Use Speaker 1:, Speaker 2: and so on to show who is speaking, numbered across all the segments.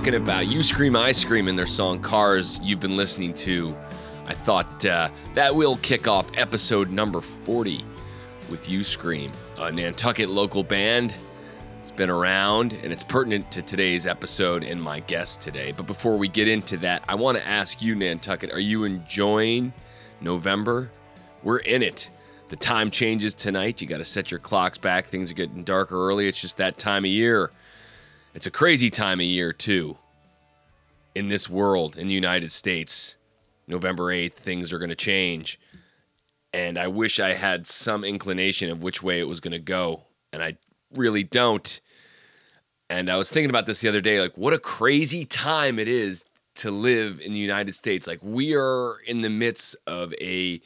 Speaker 1: talking about. You Scream, I Scream in their song Cars, you've been listening to. I thought uh, that will kick off episode number 40 with You Scream, a Nantucket local band. It's been around and it's pertinent to today's episode and my guest today. But before we get into that, I want to ask you, Nantucket, are you enjoying November? We're in it. The time changes tonight. You got to set your clocks back. Things are getting darker early. It's just that time of year. It's a crazy time of year, too. In this world, in the United States, November 8th, things are going to change. And I wish I had some inclination of which way it was going to go. And I really don't. And I was thinking about this the other day like, what a crazy time it is to live in the United States. Like, we are in the midst of a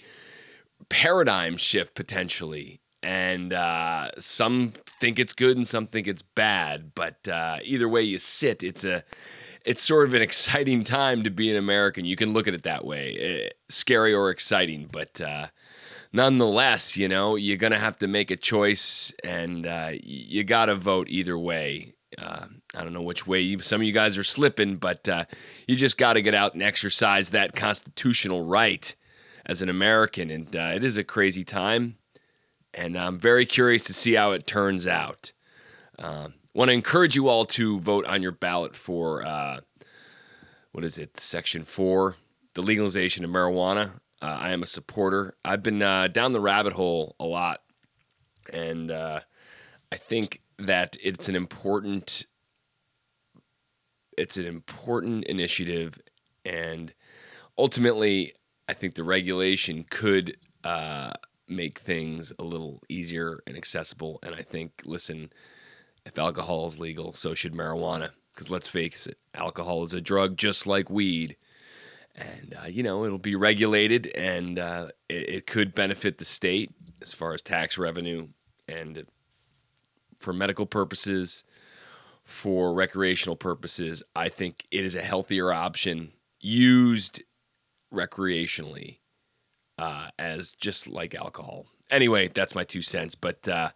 Speaker 1: paradigm shift potentially and uh, some think it's good and some think it's bad. But uh, either way you sit, it's a it's sort of an exciting time to be an American. You can look at it that way, uh, scary or exciting, but. Uh, nonetheless, you know, you're going to have to make a choice and uh, you got to vote either way. Uh, I don't know which way you, some of you guys are slipping, but uh, you just got to get out and exercise that constitutional right as an American. And uh, it is a crazy time and I'm very curious to see how it turns out. Uh, Want to encourage you all to vote on your ballot for uh, what is it, Section Four, the legalization of marijuana. Uh, I am a supporter. I've been uh, down the rabbit hole a lot, and uh, I think that it's an important it's an important initiative, and ultimately, I think the regulation could uh, make things a little easier and accessible. And I think, listen, if alcohol is legal, so should marijuana. Because let's face it, alcohol is a drug just like weed. And, uh, you know, it'll be regulated and uh, it, it, could benefit the state as far as tax revenue and for medical purposes, for recreational purposes. I think it is a healthier option used recreationally uh, as just like alcohol. Anyway, that's my two cents. But uh,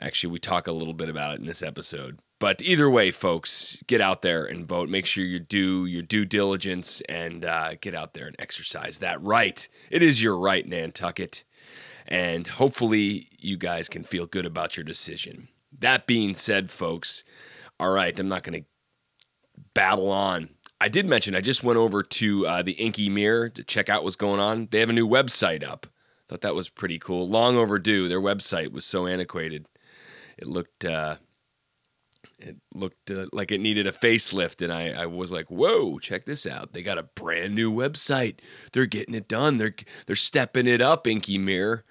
Speaker 1: actually, we talk a little bit about it in this episode. But either way, folks, get out there and vote. Make sure you do your due diligence and uh, get out there and exercise that right. It is your right, Nantucket. And hopefully, you guys can feel good about your decision. That being said, folks, all right, I'm not going to babble on I did mention I just went over to uh, the Inky Mirror to check out what's going on. They have a new website up. Thought that was pretty cool. Long overdue. Their website was so antiquated. It looked uh, it looked uh, like it needed a facelift, and I, I was like, "Whoa, check this out! They got a brand new website. They're getting it done. They're they're stepping it up, Inky Mirror."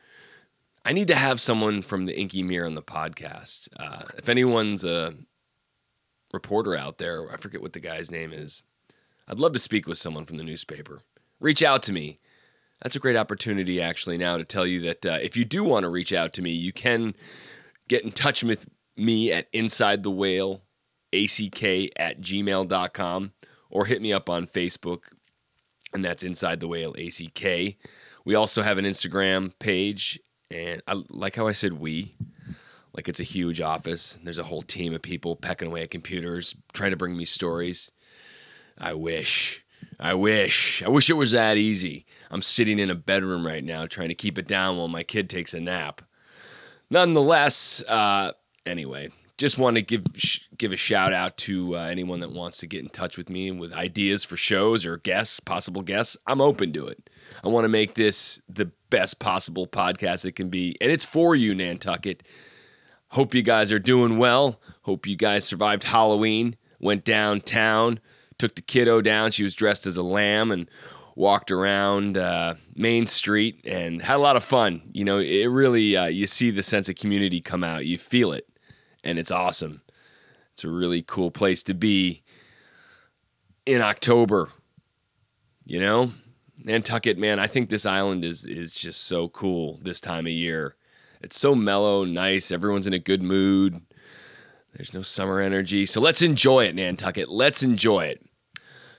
Speaker 1: I need to have someone from the Inky Mirror on the podcast. Uh, if anyone's a reporter out there, I forget what the guy's name is. I'd love to speak with someone from the newspaper. Reach out to me. That's a great opportunity, actually, now to tell you that uh, if you do want to reach out to me, you can get in touch with me at Inside the Whale, ack at gmail.com, or hit me up on Facebook, and that's Inside the Whale, ACK. We also have an Instagram page, and I like how I said we. Like it's a huge office. There's a whole team of people pecking away at computers, trying to bring me stories. I wish. I wish. I wish it was that easy. I'm sitting in a bedroom right now trying to keep it down while my kid takes a nap. Nonetheless, uh, anyway, just want to give give a shout out to uh, anyone that wants to get in touch with me with ideas for shows or guests, possible guests. I'm open to it. I want to make this the best possible podcast it can be, and it's for you, Nantucket. Hope you guys are doing well. Hope you guys survived Halloween. Went downtown took the kiddo down. She was dressed as a lamb and walked around uh, Main Street and had a lot of fun. You know, it really, uh, you see the sense of community come out, you feel it, and it's awesome. It's a really cool place to be in October. You know, Nantucket, man, I think this island is is just so cool this time of year. It's so mellow, nice. Everyone's in a good mood. There's no summer energy. So let's enjoy it, Nantucket. Let's enjoy it.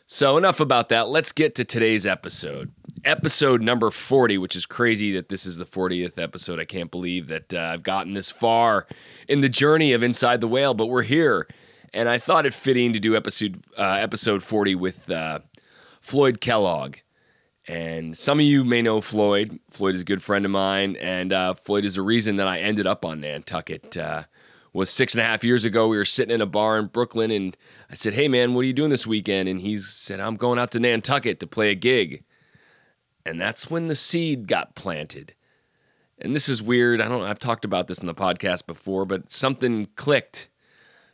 Speaker 1: So, enough about that. Let's get to today's episode. Episode number 40, which is crazy that this is the 40th episode. I can't believe that uh, I've gotten this far in the journey of Inside the Whale, but we're here. and I thought it fitting to do episode uh, episode 40 with uh, Floyd Kellogg. And some of you may know Floyd. Floyd is a good friend of mine, and uh, Floyd is the reason that I ended up on Nantucket. Was six and a half years ago. We were sitting in a bar in Brooklyn, and I said, "Hey, man, what are you doing this weekend?" And he said, "I'm going out to Nantucket to play a gig." And that's when the seed got planted. And this is weird. I don't. I've talked about this in the podcast before, but something clicked.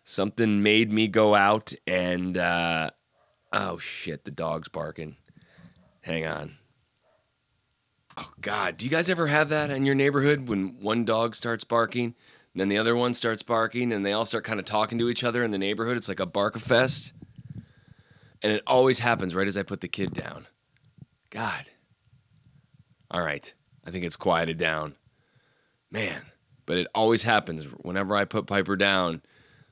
Speaker 1: Something made me go out and. Uh, oh shit! The dog's barking. Hang on. Oh God, do you guys ever have that in your neighborhood when one dog starts barking? And then the other one starts barking, and they all start kind of talking to each other in the neighborhood. It's like a bark fest, and it always happens right as I put the kid down. God. All right, I think it's quieted down. Man, but it always happens whenever I put Piper down.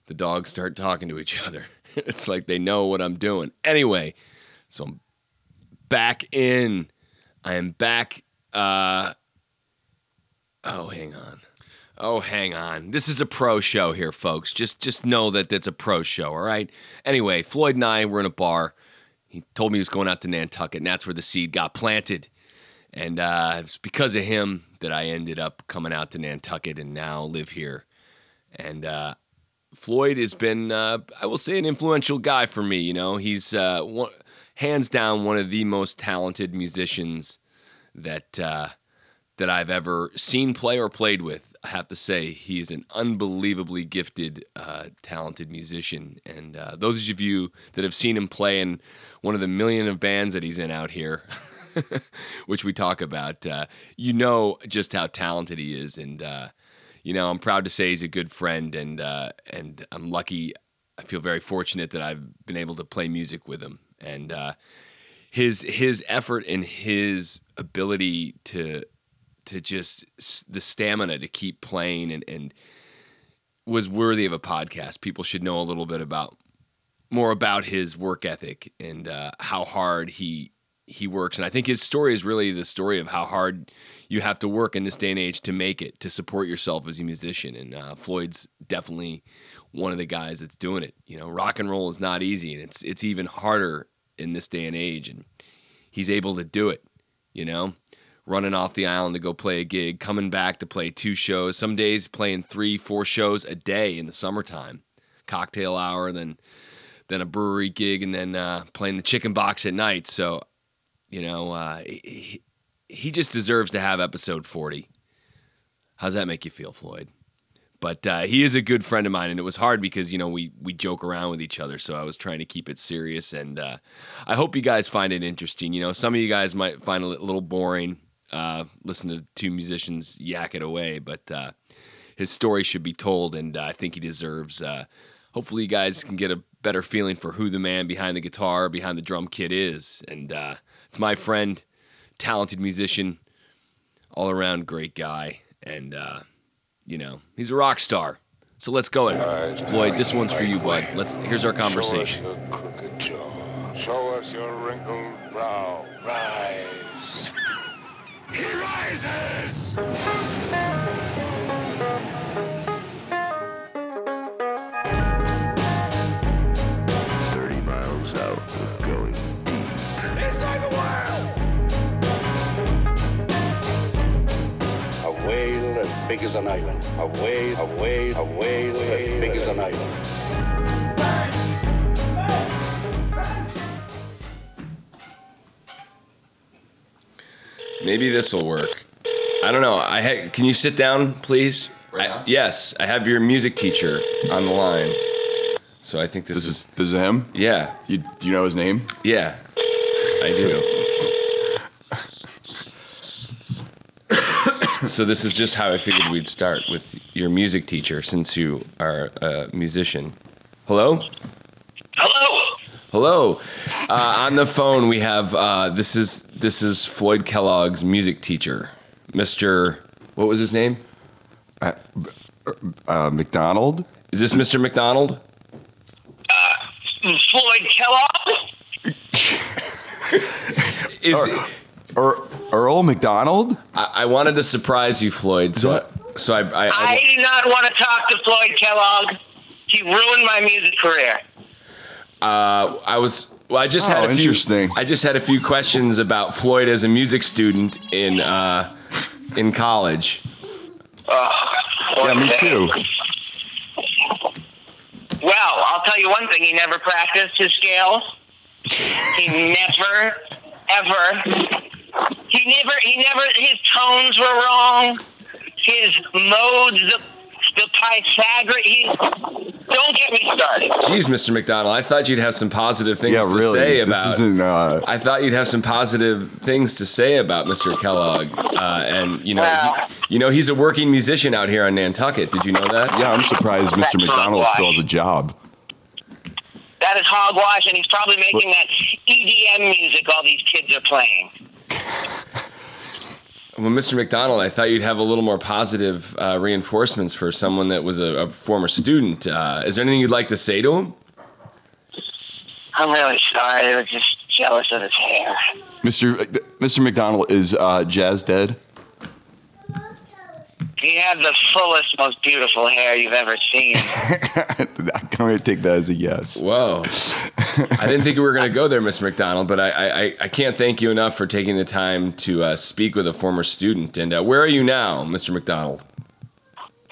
Speaker 1: The dogs start talking to each other. it's like they know what I'm doing. Anyway, so I'm back in. I am back. Uh, oh, hang on. Oh, hang on. This is a pro show here, folks. Just just know that it's a pro show, all right? Anyway, Floyd and I were in a bar. He told me he was going out to Nantucket, and that's where the seed got planted. And uh, it's because of him that I ended up coming out to Nantucket and now live here. And uh, Floyd has been, uh, I will say, an influential guy for me. You know, he's uh, one, hands down one of the most talented musicians that uh, that I've ever seen play or played with. I have to say, he is an unbelievably gifted, uh, talented musician. And uh, those of you that have seen him play in one of the million of bands that he's in out here, which we talk about, uh, you know just how talented he is. And uh, you know, I'm proud to say he's a good friend, and uh, and I'm lucky. I feel very fortunate that I've been able to play music with him, and uh, his his effort and his ability to to just the stamina to keep playing and, and was worthy of a podcast. People should know a little bit about more about his work ethic and uh, how hard he he works. And I think his story is really the story of how hard you have to work in this day and age to make it, to support yourself as a musician. And uh, Floyd's definitely one of the guys that's doing it. You know, rock and roll is not easy, and it's it's even harder in this day and age. And he's able to do it. You know, running off the island to go play a gig, coming back to play two shows. Some days playing three, four shows a day in the summertime, cocktail hour, then then a brewery gig, and then uh, playing the chicken box at night. So you know, uh, he, he just deserves to have episode 40. How's that make you feel, Floyd? But uh, he is a good friend of mine, and it was hard because you know we we joke around with each other, so I was trying to keep it serious. And uh, I hope you guys find it interesting. You know, some of you guys might find it a little boring, uh, listen to two musicians yak it away, but uh, his story should be told, and uh, I think he deserves. Uh, hopefully, you guys can get a better feeling for who the man behind the guitar, behind the drum kit is, and it's my friend, talented musician, all around great guy, and uh, you know he's a rock star. So let's go it, Floyd. This one's for you, bud. Let's. Here's our conversation.
Speaker 2: Show us your wrinkled brow. Rise. He rises. Thirty miles out, we're going
Speaker 3: A whale as big as an island. A whale, a whale, a whale as big as an island.
Speaker 1: Maybe this will work. I don't know. I ha- can you sit down, please? I- yes, I have your music teacher on the line. So I think this,
Speaker 4: This
Speaker 1: is,
Speaker 4: is this is him.
Speaker 1: yeah,
Speaker 4: You do you know his name?
Speaker 1: yeah, I do. so this is just how I figured we'd start with your music teacher, since you are a musician. Hello.
Speaker 5: Hello.
Speaker 1: Hello. Uh, on the phone, we have uh, this is this is Floyd Kellogg's music teacher, Mister. What was his name?
Speaker 4: Uh, McDonald.
Speaker 1: Is this Mister McDonald?
Speaker 5: Floyd Kellogg?
Speaker 1: Is
Speaker 4: Or Earl McDonald?
Speaker 1: I, I wanted to surprise you, Floyd. So I, so I, I,
Speaker 5: I
Speaker 1: I
Speaker 5: do not want to talk to Floyd Kellogg. he ruined my music career.
Speaker 1: Uh, I was. Well, I just had
Speaker 4: Oh,
Speaker 1: a few. I just had a few questions about Floyd as a music student in uh, in college.
Speaker 4: Yeah, me too.
Speaker 5: Well, I'll tell you one thing. He never practiced his scales. He never, ever. He never. He never. His tones were wrong. His modes, the, the Pythagoras. He, don't get me started.
Speaker 1: Jeez, Mr. McDonald, I thought you'd have some positive things
Speaker 4: Yeah,
Speaker 1: to
Speaker 4: really.
Speaker 1: say
Speaker 4: This
Speaker 1: about.
Speaker 4: isn't. Uh,
Speaker 1: I thought you'd have some positive things to say about Mr. Kellogg, uh, and you know,
Speaker 5: Well-
Speaker 1: he, you know, he's a working musician out here on Nantucket. Did you know that?
Speaker 4: yeah, I'm surprised Mr. McDonald
Speaker 5: hogwash.
Speaker 4: still has a job.
Speaker 5: That is hogwash, and he's probably making that EDM music all these kids are playing.
Speaker 1: Well, Mr. McDonald, I thought you'd have a little more positive uh, reinforcements for someone that was a, a former student. Uh, is there anything you'd like to say to him?
Speaker 5: I'm really sorry. I was just jealous of his hair.
Speaker 4: Mr. Mr. McDonald is uh, Jazz dead.
Speaker 5: He had the fullest, most beautiful hair you've ever seen.
Speaker 4: I'm going to take that as a yes.
Speaker 1: Whoa. I didn't think we were going to go there, Mr. McDonald, but I, I, I can't thank you enough for taking the time to uh, speak with a former student. And uh, where are you now, Mr. McDonald?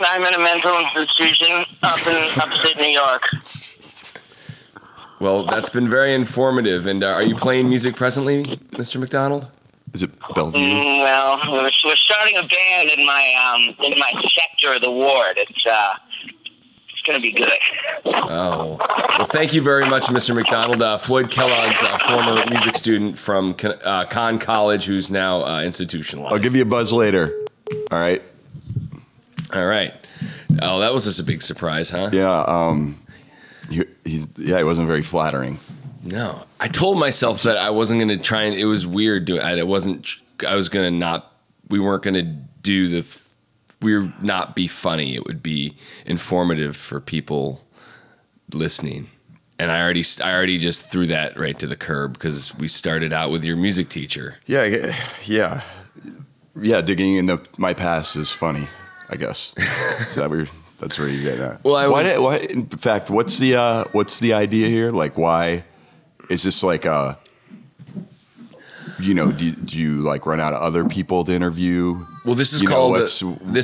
Speaker 5: I'm in a mental institution up in upstate New York.
Speaker 1: Well, that's been very informative. And uh, are you playing music presently, Mr. McDonald?
Speaker 4: Is it Bellevue?
Speaker 5: Mm, Well, we're, we're starting a band in my um in my sector of the ward. It's uh it's gonna be good.
Speaker 1: Oh. Well, thank you very much, Mr. McDonald. Uh, Floyd Kellogg's a former music student from Con- uh, Conn College who's now uh, institutionalized.
Speaker 4: I'll give you a buzz later. All right.
Speaker 1: All right. Oh, that was just a big surprise, huh?
Speaker 4: Yeah. Um. He, he's yeah. it wasn't very flattering.
Speaker 1: No, I told myself that I wasn't going to try and. It was weird doing. I it wasn't. I was going to not. We weren't going to do the. We were not be funny. It would be informative for people listening. And I already, I already just threw that right to the curb because we started out with your music teacher.
Speaker 4: Yeah. Yeah. Yeah. Digging into my past is funny. I guess. so that we're. That's where you get at.
Speaker 1: Well, I
Speaker 4: why, why? In fact, what's the uh, what's the idea here? Like, why is this like a? You know, do, do you like run out of other people to interview?
Speaker 1: Well, this is
Speaker 4: You know,
Speaker 1: called. this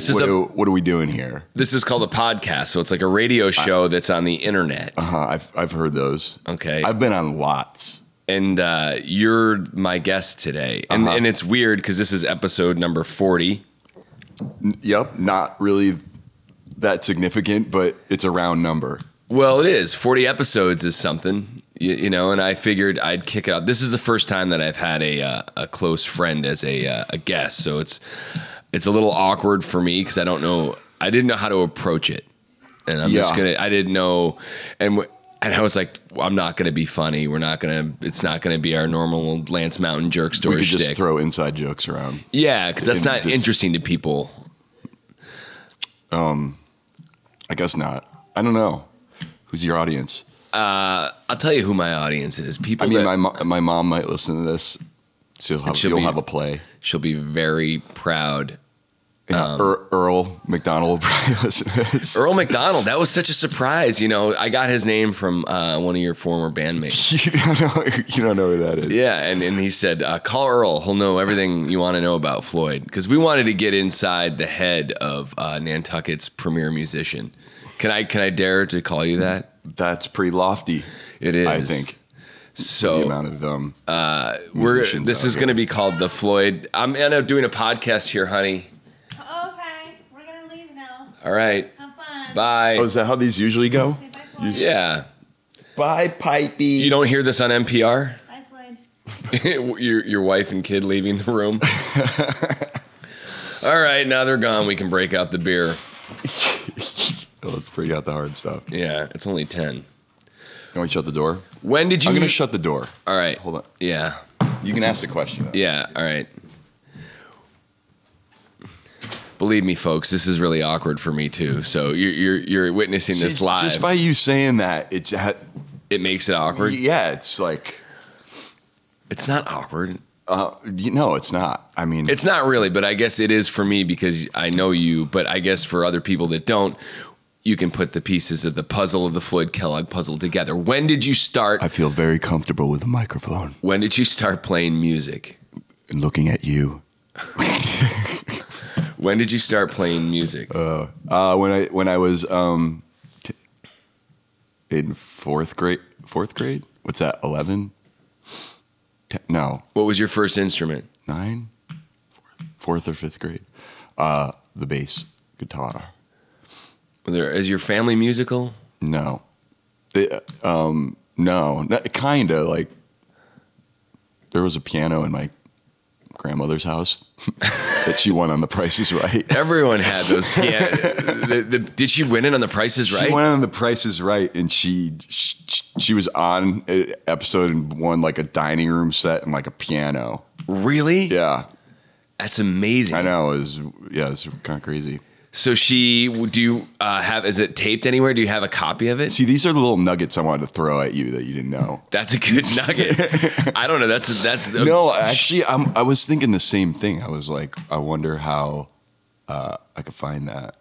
Speaker 1: is
Speaker 4: what,
Speaker 1: a.
Speaker 4: what are we doing here?
Speaker 1: This is called a podcast, so it's like a radio show that's on the internet.
Speaker 4: Uh, I've I've heard those.
Speaker 1: Okay.
Speaker 4: I've been on lots.
Speaker 1: and uh, you're my guest today, and
Speaker 4: Uh-huh.
Speaker 1: and it's weird because this is episode number forty.
Speaker 4: Yep, not really that significant, but it's a round number.
Speaker 1: Well, it is. 40 episodes is something, you, you know, and I figured I'd kick it out. This is the first time that I've had a uh, a close friend as a uh, a guest, so it's it's a little awkward for me because I don't know I didn't know how to approach it. And I'm just going to I didn't know and w- and I was like well, I'm not going to be funny. We're not going to it's not going to be our normal Lance Mountain jerk story.
Speaker 4: We could just
Speaker 1: shtick.
Speaker 4: throw inside jokes around.
Speaker 1: yeah, cuz that's not
Speaker 4: just-
Speaker 1: interesting to people.
Speaker 4: Um, I guess not. I don't know. Who's your audience?
Speaker 1: I'll tell you who my audience is. People
Speaker 4: I mean,
Speaker 1: that
Speaker 4: my mo- my mom might listen to this. So you'll have,
Speaker 1: she'll
Speaker 4: you'll
Speaker 1: be-
Speaker 4: have a play.
Speaker 1: she'll be very proud
Speaker 4: Yeah, Ear- Earl McDonald will probably listen to this.
Speaker 1: Earl McDonald, that was such a surprise. You know, I got his name from uh, one of your former bandmates.
Speaker 4: you, don't know, you don't know who that is.
Speaker 1: Yeah, and, and he said, uh, call Earl. He'll know everything you want to know about Floyd. Because we wanted to get inside the head of uh, Nantucket's premier musician. Can I can I dare to call you that?
Speaker 4: That's pretty lofty.
Speaker 1: It is.
Speaker 4: I think
Speaker 1: So the
Speaker 4: amount of um.
Speaker 1: we're this is going to be called the Floyd. I'm end up doing a podcast here, honey.
Speaker 6: Okay, we're gonna leave now.
Speaker 1: All right,
Speaker 6: Have fun.
Speaker 1: bye.
Speaker 4: Oh, is that how these usually go?
Speaker 6: Say bye, Floyd.
Speaker 1: yeah,
Speaker 4: Bye, Pipey.
Speaker 1: you don't hear this on NPR.
Speaker 6: Bye, Floyd.
Speaker 1: your your wife and kid leaving the room. All right, now they're gone. We can break out the beer.
Speaker 4: Oh, let's bring out the hard stuff.
Speaker 1: Yeah, it's only ten.
Speaker 4: Can we shut the door?
Speaker 1: When did you?
Speaker 4: I'm gonna shut the door.
Speaker 1: All right.
Speaker 4: Hold on.
Speaker 1: Yeah,
Speaker 4: You can ask the question. Though.
Speaker 1: yeah. All right. Believe me, folks, this is really awkward for me too. So you're you're, you're witnessing this
Speaker 4: See,
Speaker 1: live.
Speaker 4: Just by you saying that, it's ha-
Speaker 1: it makes it awkward.
Speaker 4: yeah, it's like
Speaker 1: It's not awkward.
Speaker 4: uh, you know, it's not. I mean,
Speaker 1: It's not really, but I guess it is for me because I know you. But I guess for other people that don't, you can put the pieces of the puzzle of the Floyd Kellogg puzzle together. When did you start?
Speaker 4: I feel very comfortable with the microphone
Speaker 1: when did you start playing music?
Speaker 4: and looking at you.
Speaker 1: When did you start playing music?
Speaker 4: Uh, when I when I was um, t- in fourth grade. Fourth grade. What's that? Eleven. No,
Speaker 1: what was your first instrument?
Speaker 4: nine. Fourth or fifth grade. Uh, the bass guitar.
Speaker 1: There, is your family musical?
Speaker 4: No. They, um, no, kind of like there was a piano in my grandmother's house that she won on The Price is Right.
Speaker 1: Everyone had those. Yeah. the, the, did she win it on The Price is Right?
Speaker 4: She went on The Price is Right, and she she, she was on an episode and won like a dining room set and like a piano.
Speaker 1: really?
Speaker 4: Yeah,
Speaker 1: That's amazing.
Speaker 4: I know. It was yeah, it's kind of crazy.
Speaker 1: So she, do you uh, have? Is it taped anywhere? Do you have a copy of it?
Speaker 4: See, these are the little nuggets I wanted to throw at you that you didn't know.
Speaker 1: That's a good nugget. I don't know. That's that's a,
Speaker 4: No, actually, I'm, I was thinking the same thing. I was like, I wonder how uh, I could find that.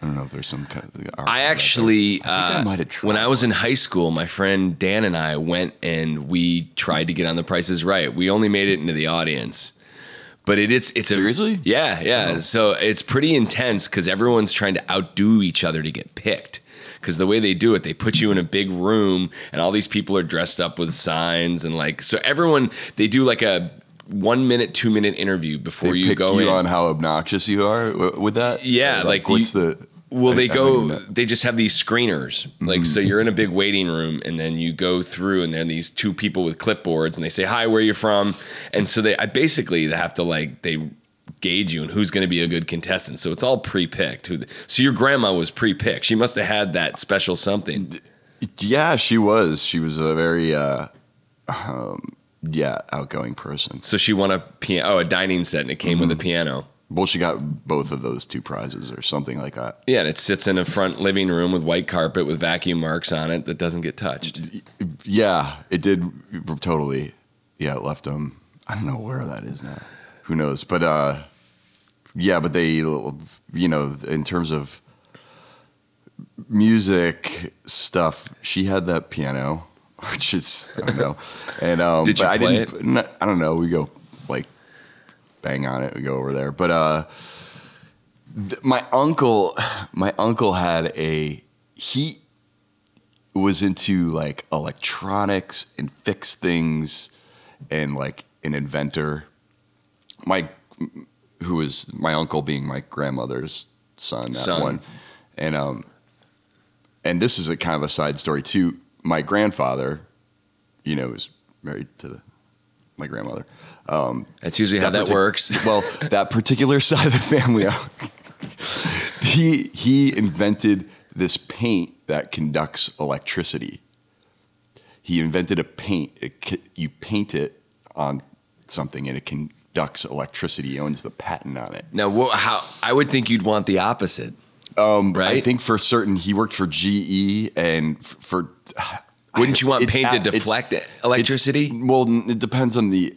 Speaker 4: I don't know if there's some kind of.
Speaker 1: I actually,
Speaker 4: I I
Speaker 1: uh,
Speaker 4: might have tried.
Speaker 1: when I was in high school, my friend Dan and I went and we tried to get on The Price is Right. We only made it into the audience, but it is it's a
Speaker 4: Seriously?
Speaker 1: yeah yeah. So it's pretty intense because everyone's trying to outdo each other to get picked. Because the way they do it, they put you in a big room, and all these people are dressed up with signs and like so. Everyone they do like a one minute, two minute interview before
Speaker 4: They
Speaker 1: you
Speaker 4: pick
Speaker 1: go
Speaker 4: you
Speaker 1: in.
Speaker 4: on how obnoxious you are with that.
Speaker 1: Yeah,
Speaker 4: Or,
Speaker 1: like,
Speaker 4: what's
Speaker 1: you-
Speaker 4: the?
Speaker 1: Well,
Speaker 4: I-
Speaker 1: they
Speaker 4: I
Speaker 1: go. They just have these screeners. Like, so you're in a big waiting room, and then you go through, and there are these two people with clipboards, and they say, "Hi, where you from?" And so they, I basically have to like they gauge you and who's going to be a good contestant. So it's all pre-picked. Who the- So your grandma was pre-picked. She must have had that special something.
Speaker 4: Yeah, she was. She was a very, uh, um, yeah, outgoing person.
Speaker 1: So she won a piano, oh, a dining set, and it came with a piano.
Speaker 4: Well, she got both of those two prizes or something like that.
Speaker 1: Yeah, and it sits in a front living room with white carpet with vacuum marks on it that doesn't get touched.
Speaker 4: Yeah, it did totally. Yeah, it left them. I don't know where that is now. Who knows? But uh, yeah, but they, you know, in terms of music stuff, she had that piano, which is I don't know, and um,
Speaker 1: Did you
Speaker 4: but I
Speaker 1: play
Speaker 4: didn't. n- I don't know. We go bang on it. We go over there, but uh, th- my uncle, my uncle had a he was into like electronics and fix things and like an inventor. My who was my uncle being my grandmother's son, that
Speaker 1: Son.
Speaker 4: one. And um and this is a kind of a side story too. My grandfather, you know, was married to the, my grandmother. Um,
Speaker 1: That's usually how that
Speaker 4: partic-
Speaker 1: works.
Speaker 4: well, that particular side of the family, he he invented this paint that conducts electricity. He invented a paint. It, you paint it on something and it conducts electricity. He owns the patent on it.
Speaker 1: Now, wha how I would think you'd want the opposite.
Speaker 4: Um, I think for certain, he worked for GE and f- for.
Speaker 1: Wouldn't you want paint to
Speaker 4: at- it's-
Speaker 1: deflect electricity?
Speaker 4: well, it depends on the.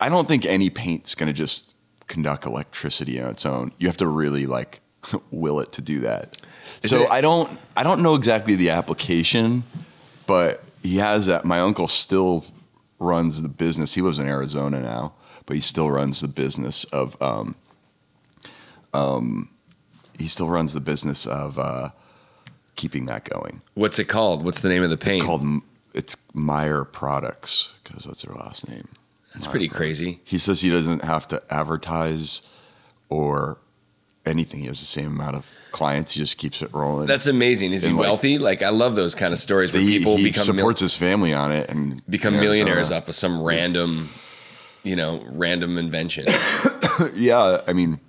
Speaker 4: I don't think any paint's going to just conduct electricity on its own. You have to really like will it to do that.
Speaker 1: Is
Speaker 4: so
Speaker 1: it-
Speaker 4: I don't. I don't know exactly the application, but he has that. My uncle still runs the business. He lives in Arizona now, but he still runs the business of. Um, um, he still runs the business of uh, keeping that going.
Speaker 1: What's it called? What's the name of the paint?
Speaker 4: It's called it's Meyer Products because that's their last name.
Speaker 1: That's
Speaker 4: Meyer
Speaker 1: pretty
Speaker 4: Products.
Speaker 1: crazy.
Speaker 4: He says he doesn't have to advertise or anything. He has the same amount of clients. He just keeps it rolling.
Speaker 1: That's amazing. Is he
Speaker 4: like-
Speaker 1: wealthy? Like I love those kind of stories where
Speaker 4: he,
Speaker 1: people
Speaker 4: he
Speaker 1: become mil-
Speaker 4: supports his family on it and
Speaker 1: become millionaires off of some random, you know, random invention.
Speaker 4: yeah, I mean,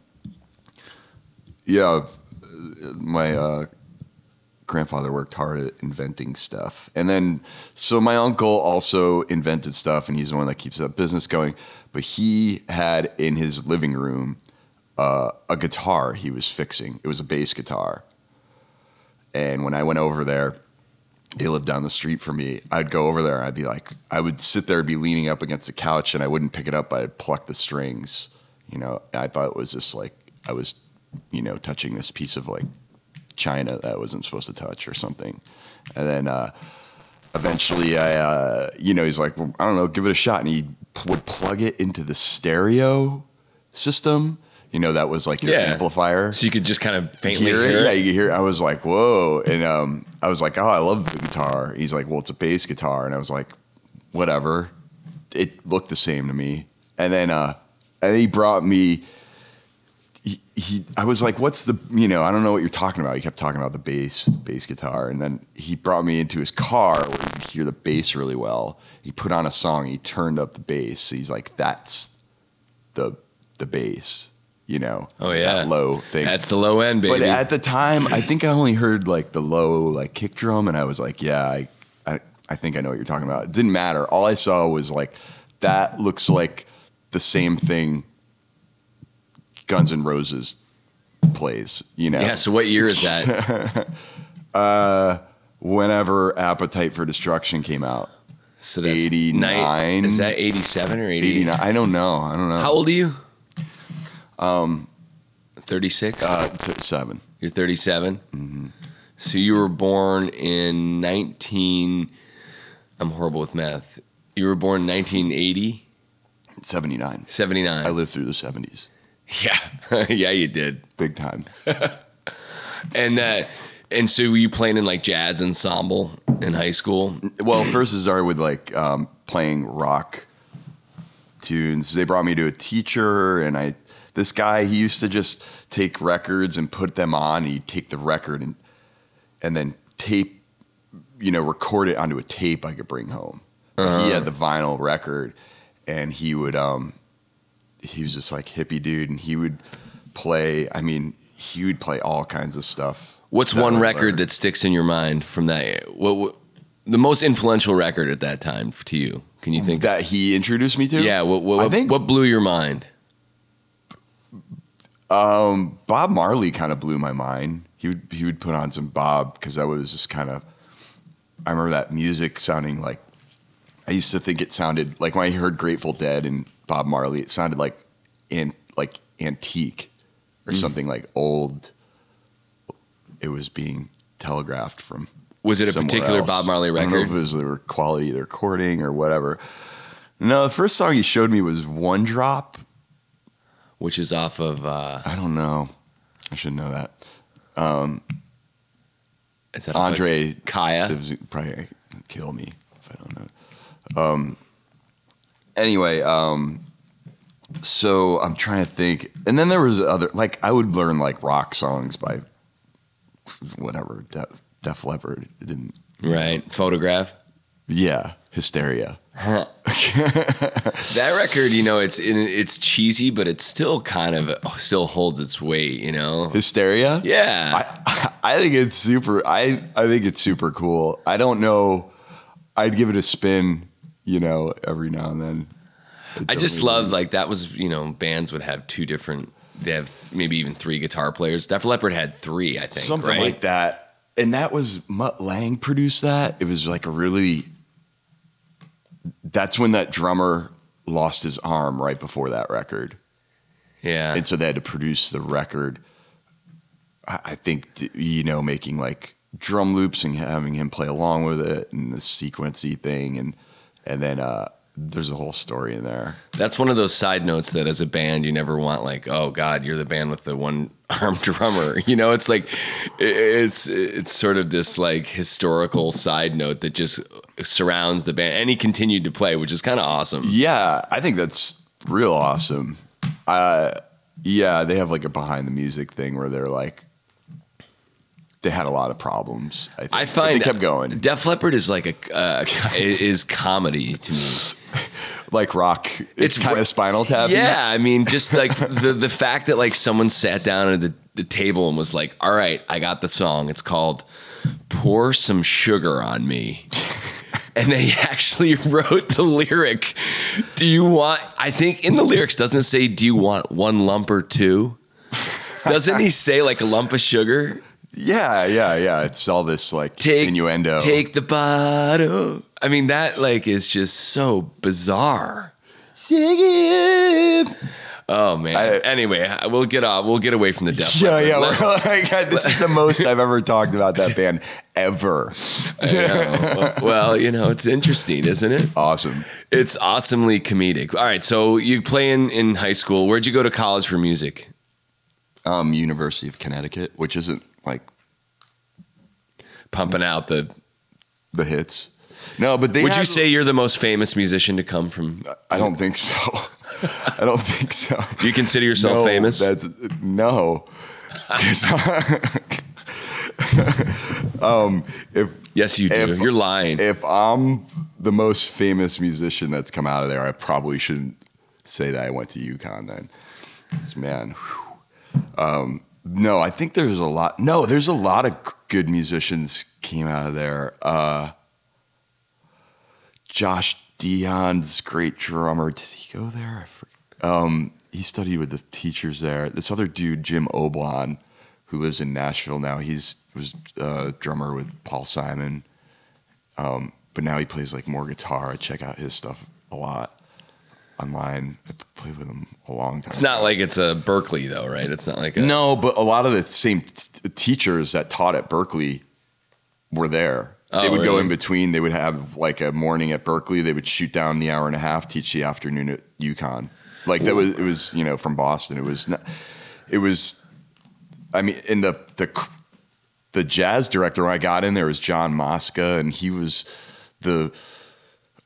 Speaker 4: yeah, my uh, grandfather worked hard at inventing stuff, and then so my uncle also invented stuff, and he's the one that keeps that business going. But he had in his living room uh, a guitar he was fixing. It was a bass guitar, and when I went over there. They lived down the street from me. I'd go over there. and I'd be like, I would sit there, be leaning up against the couch, and I wouldn't pick it up. I'd pluck the strings. You know, and I thought it was just like I was, you know, touching this piece of like china that I wasn't supposed to touch or something. And then uh, eventually, I uh, you know he's like, well, I don't know, give it a shot, and he p- would plug it into the stereo system. You know that was like your
Speaker 1: Yeah.
Speaker 4: amplifier
Speaker 1: So you could just kind of faintly
Speaker 4: hear
Speaker 1: hear,
Speaker 4: it.
Speaker 1: it.
Speaker 4: Yeah, you could hear. It. I was like, whoa, and um, I was like, oh, I love the guitar. He's like, well, it's a bass guitar, and I was like, whatever. It looked the same to me. And then, uh, and he brought me. He, he, I was like, what's the, you know, I don't know what you're talking about. He kept talking about the bass, bass guitar, and then he brought me into his car where you could hear the bass really well. He put on a song. He turned up the bass. He's like, that's the the bass. You know,
Speaker 1: Oh yeah,
Speaker 4: that low thing.
Speaker 1: That's the low end, baby.
Speaker 4: But at the time, I think I only heard like the low like kick drum, and I was like, yeah, I, I, I think I know what you're talking about. It didn't matter. All I saw was like that looks like the same thing Guns N' Roses plays. You know,
Speaker 1: yeah. So what year is that?
Speaker 4: whenever Appetite for Destruction came out,
Speaker 1: So that's
Speaker 4: 89.
Speaker 1: nine- Is that eighty seven or eighty
Speaker 4: nine? I don't know. I don't know.
Speaker 1: How old are you? Um, thirty six.
Speaker 4: Uh, th- seven.
Speaker 1: You're 37.
Speaker 4: Mm-hmm.
Speaker 1: So you were born in 19. I'm horrible with math. You were born in 1980,
Speaker 4: 79.
Speaker 1: 79.
Speaker 4: I lived through the 70s.
Speaker 1: yeah, yeah, you did.
Speaker 4: Big time.
Speaker 1: And uh, and so were you playing in like jazz ensemble in high school?
Speaker 4: Well, first it started with like um, playing rock tunes. They brought me to a teacher, and I this guy he used to just take records and put them on. He'd take the record and and then tape, you know, record it onto a tape I could bring home. But He had the vinyl record, and he would um he was just like hippie dude, and he would play. I mean, he would play all kinds of stuff.
Speaker 1: What's one
Speaker 4: I
Speaker 1: record
Speaker 4: learned.
Speaker 1: that sticks in your mind from that? What, what the most influential record at that time to you? Can you think?
Speaker 4: that he introduced me to?
Speaker 1: yeah. What what,
Speaker 4: I think
Speaker 1: what blew your mind?
Speaker 4: Um, Bob Marley kind of blew my mind. He would he would put on some Bob because I was just kind of. I remember that music sounding like. I used to think it sounded like when I heard Grateful Dead and Bob Marley, it sounded like, an, like antique, or something like old. It was being telegraphed from.
Speaker 1: Was it a particular
Speaker 4: else.
Speaker 1: Bob Marley record?
Speaker 4: I don't know if it was the quality of the recording or whatever. No, the first song he showed me was One Drop.
Speaker 1: Which is off of uh,
Speaker 4: I don't know. I should know that.
Speaker 1: is that
Speaker 4: Andre
Speaker 1: Kaya.
Speaker 4: It was probably kill me if I don't know. Um. Anyway, um. So I'm trying to think, and then there was other like I would learn like rock songs by whatever Def, Def Leppard. It didn't.
Speaker 1: Right. Photograph.
Speaker 4: Yeah, Hysteria.
Speaker 1: That record, you know, it's it's cheesy, but it still kind of still holds its weight, you know.
Speaker 4: Hysteria.
Speaker 1: Yeah.
Speaker 4: I I think it's super. I I think it's super cool. I don't know. I'd give it a spin. You know, every now and then.
Speaker 1: I just love like that was, you know, bands would have two different they have maybe even three guitar players. Def Leppard had 3, I think,
Speaker 4: something
Speaker 1: right?
Speaker 4: like that. And that was Mutt Lange produced that. It was like a really. That's when that drummer lost his arm right before that record,
Speaker 1: Yeah.
Speaker 4: and so they had to produce the record. I, I think you know making like drum loops and having him play along with it and the sequency thing and and then uh, there's a whole story in there.
Speaker 1: That's one of those side notes that as a band you never want like, oh god, you're the band with the one arm drummer. You know, it's like it's it's sort of this like historical side note that just surrounds the band and he continued to play, which is kind of awesome.
Speaker 4: Yeah, I think that's real awesome. Uh, yeah, they have like a behind the music thing where they're like, they had a lot of problems. I, think.
Speaker 1: I
Speaker 4: But
Speaker 1: find
Speaker 4: they kept going
Speaker 1: Def Leppard is like a uh, is comedy to me.
Speaker 4: like rock. It's,
Speaker 1: It's
Speaker 4: kind of Spinal Tap.
Speaker 1: Yeah, I mean, just like the the fact that like someone sat down at the, the table and was like, "All right, I got the song. It's called Pour Some Sugar on Me." And they actually wrote the lyric. Do you want I think in the lyrics doesn't it say do you want one lump or two? Doesn't he say like a lump of sugar?
Speaker 4: Yeah, yeah, yeah. It's all this like
Speaker 1: Take
Speaker 4: innuendo.
Speaker 1: Take the bottle. I mean that like is just so bizarre.
Speaker 4: Sing it.
Speaker 1: Oh man.
Speaker 4: I-
Speaker 1: anyway, we'll get off. We'll get away from the Def
Speaker 4: Yeah, yeah. Like, this is the most I've ever talked about that band ever.
Speaker 1: well, well, you know, it's interesting, isn't it?
Speaker 4: Awesome.
Speaker 1: It's awesomely comedic. All right, so you play in, in high school. Where'd you go to college for music?
Speaker 4: Um, University of Connecticut, which isn't like
Speaker 1: Pumping out the.
Speaker 4: the hits. No, but they
Speaker 1: Would you say you're the most famous musician to come from?
Speaker 4: I don't think so. I don't think so.
Speaker 1: Do you consider yourself
Speaker 4: No,
Speaker 1: famous?
Speaker 4: That's no. um, if
Speaker 1: yes, you do.
Speaker 4: if-
Speaker 1: you're lying.
Speaker 4: if I'm the most famous musician that's come out of there, I probably shouldn't say that I went to UConn then. man, um, no, I think there's a lot. No, there's a lot of good musicians came out of there. Uh, Josh Dion's great drummer. Did he go there? I forget. Um, he studied with the teachers there. This other dude, Jim Oblon, who lives in Nashville now. He's was uh, drummer with Paul Simon, um, but now he plays like more guitar. I check out his stuff a lot online. I played with them a long time.
Speaker 1: it's not
Speaker 4: ago.
Speaker 1: like it's a Berklee though, right? It's not like a,
Speaker 4: no, but a lot of the same t- teachers that taught at Berklee were there.
Speaker 1: Oh,
Speaker 4: they would go in between. They would have like a morning at Berklee. They would shoot down the hour and a half, teach the afternoon at UConn. Like that was it was you know from Boston. It was not, it was. I mean, in the the the jazz director when I got in there was John Mosca, and he was the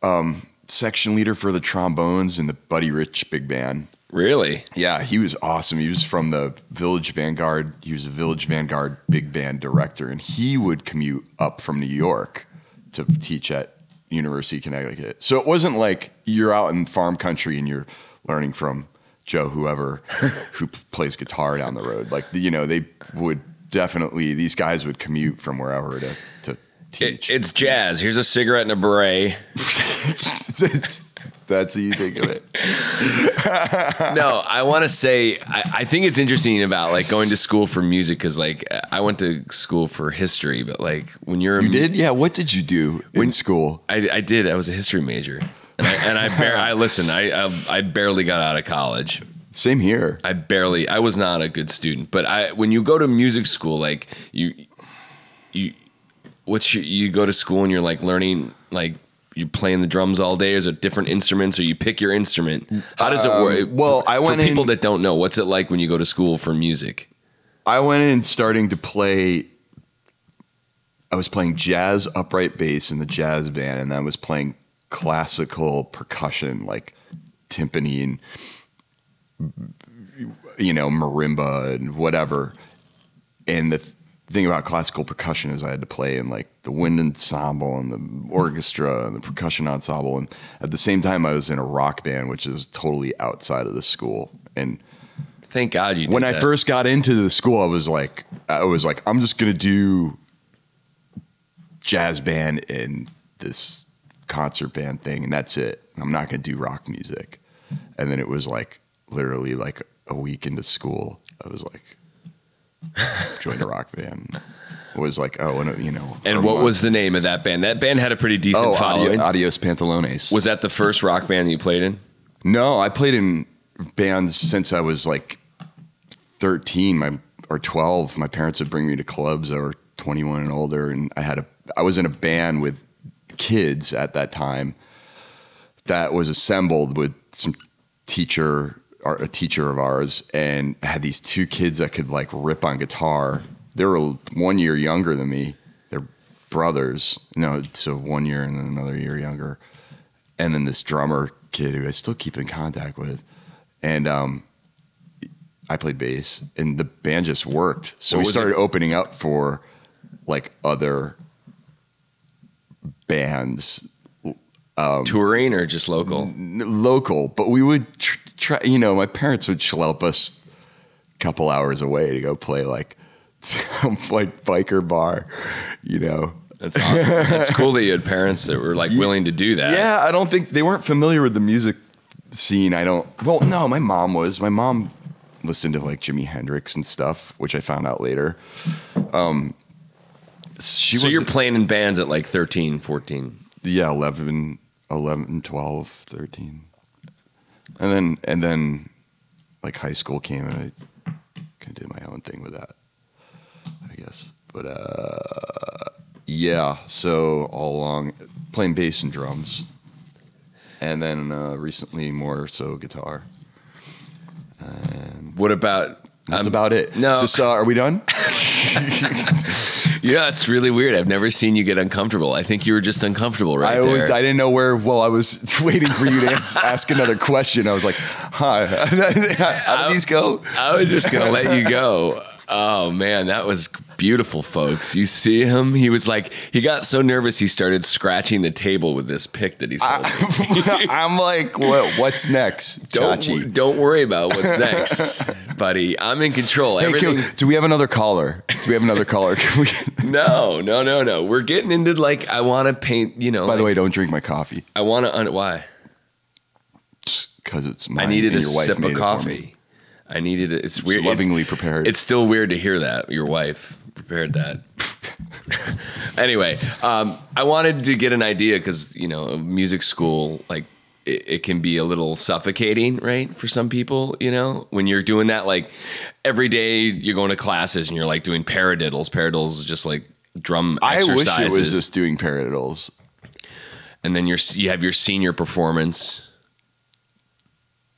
Speaker 4: um, section leader for the trombones in the Buddy Rich big band.
Speaker 1: Really?
Speaker 4: Yeah, he was awesome. He was from the Village Vanguard. He was a Village Vanguard big band director, and he would commute up from New York to teach at University of Connecticut. So it wasn't like you're out in farm country and you're learning from Joe whoever who plays guitar down the road. Like you know, they would definitely these guys would commute from wherever to to
Speaker 1: It,
Speaker 4: teach.
Speaker 1: it's jazz. Here's a cigarette and a beret.
Speaker 4: That's how you think of it.
Speaker 1: no, I want to say I, I think it's interesting about like going to school for music because like I went to school for history, but like when you're a
Speaker 4: You did? Yeah. What did you do in school?
Speaker 1: I, I did. I was a history major, and I, and I, bar- I listen. I, I I barely got out of college.
Speaker 4: Same here.
Speaker 1: I barely. I was not a good student. But I when you go to music school, like you you what's your, you go to school and you're like learning like you're playing the drums all day. Is it different instruments, or you pick your instrument? How does it work?
Speaker 4: Um, well, I went
Speaker 1: for people
Speaker 4: in-
Speaker 1: that don't know. What's it like when you go to school for music?
Speaker 4: I went in starting to play. I was playing jazz upright bass in the jazz band, and I was playing classical percussion like timpani and you know marimba and whatever. And the th- thing about classical percussion is I had to play in like the wind ensemble and the orchestra and the percussion ensemble, and at the same time I was in a rock band, which is totally outside of the school and
Speaker 1: Thank God you. Did
Speaker 4: when I
Speaker 1: that.
Speaker 4: first got into the school, I was like, I was like, I'm just gonna do jazz band and this concert band thing, and that's it. I'm not gonna do rock music. And then it was like literally like a week into school, I was like, joined a rock band. Was like, oh, and you know,
Speaker 1: and what was the name of that band? That band had a pretty decent
Speaker 4: oh,
Speaker 1: following.
Speaker 4: Adio- Adios Pantalones?
Speaker 1: was that the first rock band that you played in?
Speaker 4: No, I played in bands since I was like 13 my, or 12. My parents would bring me to clubs that were 21 and older. And I had a, I was in a band with kids at that time that was assembled with some teacher or a teacher of ours and had these two kids that could like rip on guitar. They were one year younger than me. They're brothers. No, so one year and then another year younger and then this drummer kid who I still keep in contact with, and um, I played bass, and the band just worked. So
Speaker 1: What
Speaker 4: we started
Speaker 1: it?
Speaker 4: opening up for like other bands, Um,
Speaker 1: Touring or just local?
Speaker 4: n- local, but we would tr- try. You know, my parents would schlep us a couple hours away to go play like some like biker bar, you know.
Speaker 1: That's awesome. That's cool that you had parents that were like willing to do that.
Speaker 4: Yeah, I don't think they weren't familiar with the music scene. I don't. Well, no, my mom was. My mom listened to like Jimi Hendrix and stuff, which I found out later. Um, she
Speaker 1: so you're playing in bands at like 13, 14.
Speaker 4: yeah 11, 11, 12, 13. And then and then like high school came and I kind of did my own thing with that, I guess. But uh, yeah, so all along playing bass and drums, and then uh, recently more so guitar.
Speaker 1: What about?
Speaker 4: That's
Speaker 1: um,
Speaker 4: about it.
Speaker 1: no.
Speaker 4: Just, uh, are we done?
Speaker 1: Yeah, it's really weird. I've never seen you get uncomfortable. I think you were just uncomfortable right
Speaker 4: I
Speaker 1: there.
Speaker 4: was, I didn't know where. Well, I was waiting for you to ask, ask another question. I was like, "Huh? How did these go?"
Speaker 1: I was just gonna let you go. Oh man, that was beautiful, folks. You see him? He was like, he got so nervous he started scratching the table with this pick that he's holding.
Speaker 4: I'm like, "What? What's next,
Speaker 1: don't,
Speaker 4: Chachi?"
Speaker 1: don't worry about what's next, buddy. I'm in control.
Speaker 4: Hey,
Speaker 1: Everything.
Speaker 4: can- do we have another caller? Do we have another caller? Can we,
Speaker 1: no, no, no, no. We're getting into like I want to paint. You know.
Speaker 4: by the way, don't drink my coffee.
Speaker 1: I want to. Un- why?
Speaker 4: Just because it's mine.
Speaker 1: I needed a sip of coffee. I needed it. It's weird.
Speaker 4: It's lovingly
Speaker 1: it's,
Speaker 4: prepared.
Speaker 1: It's still weird to hear that your wife prepared that. anyway, um, I wanted to get an idea because you know music school like it, it can be a little suffocating, right? For some people, you know, when you're doing that like every day you're going to classes and you're like doing paradiddles. Paradiddles is just like drum
Speaker 4: I
Speaker 1: exercises.
Speaker 4: wish it was just doing paradiddles.
Speaker 1: and then you're you have your senior performance.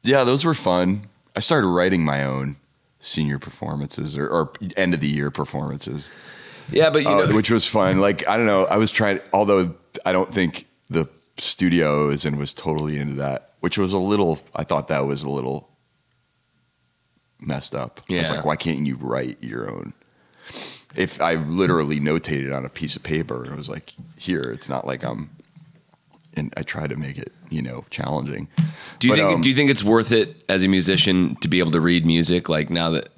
Speaker 4: Yeah, those were fun. I started writing my own senior performances or, or end of the year performances.
Speaker 1: Yeah, but you
Speaker 4: uh,
Speaker 1: know,
Speaker 4: which was fun. Like I don't know, I was trying. Although I don't think the studio I was in was totally into that, which was a little. I thought that was a little messed up. I was
Speaker 1: Yeah.
Speaker 4: like, why can't you write your own? If I literally notated on a piece of paper, it was like, here. It's not like I'm. And I try to make it, you know, challenging.
Speaker 1: Do you
Speaker 4: But,
Speaker 1: think
Speaker 4: um,
Speaker 1: do you think it's worth it as a musician to be able to read music like now that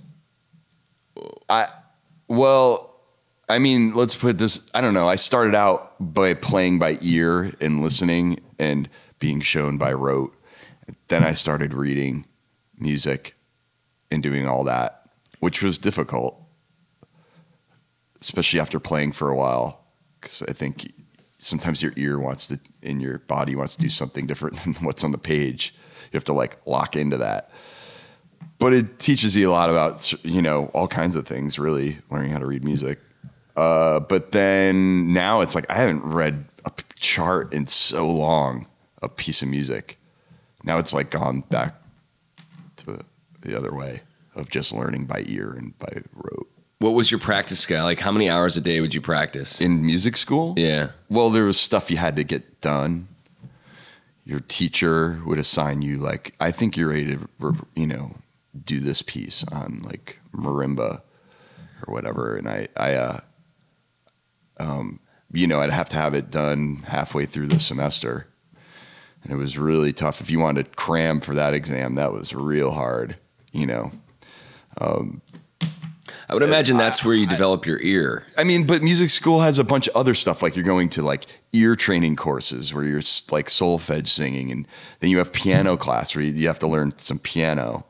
Speaker 4: I well, I mean, let's put this. I don't know. I started out by playing by ear and listening and being shown by rote. Then I started reading music and doing all that, which was difficult, especially after playing for a while. Because I think sometimes your ear wants to, and your body wants to do something different than what's on the page. You have to like lock into that. But it teaches you a lot about you know all kinds of things really learning how to read music. Uh, but then now it's like i haven't read a chart in so long a piece of music. Now it's like gone back to the other way of just learning by ear and by rote
Speaker 1: what was your practice scale? Like how many hours a day would you practice?
Speaker 4: in music school
Speaker 1: yeah.
Speaker 4: well there was stuff you had to get done your teacher would assign you like i think you're ready to you know do this piece on like marimba or whatever and i i uh um you know i'd have to have it done halfway through the semester and it was really tough if you wanted to cram for that exam that was real hard you know
Speaker 1: I would imagine that's where you develop your ear.
Speaker 4: I mean, but music school has a bunch of other stuff. Like you're going to like ear training courses where you're like solfege singing, and then you have piano class where you, you have to learn some piano.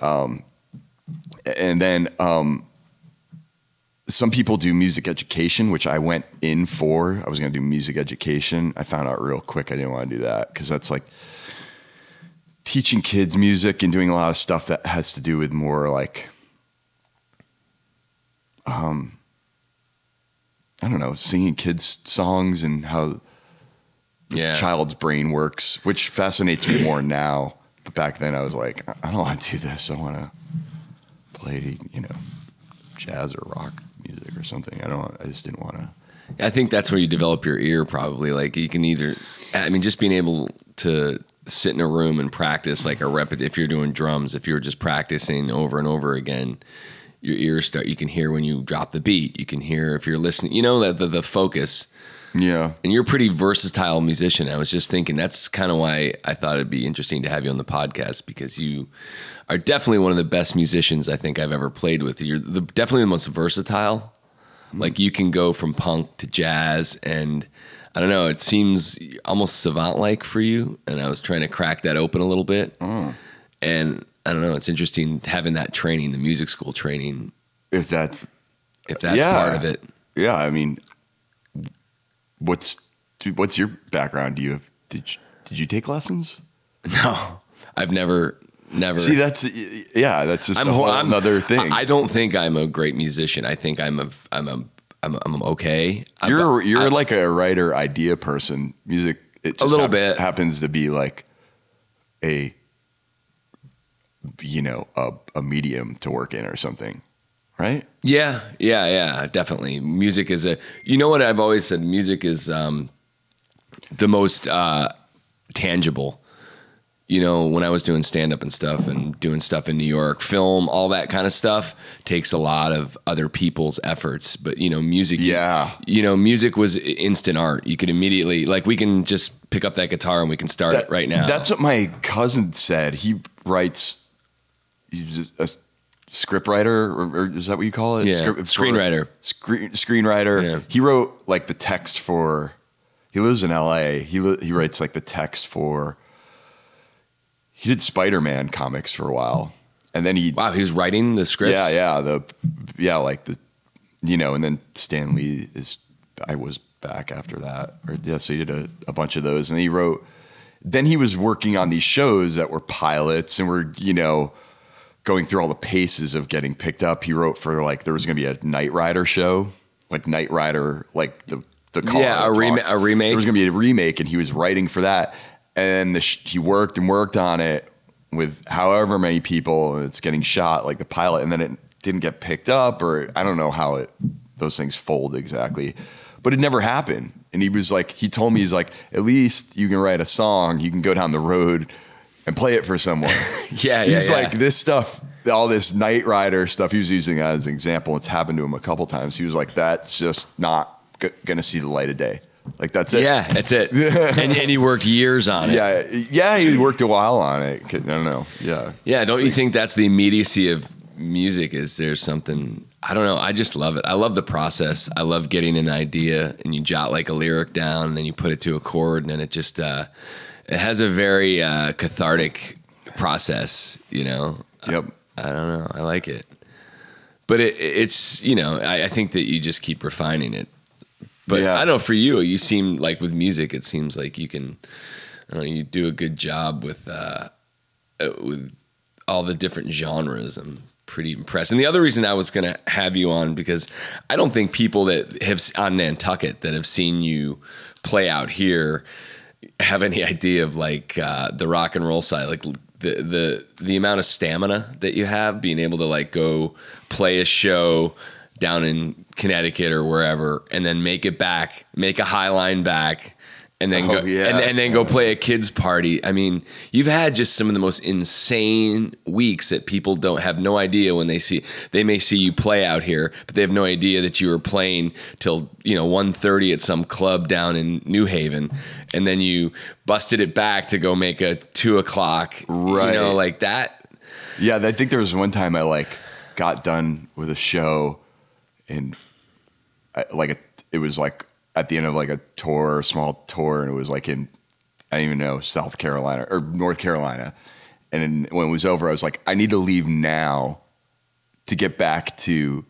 Speaker 4: Um, and then um, some people do music education, which I went in for. I was going to do music education. I found out real quick I didn't want to do that because that's like teaching kids music and doing a lot of stuff that has to do with more like Um, I don't know, singing kids songs and how the
Speaker 1: Yeah.
Speaker 4: child's brain works, which fascinates me more now. But back then, I was like, I I don't want to do this. I want to play, you know, jazz or rock music or something. I don't. I just didn't want to.
Speaker 1: I think that's where you develop your ear probably. Like you can either I mean just being able to sit in a room and practice like a rep if you're doing drums, if you're just practicing over and over again, your ears start you can hear when you drop the beat. You can hear if you're listening, you know that the, the focus
Speaker 4: Yeah,
Speaker 1: and you're a pretty versatile musician. I was just thinking that's kind of why I thought it'd be interesting to have you on the podcast because you are definitely one of the best musicians I think I've ever played with. You're the, definitely the most versatile. Mm-hmm. Like you can go from punk to jazz, and I don't know. It seems almost savant like for you. And I was trying to crack that open a little bit. Mm. And I don't know. It's interesting having that training, the music school training,
Speaker 4: if that's
Speaker 1: if that's
Speaker 4: Yeah.
Speaker 1: part of it.
Speaker 4: yeah. I mean, what's what's your background? Do you have did you, did you take lessons?
Speaker 1: No, I've never never.
Speaker 4: See, that's yeah, that's just
Speaker 1: I'm
Speaker 4: a whole
Speaker 1: I'm-
Speaker 4: another thing.
Speaker 1: I don't think I'm a great musician. I think I'm a I'm a I'm, I'm okay. I'm-
Speaker 4: you're you're
Speaker 1: I-
Speaker 4: like a writer idea person. Music, it just
Speaker 1: little
Speaker 4: hap-
Speaker 1: bit.
Speaker 4: happens to be like a you know a, a medium to work in or something, right?
Speaker 1: Yeah, yeah, yeah, definitely. Music is a. You know what I've always said. Music is um, the most uh, tangible. You know, when I was doing stand up and stuff, and doing stuff in New York, film, all that kind of stuff takes a lot of other people's efforts. But you know, music.
Speaker 4: Yeah.
Speaker 1: You know, music was instant art. You could immediately like we can just pick up that guitar and we can start it right now.
Speaker 4: That's what my cousin said. He writes. He's a, a script writer, or, or is that what you call it?
Speaker 1: Yeah,
Speaker 4: Script-
Speaker 1: screenwriter.
Speaker 4: Screen, screenwriter.
Speaker 1: Yeah.
Speaker 4: He wrote like the text for. He lives in L.A. He li- he writes like the text for. He did Spider Man comics for a while, and then he
Speaker 1: wow, he was writing the scripts.
Speaker 4: yeah yeah the yeah like the you know, and then Stan Lee is I was back after that, or yeah, so he did a, a bunch of those, and he wrote. Then he was working on these shows that were pilots and were you know going through all the paces of getting picked up. He wrote for like there was going to be a Knight Rider show, like Knight Rider, like the the car
Speaker 1: Yeah, a
Speaker 4: talks.
Speaker 1: a remake?
Speaker 4: There was going to be a remake, and he was writing for that. And the sh- he worked and worked on it with however many people, it's getting shot like the pilot, and then it didn't get picked up, or I don't know how it those things fold exactly, but it never happened. And he was like, he told me he's like, at least you can write a song, you can go down the road and play it for someone.
Speaker 1: yeah, yeah.
Speaker 4: He's
Speaker 1: yeah.
Speaker 4: like this stuff, all this Knight Rider stuff. He was using that as an example. It's happened to him a couple times. He was like, that's just not g- going to see the light of day. Like that's it.
Speaker 1: Yeah, that's it. and, and he worked years on it.
Speaker 4: yeah, yeah. He worked a while on it. I don't know. Yeah,
Speaker 1: Yeah, don't you think that's the immediacy of music? Is there something I don't know? I just love it. I love the process. I love getting an idea and you jot like a lyric down and then you put it to a chord and then it just uh, it has a very uh, cathartic process. You know.
Speaker 4: yep.
Speaker 1: I don't know. I like it, but it, it's you know I, I think that you just keep refining it. But
Speaker 4: Yeah.
Speaker 1: I don't know for you. You seem like with music, it seems like you can. I don't know, you do a good job with uh, uh, with all the different genres. I'm pretty impressed. And the other reason I was going to have you on because I don't think people that have on Nantucket that have seen you play out here have any idea of like uh, the rock and roll side, like the the the amount of stamina that you have, being able to like go play a show down in Connecticut or wherever, and then make it back, make a high line back. And then
Speaker 4: Oh,
Speaker 1: go
Speaker 4: yeah.
Speaker 1: and, and then go play a kids party. I mean, you've had just some of the most insane weeks that people don't have no idea when they see they may see you play out here, but they have no idea that you were playing till you know 1.30 at some club down in New Haven, and then you busted it back to go make a two o'clock.
Speaker 4: Right.
Speaker 1: You know, like that.
Speaker 4: Yeah, I think there was one time I like got done with a show, and I, like a, it was like at the end of like a tour, a small tour, and it was like in I don't even know South Carolina or North Carolina, and when it was over, I was like, I need to leave now to get back to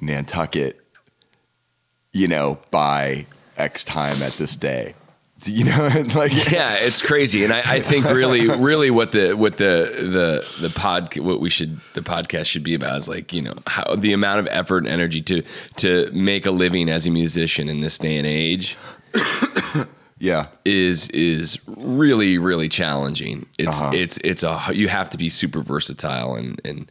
Speaker 4: Nantucket, you know, by X time at this day. You know, like
Speaker 1: Yeah, it's crazy, and I, I think really, really, what the what the the the pod what we should the podcast should be about is like you know how the amount of effort and energy to to make a living as a musician in this day and age
Speaker 4: yeah,
Speaker 1: is is really really challenging. It's
Speaker 4: Uh-huh.
Speaker 1: it's it's a you have to be super versatile and and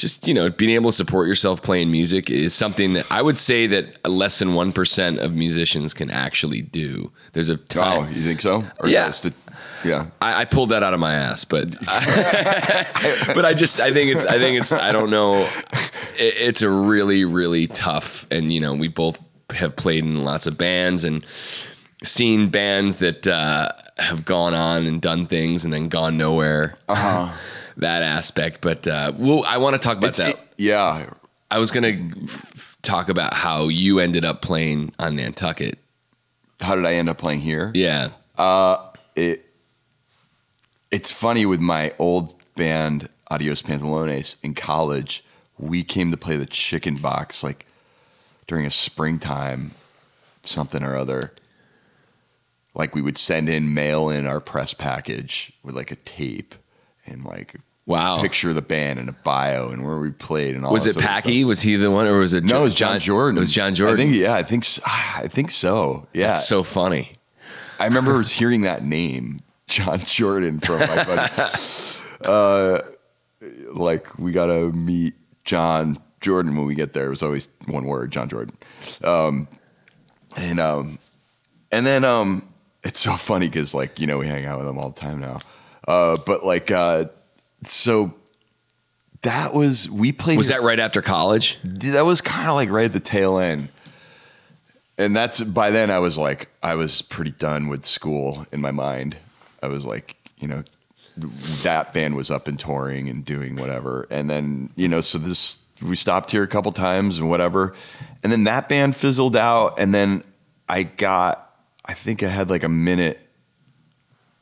Speaker 1: just you know being able to support yourself playing music is something that I would say that less than one percent of musicians can actually do. There's a
Speaker 4: oh, you think so? Or is
Speaker 1: Yeah.
Speaker 4: yeah.
Speaker 1: I, I pulled that out of my ass, but but I just I think it's I think it's I don't know. It, it's a really really tough, and you know we both have played in lots of bands and seen bands that uh, have gone on and done things and then gone nowhere.
Speaker 4: Uh-huh.
Speaker 1: That aspect, but uh, well, I want to talk about
Speaker 4: It's-
Speaker 1: that.
Speaker 4: it- yeah.
Speaker 1: I was gonna f- talk about how you ended up playing on Nantucket.
Speaker 4: How did I end up playing here?
Speaker 1: Yeah,
Speaker 4: It it's funny with my old band Adios Pantalones in college, we came to play the chicken box like during a springtime something or other. Like we would send in mail in our press package with like a tape and like
Speaker 1: Wow.
Speaker 4: picture of the band and a bio and where we played and all.
Speaker 1: Was it Packy? Was he the one, or was it?
Speaker 4: No,
Speaker 1: Jo-
Speaker 4: it was John, Jordan.
Speaker 1: It was John Jordan.
Speaker 4: I think yeah, I think I think so. Yeah,
Speaker 1: That's so funny.
Speaker 4: I remember hearing that name, John Jordan, from my buddy. uh, like we gotta meet John Jordan when we get there. It was always one word, John Jordan. Um, and um, and then um, it's so funny because like you know we hang out with him all the time now. Uh, but like uh, so that was we played.
Speaker 1: Was that right after college?
Speaker 4: that was kind of like right at the tail end. And that's by then I was like I was pretty done with school in my mind. I was like, you know, that band was up and touring and doing whatever. And then, you know, so this we stopped here a couple times and whatever. And then that band fizzled out and then I got I think I had like a minute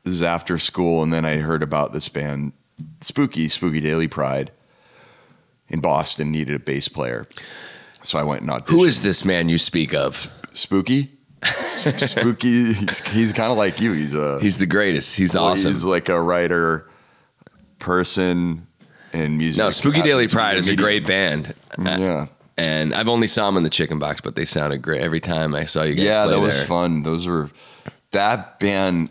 Speaker 4: this is after school and then I heard about this band Spooky, Spooky Daily Pride in Boston needed a bass player. So I went and auditioned.
Speaker 1: Who is this man you speak of?
Speaker 4: Spooky? Spooky, he's, he's kind of like you. He's a
Speaker 1: He's the greatest. He's
Speaker 4: well,
Speaker 1: awesome.
Speaker 4: He's like a writer, person, and music.
Speaker 1: no, Spooky Daily
Speaker 4: happens to be
Speaker 1: Pride is a great band.
Speaker 4: Mm, yeah, uh,
Speaker 1: And I've only saw them in the Chicken Box, but they sounded great every time I saw you guys
Speaker 4: yeah, that was fun. Those were that band.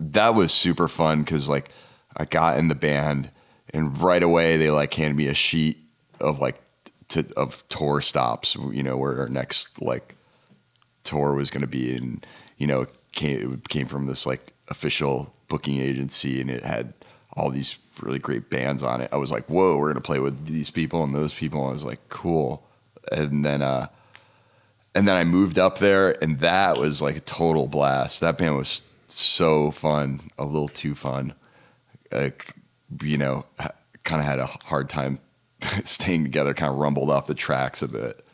Speaker 4: That was super fun because like I got in the band and right away they like handed me a sheet of like to, of tour stops. You know where our next like tour was going to be, and you know it came it came from this like official booking agency, and it had all these really great bands on it. I was like, whoa, we're gonna play with these people and those people. I was like, cool, and then uh and then I moved up there, and that was like a total blast. That band was so fun, a little too fun. Uh, you know, kind of had a hard time staying together. Kind of rumbled off the tracks a bit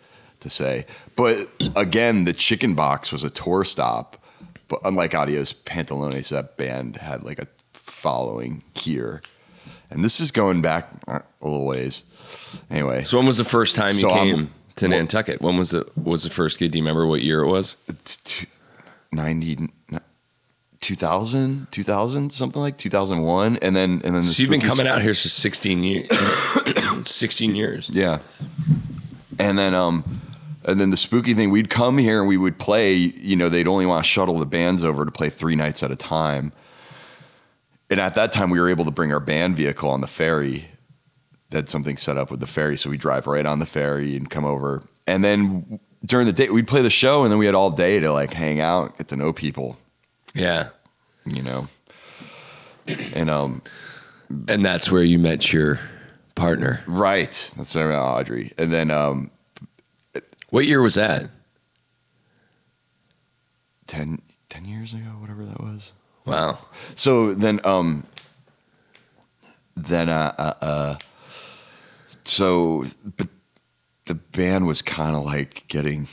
Speaker 4: to say, but again, the Chicken Box was a tour stop. But unlike Adios Pantalones, that band had like a following here, and this is going back uh, a little ways. Anyway,
Speaker 1: So when was the first time
Speaker 4: So
Speaker 1: you
Speaker 4: I'm-
Speaker 1: came to
Speaker 4: well-
Speaker 1: Nantucket? When was the was the first gig? Do you remember what year it was?
Speaker 4: it's 90 2000 2000 something like 2001 and then and then the
Speaker 1: So you've been coming out here for 16 years. 16 years.
Speaker 4: yeah and then um and then the spooky thing we'd come here and we would play you know they'd only want to shuttle the bands over to play three nights at a time and at that time we were able to bring our band vehicle on the ferry had something set up with the ferry so we drive right on the ferry and come over and then during the day we'd play the show and then we had all day to like hang out get to know people
Speaker 1: Yeah.
Speaker 4: you know. And um,
Speaker 1: And that's where you met your partner.
Speaker 4: right, that's uh, Audrey. And then um,
Speaker 1: What year was that?
Speaker 4: 10, 10 years ago, whatever that was.
Speaker 1: Wow.
Speaker 4: So then um, then uh, uh, uh so but the band was kind of like getting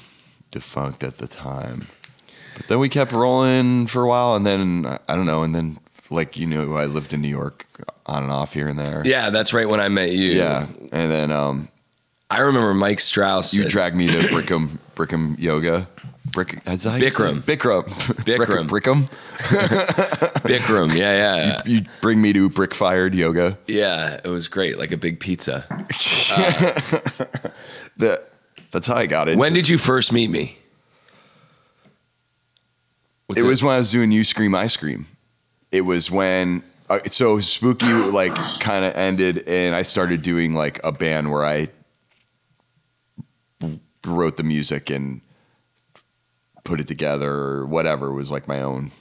Speaker 4: defunct at the time. But then we kept rolling for a while, and then I don't know, and then like you know, I lived in New York on and off here and there.
Speaker 1: Yeah, that's right when I met you.
Speaker 4: yeah, and then um,
Speaker 1: I remember Mike Strauss.
Speaker 4: You
Speaker 1: said-
Speaker 4: dragged me to Brickham Brickham Yoga. Brick, how you?
Speaker 1: Bikram.
Speaker 4: Bikram.
Speaker 1: Bikram.
Speaker 4: Brickham.
Speaker 1: Bikram. Yeah, yeah.
Speaker 4: You bring me to brick fired yoga.
Speaker 1: Yeah, it was great, like a big pizza.
Speaker 4: That that's how I got it.
Speaker 1: When did you first meet me? Was
Speaker 4: it was when I was doing You Scream, I Scream. It was when uh, so spooky like kind of ended, and I started doing like a band where I wrote the music and put it together or whatever. It was like my own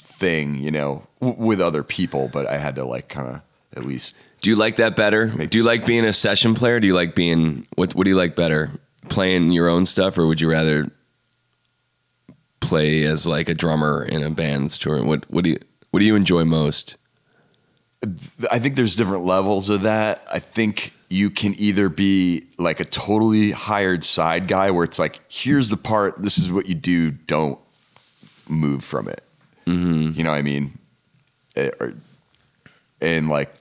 Speaker 4: thing, you know, w- with other people, but I had to like kind of at least
Speaker 1: Do you like that better? Do you like
Speaker 4: sense.
Speaker 1: being a session player? Do you like being what? What do you like better, playing your own stuff, or would you rather play as like a drummer in a band's touring? What What do you What do you enjoy most?
Speaker 4: I think there's different levels of that. I think you can either be like a totally hired side guy where it's like, here's the part, this is what you do, don't move from it.
Speaker 1: Mm-hmm.
Speaker 4: You know what I mean? Eh, or- and like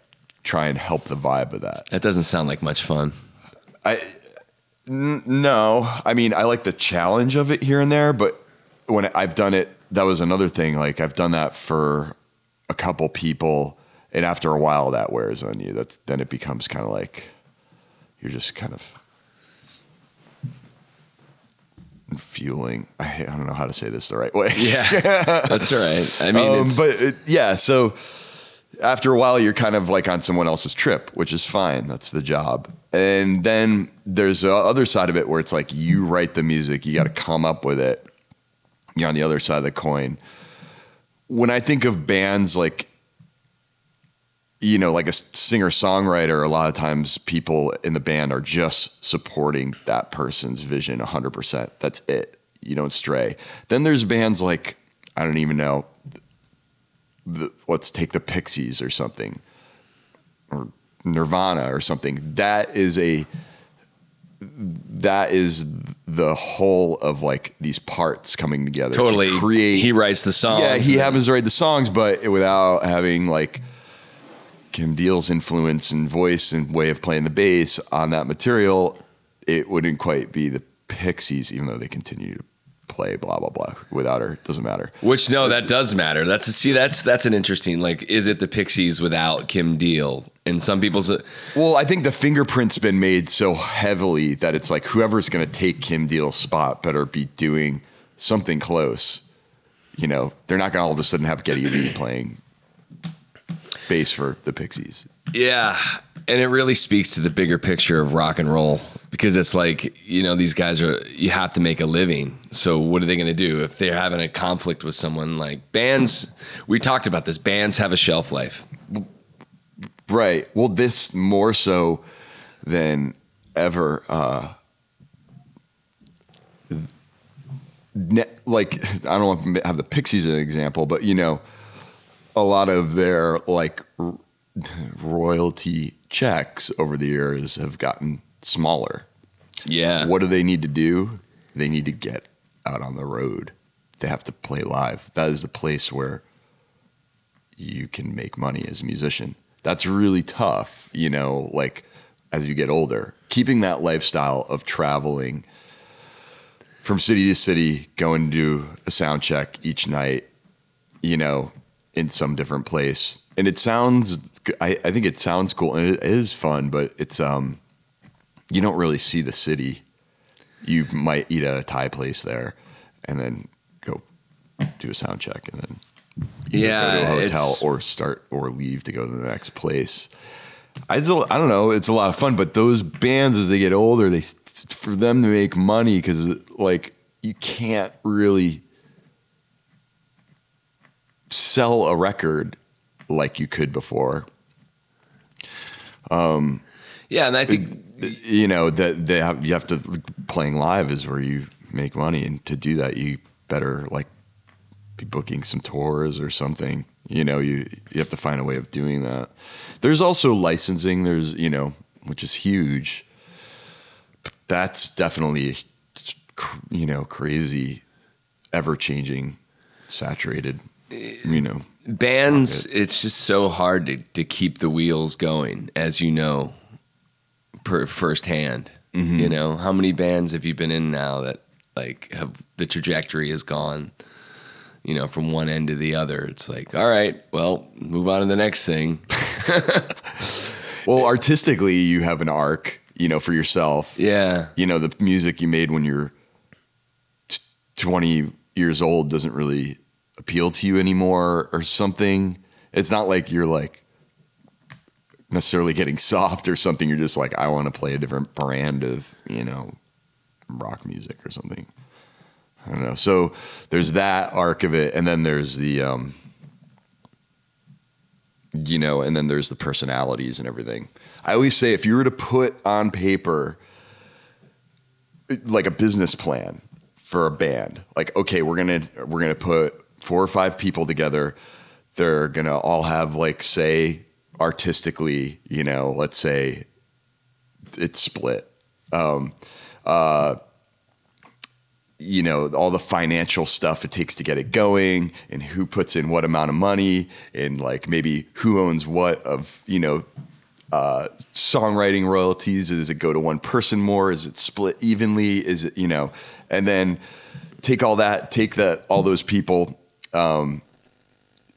Speaker 4: try and help the vibe of that.
Speaker 1: That doesn't sound like much fun.
Speaker 4: I n- no, I mean I like the challenge of it here and there, but when I've done it, that was another thing. Like I've done that for a couple people, and after a while that wears on you. That's then it becomes kind of like you're just kind of fueling. I, I don't know how to say this the right way.
Speaker 1: Yeah, that's right. I mean,
Speaker 4: Um,
Speaker 1: it's-
Speaker 4: but it, yeah, so after a while, you're kind of like on someone else's trip, which is fine. That's the job. And then there's the other side of it where it's like you write the music, you got to come up with it. You're on the other side of the coin. When I think of bands like, you know, like a singer songwriter, a lot of times people in the band are just supporting that person's vision 100%. That's it. You don't stray. Then there's bands like, I don't even know, the, let's take the Pixies or something, or Nirvana or something. That is a that is the whole of like these parts coming together. to
Speaker 1: totally
Speaker 4: create.
Speaker 1: He writes the songs.
Speaker 4: yeah, he happens to write the songs, but without having like Kim Deal's influence and voice and way of playing the bass on that material, it wouldn't quite be the Pixies, even though they continue to play blah blah blah. Without her, it doesn't matter.
Speaker 1: Which no, that does matter. That's see, that's that's an interesting. Like, is it the Pixies without Kim Deal? And some people's uh,
Speaker 4: Well, I think the fingerprint's been made so heavily that it's like whoever's going to take Kim Deal's spot better be doing something close. You know, they're not going to all of a sudden have Geddy Lee playing bass for the Pixies.
Speaker 1: Yeah. And it really speaks to the bigger picture of rock and roll because it's like, you know, these guys are, you have to make a living. So what are they going to do if they're having a conflict with someone like bands? We talked about this. Bands have a shelf life.
Speaker 4: Right. Well, this more so than ever. Uh, ne- like I don't want to have the Pixies as an example, but you know, a lot of their like r- royalty checks over the years have gotten smaller.
Speaker 1: Yeah.
Speaker 4: What do they need to do? They need to get out on the road. They have to play live. That is the place where you can make money as a musician. That's really tough, you know, like as you get older. Keeping that lifestyle of traveling from city to city, going to do a sound check each night, you know, in some different place. And it sounds, I, I think it sounds cool and it is fun, but it's, um, you don't really see the city. You might eat at a Thai place there and then go do a sound check and then
Speaker 1: Yeah,
Speaker 4: go to a hotel or start or leave to go to the next place. I, a- I don't know. It's a lot of fun, but those bands as they get older, they for them to make money because like you can't really sell a record like you could before.
Speaker 1: Um, yeah. And I think,
Speaker 4: you know that they have you have to playing live is where you make money and to do that you better like be booking some tours or something. You know you you have to find a way of doing that. There's also licensing there's you know which is huge. But that's definitely you know crazy ever changing saturated you know
Speaker 1: bands it's just so hard to, to keep the wheels going as you know per firsthand
Speaker 4: Mm-hmm.
Speaker 1: you know? How many bands have you been in now that like have the trajectory has gone you know from one end to the other? It's like all right well move on to the next thing.
Speaker 4: Well artistically you have an arc you know for yourself.
Speaker 1: Yeah.
Speaker 4: You know the music you made when you're t- 20 years old doesn't really appeal to you anymore or something. It's not like you're like necessarily getting soft or something you're just like i want to play a different brand of you know rock music or something i don't know so there's that arc of it and then there's the um you know and then there's the personalities and everything i always say if you were to put on paper like a business plan for a band. Like, okay, we're gonna we're gonna put four or five people together. They're gonna all have like say artistically, you know, let's say it's split. Um, uh, you know, all the financial stuff it takes to get it going, and who puts in what amount of money, and like maybe who owns what of you know uh, songwriting royalties? Does it go to one person more? Is it split evenly? Is it you know? And then take all that, take that all those people, um,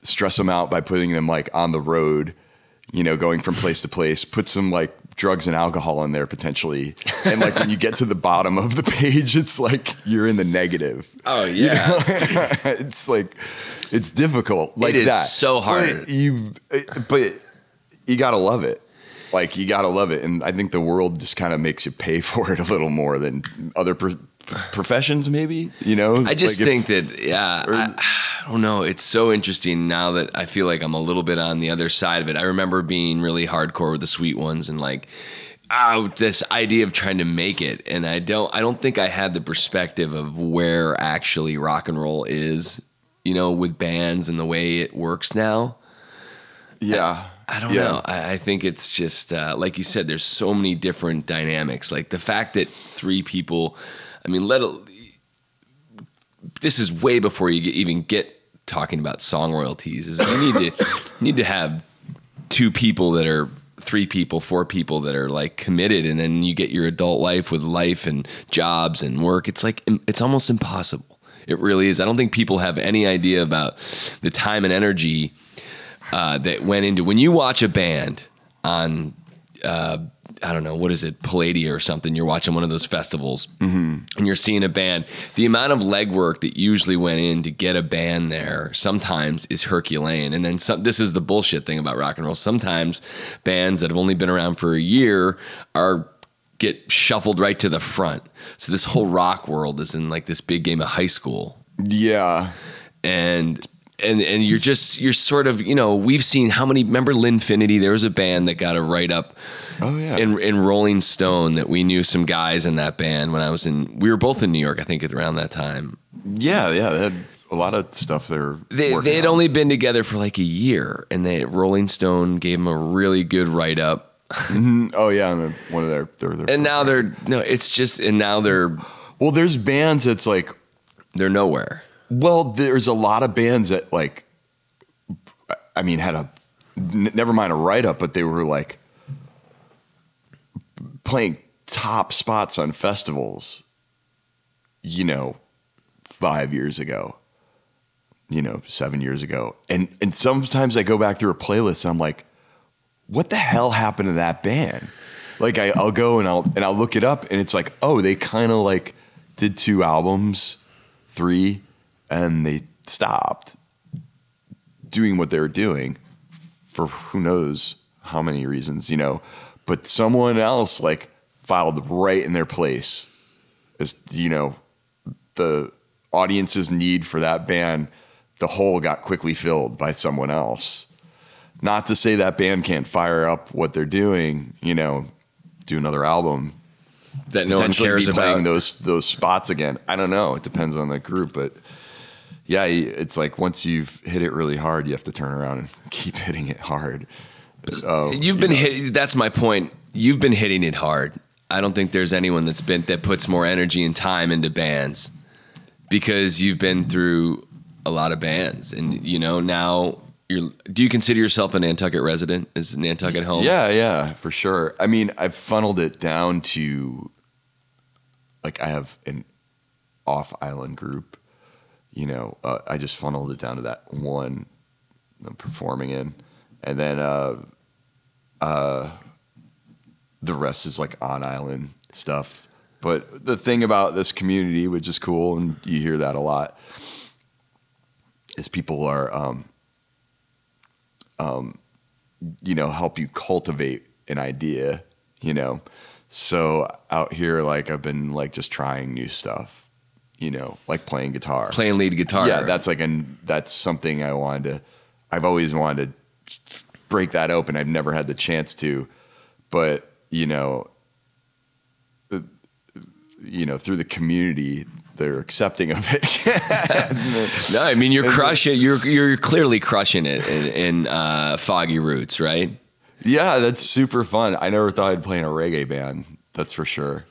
Speaker 4: stress them out by putting them like on the road you know, going from place to place. Put some like drugs and alcohol in there potentially, and like when you get to the bottom of the page, it's like you're in the negative.
Speaker 1: Oh
Speaker 4: You
Speaker 1: yeah.
Speaker 4: know? it's like it's difficult like
Speaker 1: is
Speaker 4: that.
Speaker 1: so hard.
Speaker 4: But you, but you gotta love it. Like you gotta love it, and I think the world just kind of makes you pay for it a little more than other pro- professions, maybe. You know,
Speaker 1: I just
Speaker 4: Like, if-
Speaker 1: think that yeah, I, I don't know. It's so interesting now that I feel like I'm a little bit on the other side of it. I remember being really hardcore with the sweet ones and like oh this idea of trying to make it and I don't I don't think I had the perspective of where actually rock and roll is, you know, with bands and the way it works now.
Speaker 4: yeah,
Speaker 1: I don't
Speaker 4: Yeah.
Speaker 1: know. I, I think it's just uh, like you said. There's so many different dynamics. Like the fact that three people. I mean, let. This is way before you even get talking about song royalties. Is you need to need to have two people that are three people, four people that are like committed, and then you get your adult life with life and jobs and work. It's like it's almost impossible. It really is. I don't think people have any idea about the time and energy uh, that went into when you watch a band on uh, I don't know what is it Palladia or something. You're watching one of those festivals and you're seeing a band. The amount of legwork that usually went in to get a band there sometimes is Herculean. And then some, this is the bullshit thing about rock and roll. Sometimes bands that have only been around for a year are get shuffled right to the front. So this whole rock world is in like this big game of high school
Speaker 4: yeah.
Speaker 1: and and and you're just you're sort of you know we've seen how many remember Linfinity there was a band that got a write up
Speaker 4: Oh yeah.
Speaker 1: in in Rolling Stone that we knew some guys in that band when I was in we were both in New York I think at around that time
Speaker 4: yeah, yeah. They had a lot of stuff there.
Speaker 1: they they had only been together for like a year and they Rolling Stone gave them a really good write up mm-hmm.
Speaker 4: Oh yeah, and one of their. They're, their
Speaker 1: and now they're no it's just and now they're
Speaker 4: well, there's bands that's like
Speaker 1: they're nowhere
Speaker 4: Well, there's a lot of bands that like, I mean, had a n- never mind a write up, but they were like playing top spots on festivals. You know, five years ago, you know, seven years ago, and and sometimes I go back through a playlist. And I'm like, what the hell happened to that band? Like I, I'll go and I'll and I'll look it up, and it's like, oh, they kind of like did two albums, three, and they stopped doing what they were doing for who knows how many reasons, you know. But someone else like filed right in their place as you know the audience's need for that band. The hole got quickly filled by someone else. Not to say that band can't fire up what they're doing, you know, do another album,
Speaker 1: that no one cares about
Speaker 4: those those spots again. I don't know. It depends on the group, but yeah, it's like once you've hit it really hard, you have to turn around and keep hitting it hard. So,
Speaker 1: You've
Speaker 4: you
Speaker 1: been
Speaker 4: know,
Speaker 1: hit. That's my point. You've been hitting it hard. I don't think there's anyone that's been that puts more energy and time into bands because you've been through a lot of bands, and you know now. You're, do you consider yourself a Nantucket resident? Is Nantucket home?
Speaker 4: Yeah, yeah, for sure. I mean, I've funneled it down to like I have an off island group. You know, uh, I just funneled it down to that one I'm performing in, and then uh, uh, the rest is like on island stuff. But the thing about this community, which is cool, and you hear that a lot, is people are um, you know, help you cultivate an idea, you know. So out here, like I've been like just trying new stuff, you know, like playing guitar.
Speaker 1: playing lead guitar.
Speaker 4: yeah, that's like an that's something I wanted to. I've always wanted to break that open. I've never had the chance to, but you know, you know, through the community, they're accepting of it.
Speaker 1: no. I mean, you're crushing. You're you're clearly crushing it in, in uh, Foggy Roots, right?
Speaker 4: Yeah, that's super fun. I never thought I'd play in a reggae band. That's for sure.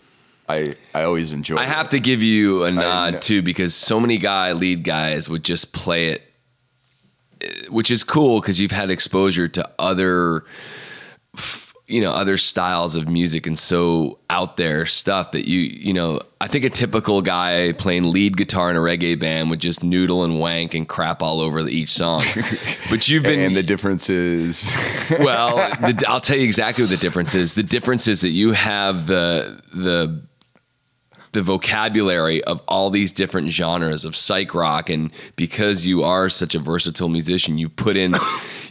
Speaker 4: I I always enjoy.
Speaker 1: I
Speaker 4: it.
Speaker 1: have to give you a nod too because so many guy lead guys would just play it, which is cool because you've had exposure to other you know other styles of music and so out there stuff that you you know I think a typical guy playing lead guitar in a reggae band would just noodle and wank and crap all over each song. But you've been
Speaker 4: and the difference is
Speaker 1: well, the, I'll tell you exactly what the difference is. The difference is that you have the the the vocabulary of all these different genres of psych rock, and because you are such a versatile musician, you put in.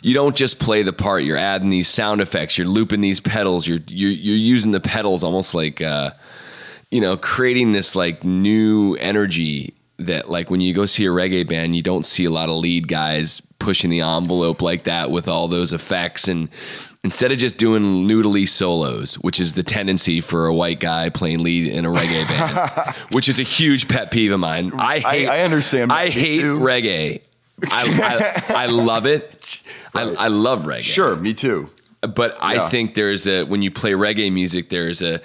Speaker 1: You don't just play the part. You're adding these sound effects. You're looping these pedals. You're you're, you're using the pedals almost like, uh, you know, creating this like new energy that like when you go see a reggae band, you don't see a lot of lead guys pushing the envelope like that with all those effects and instead of just doing noodly solos, which is the tendency for a white guy playing lead in a reggae band, which is a huge pet peeve of mine. I hate,
Speaker 4: I understand.
Speaker 1: I hate
Speaker 4: too.
Speaker 1: reggae. I, I, I love it. I, I love reggae
Speaker 4: Sure, me too.
Speaker 1: but I
Speaker 4: Yeah.
Speaker 1: think there's a when you play reggae music, there's a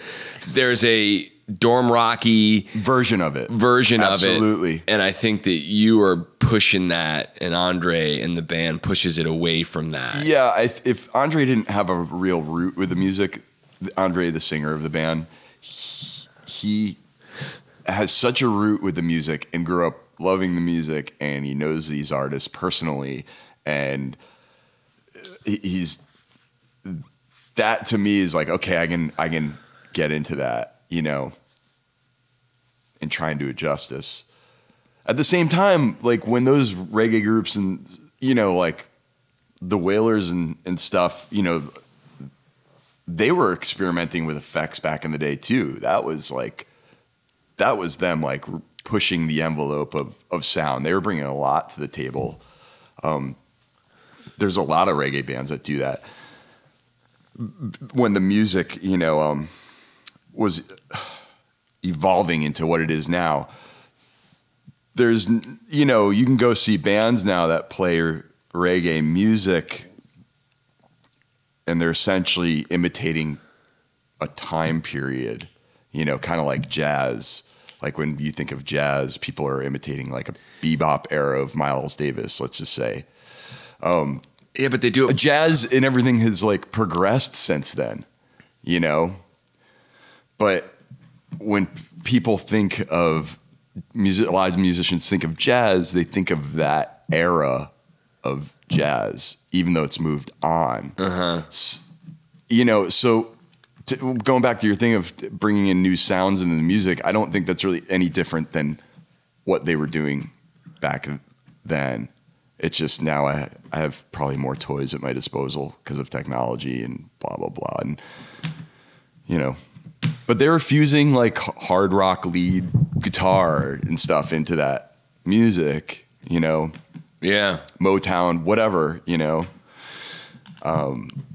Speaker 1: there's a dorm rocky
Speaker 4: Version of it.
Speaker 1: version of it. Absolutely. and I think that you are pushing that, and Andre and the band pushes it away from that.
Speaker 4: Yeah, I, if Andre didn't have a real root with the music, Andre, the singer of the band, he, he has such a root with the music and grew up loving the music, and he knows these artists personally, and he's that to me is like okay, I can I can get into that, you know, and trying to do it justice. At the same time, like when those reggae groups and you know like the Wailers and, and stuff, you know, they were experimenting with effects back in the day too. That was like, that was them like pushing the envelope of, of sound. They were bringing a lot to the table. Um, there's a lot of reggae bands that do that. When the music, you know, um, was evolving into what it is now, there's, you know, you can go see bands now that play reggae music and they're essentially imitating a time period, you know, kind of like jazz. Like when you think of jazz, people are imitating like a bebop era of Miles Davis, let's just say.
Speaker 1: Um, yeah, but they do it.
Speaker 4: Jazz and everything has like progressed since then, you know? But when people think of music, a lot of musicians think of jazz, they think of that era of jazz, even though it's moved on.
Speaker 1: Uh-huh.
Speaker 4: S- You know, so to, going back to your thing of bringing in new sounds into the music, I don't think that's really any different than what they were doing back then. It's just now I, I have probably more toys at my disposal because of technology and blah, blah, blah. And, you know, but they were fusing like hard rock lead guitar and stuff into that music, you know,
Speaker 1: Yeah.
Speaker 4: Motown, whatever, you know. Um,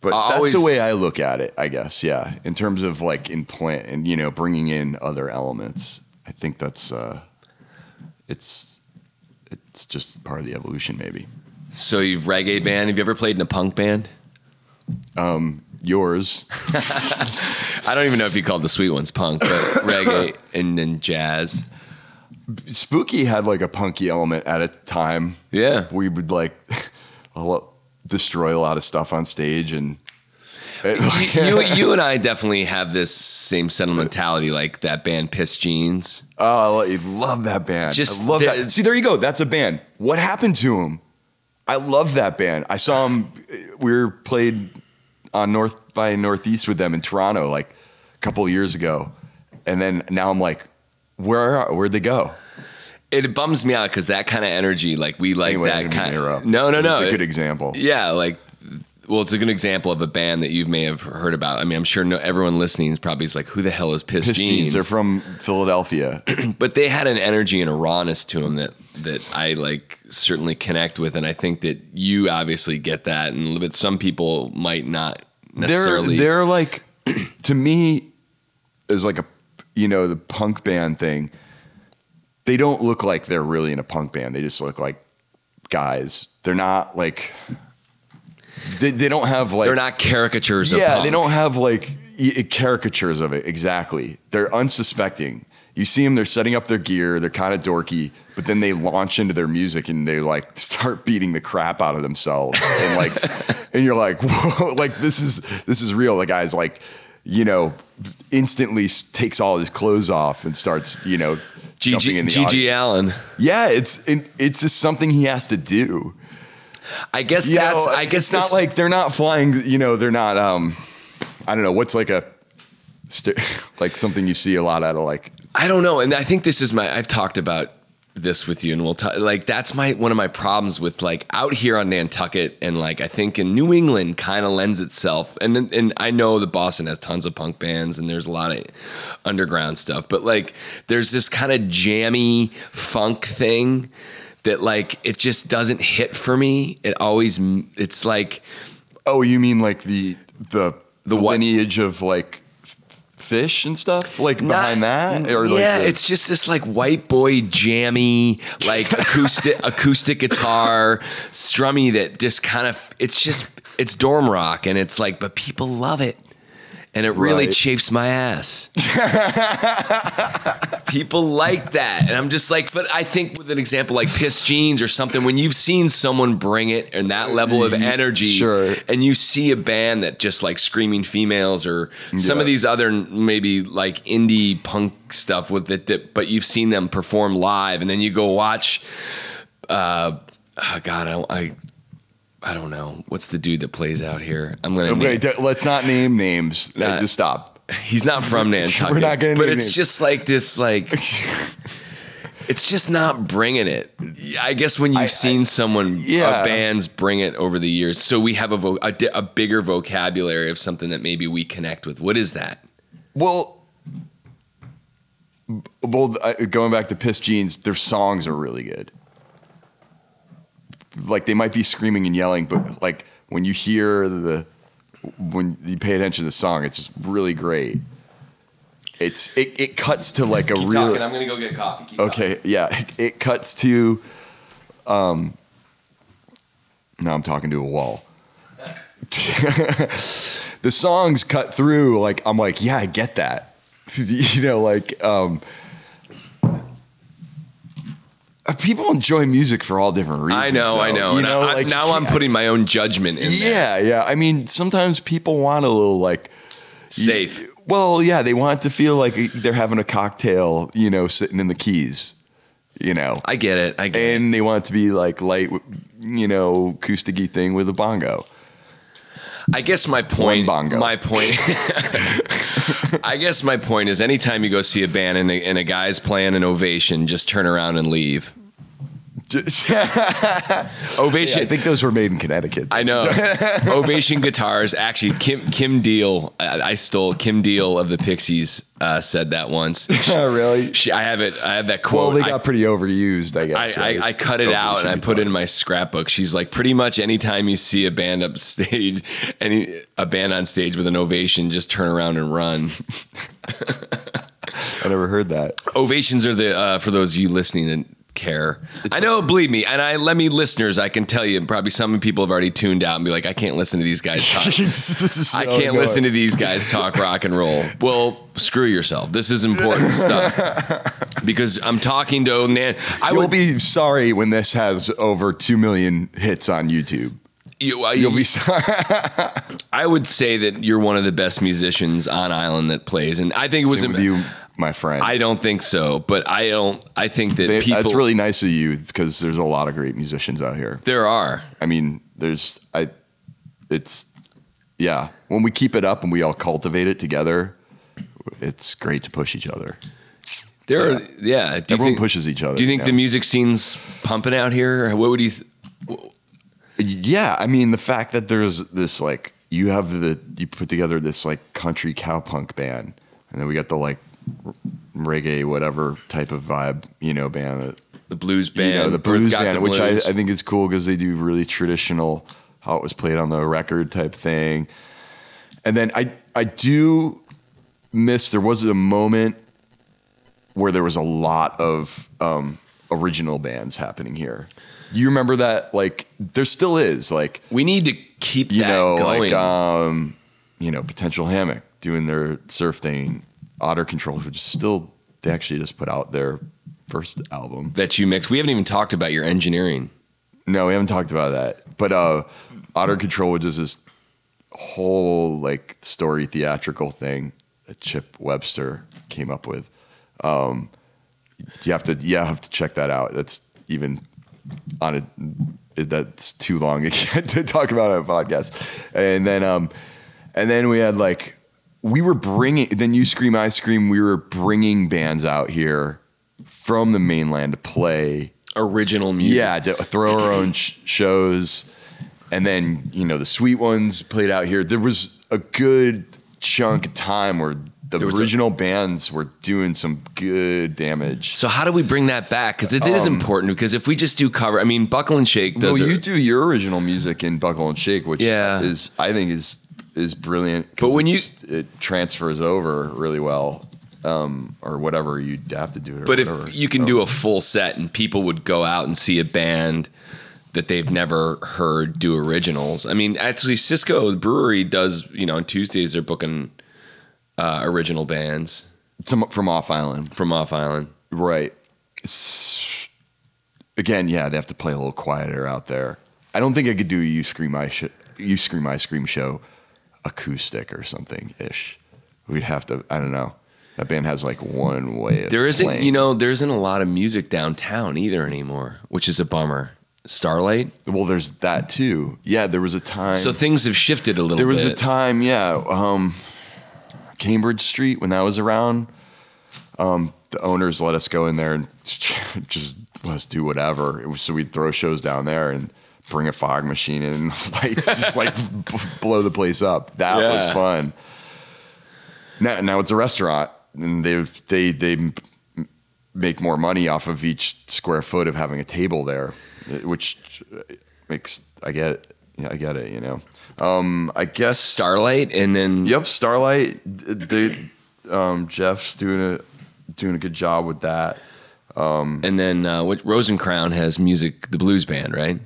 Speaker 4: but
Speaker 1: I
Speaker 4: that's the way I look at it, I guess. Yeah, in terms of like in plant and you know bringing in other elements, I think that's uh, it's it's just part of the evolution, maybe.
Speaker 1: So you've reggae band. Have you ever played in a punk band?
Speaker 4: Yours,
Speaker 1: I don't even know if you called the Sweet Ones punk, but reggae and then jazz.
Speaker 4: Spooky had like a punky element at a time.
Speaker 1: Yeah.
Speaker 4: we would like destroy a lot of stuff on stage and.
Speaker 1: you, you and I definitely have this same sentimentality, like that band Pissed Jeans.
Speaker 4: Oh, I love that band.
Speaker 1: Just
Speaker 4: I love
Speaker 1: the-
Speaker 4: that. See, there you go. That's a band. What happened to him? I love that band. I saw him. We were played on North by Northeast with them in Toronto like a couple years ago, and then now I'm like, where are, where'd they go?
Speaker 1: It bums me out because that kind of energy, like we like
Speaker 4: Anyway,
Speaker 1: that kind. No, no, no.
Speaker 4: a good
Speaker 1: It-
Speaker 4: example.
Speaker 1: Yeah, like, well, it's a good example of a band that you may have heard about. I mean, I'm sure no, everyone listening is probably is like, who the hell is Piss,
Speaker 4: Pissed
Speaker 1: Jeans?
Speaker 4: Jeans. They're from Philadelphia.
Speaker 1: but they had an energy and a rawness to them that that I like certainly connect with, and I think that you obviously get that, and but some people might not
Speaker 4: they're
Speaker 1: necessarily.
Speaker 4: they're like to me is like a you know the punk band thing. They don't look like they're really in a punk band. They just look like guys. They're not like they, they don't have like
Speaker 1: they're not caricatures. of
Speaker 4: yeah they don't have like caricatures of it exactly. They're unsuspecting. You see them, they're setting up their gear, they're kind of dorky, but then they launch into their music and they like start beating the crap out of themselves. And like, and you're like, whoa, like this is, this is real. The guy's like, you know, instantly takes all his clothes off and starts, you know, jumping in
Speaker 1: GG,
Speaker 4: the audience.
Speaker 1: Allin.
Speaker 4: Yeah, it's it's just something he has to do.
Speaker 1: I guess
Speaker 4: You
Speaker 1: that's.
Speaker 4: know,
Speaker 1: I guess
Speaker 4: it's not like they're not flying. You know, they're not. Um, I don't know what's like a like something you see a lot out of like.
Speaker 1: I don't know, and I think this is my. I've talked about this with you, and we'll talk. Like that's my one of my problems with like out here on Nantucket, and like I think in New England kind of lends itself. And and I know that Boston has tons of punk bands, and there's a lot of underground stuff, but like there's this kind of jammy funk thing that like it just doesn't hit for me. It always it's like
Speaker 4: Oh, you mean like the the
Speaker 1: The what?
Speaker 4: lineage of like Phish and stuff like behind that, or like
Speaker 1: yeah,
Speaker 4: the-
Speaker 1: it's just this like white boy jammy, like acoustic acoustic guitar, strummy that just kind of it's just it's dorm rock and it's like, but people love it. And it really
Speaker 4: Right.
Speaker 1: chafes my ass. people like that. And I'm just like, but I think with an example like Pissed Jeans or something, when you've seen someone bring it and that level of energy,
Speaker 4: Sure.
Speaker 1: and you see a band that just like screaming females or some
Speaker 4: Yeah.
Speaker 1: of these other maybe like indie punk stuff with it that but you've seen them perform live and then you go watch uh oh god I I I don't know what's the dude that plays out here I'm gonna
Speaker 4: Okay,
Speaker 1: name,
Speaker 4: let's not name names. Uh,
Speaker 1: Nah.
Speaker 4: just stop.
Speaker 1: he's not from Nantucket
Speaker 4: We're not gonna
Speaker 1: but
Speaker 4: name
Speaker 1: it's
Speaker 4: names.
Speaker 1: just like this like it's just not bringing it I guess when you've
Speaker 4: I-
Speaker 1: seen someone
Speaker 4: Yeah.
Speaker 1: bands bring it over the years so we have a, vo- a, a bigger vocabulary of something that maybe we connect with what is that
Speaker 4: Well, well, going back to Pissed Jeans, their songs are really good. Like they might be screaming and yelling, but like when you hear the when you pay attention to the song, it's really great. It's it, it cuts to like a
Speaker 1: Keep
Speaker 4: real
Speaker 1: talking. I'm gonna go get coffee. Keep talking.
Speaker 4: okay yeah it cuts to um now i'm talking to a wall the songs cut through like i'm like yeah i get that you know like um Uh, people enjoy music for all different reasons
Speaker 1: I know, I know.
Speaker 4: you know
Speaker 1: I,
Speaker 4: like
Speaker 1: now I'm putting my own judgment in there.
Speaker 4: yeah yeah i mean sometimes people want a little like
Speaker 1: Safe.
Speaker 4: well, yeah, they want to feel like they're having a cocktail, you know, sitting in the keys, you know,
Speaker 1: I get it. I get it.
Speaker 4: and they want it to be like light, you know, acousticy thing with a bongo.
Speaker 1: I guess my point.
Speaker 4: bongo.
Speaker 1: My point. I guess my point is, anytime you go see a band and a, and a guy's playing an ovation, just turn around and leave. Ovation.
Speaker 4: I think those were made in Connecticut.
Speaker 1: I know. Ovation guitars. Actually, Kim Kim Deal. I, I stole Kim Deal of the Pixies. Uh, said that once.
Speaker 4: Oh, really?
Speaker 1: She, I have it. I have that quote.
Speaker 4: Well, they
Speaker 1: I-
Speaker 4: got pretty overused, I
Speaker 1: I,
Speaker 4: guess.
Speaker 1: I,
Speaker 4: right?
Speaker 1: I cut it out and I put it in my scrapbook. She's like, pretty much anytime you see a band up stage, any a band on stage with an ovation, just turn around and run.
Speaker 4: I never heard that.
Speaker 1: Ovations are the uh, for those of you listening and care. I know, believe me, and I let me listeners. I can tell you, probably some people have already tuned out and be like, I can't listen to these guys talk.
Speaker 4: Is
Speaker 1: I can't
Speaker 4: annoying.
Speaker 1: listen to these guys talk rock and roll. Well, screw yourself. This is important stuff because I'm talking to Nan. I
Speaker 4: You'll
Speaker 1: would
Speaker 4: be sorry when this has over two million hits on YouTube.
Speaker 1: You, uh,
Speaker 4: You'll be sorry.
Speaker 1: I would say that you're one of the best musicians on island that plays, and I think it was.
Speaker 4: Same with you, my friend.
Speaker 1: I don't think so, but I don't. I think that
Speaker 4: They-
Speaker 1: people.
Speaker 4: that's really nice of you because there's a lot of great musicians out here.
Speaker 1: there are.
Speaker 4: I mean, there's I it's yeah, when we keep it up and we all cultivate it together, it's great to push each other.
Speaker 1: There are. Yeah. Do you
Speaker 4: Everyone
Speaker 1: think,
Speaker 4: pushes each other.
Speaker 1: Do you think
Speaker 4: know?
Speaker 1: the music scene's pumping out here? What would you? th-
Speaker 4: Yeah, I mean the fact that there's this like you have the you put together this like country cowpunk band, and then we got the like reggae whatever type of vibe, you know, band that
Speaker 1: The blues band,
Speaker 4: you know, the blues band,
Speaker 1: the
Speaker 4: which I,
Speaker 1: blues.
Speaker 4: I think is cool because they do really traditional how it was played on the record type thing. And then I I do miss there was a moment where there was a lot of um, original bands happening here. You remember that? Like there still is like
Speaker 1: we need to keep
Speaker 4: you
Speaker 1: that
Speaker 4: know
Speaker 1: going.
Speaker 4: like um, you know potential hammock doing their surf thing, otter control, which is still they actually just put out their first album.
Speaker 1: that you mix. We haven't even talked about your engineering.
Speaker 4: No, we haven't talked about that. But uh Otter Control, which is this whole like story theatrical thing that Chip Webster came up with. Um you have to yeah, have to check that out. That's even on a that's too long again to talk about on a podcast. And then um and then we had like we were bringing then you scream I scream we were bringing bands out here from the mainland to play
Speaker 1: Original music.
Speaker 4: yeah, to throw our own sh- shows, and then you know the sweet ones played out here. There was a good chunk of time where the
Speaker 1: was a-
Speaker 4: original bands were doing some good damage.
Speaker 1: So how do we bring that back? Because it is um, important. Because if we just do cover, I mean, Buckle and Shake
Speaker 4: No,
Speaker 1: does.
Speaker 4: you
Speaker 1: it-
Speaker 4: do your original music in Buckle and Shake, which
Speaker 1: Yeah.
Speaker 4: is I think is is brilliant.
Speaker 1: But when you-
Speaker 4: it transfers over really well, um, or whatever you have to do it.
Speaker 1: But
Speaker 4: whatever.
Speaker 1: if you can do a full set and people would go out and see a band that they've never heard do originals. I mean, actually, Cisco the Brewery does. You know, on Tuesdays they're booking uh, original bands
Speaker 4: Some from off island,
Speaker 1: from off island.
Speaker 4: Right. Again, yeah, they have to play a little quieter out there. I don't think I could do a you scream I sh- you scream I scream show acoustic or something ish. We'd have to. I don't know. That band has like one way. Of
Speaker 1: There isn't,
Speaker 4: playing.
Speaker 1: you know, there isn't a lot of music downtown either anymore, which is a bummer. Starlight.
Speaker 4: Well, there's that too. Yeah, there was a time.
Speaker 1: So things have shifted a little. Bit.
Speaker 4: There was
Speaker 1: bit.
Speaker 4: a time. Yeah, um, Cambridge Street when that was around. Um, the owners let us go in there and just let us do whatever. Was, so we'd throw shows down there and bring a fog machine in and lights, just like b- blow the place up. That was fun. Now, now it's a restaurant, and they they they make more money off of each square foot of having a table there, which makes I get it. Yeah, I get it. You know, um, I guess
Speaker 1: Starlight, and then
Speaker 4: Yep, Starlight. They, um, Jeff's doing a doing a good job with that.
Speaker 1: and then uh, what? Rose & Crown has music, the blues band, right?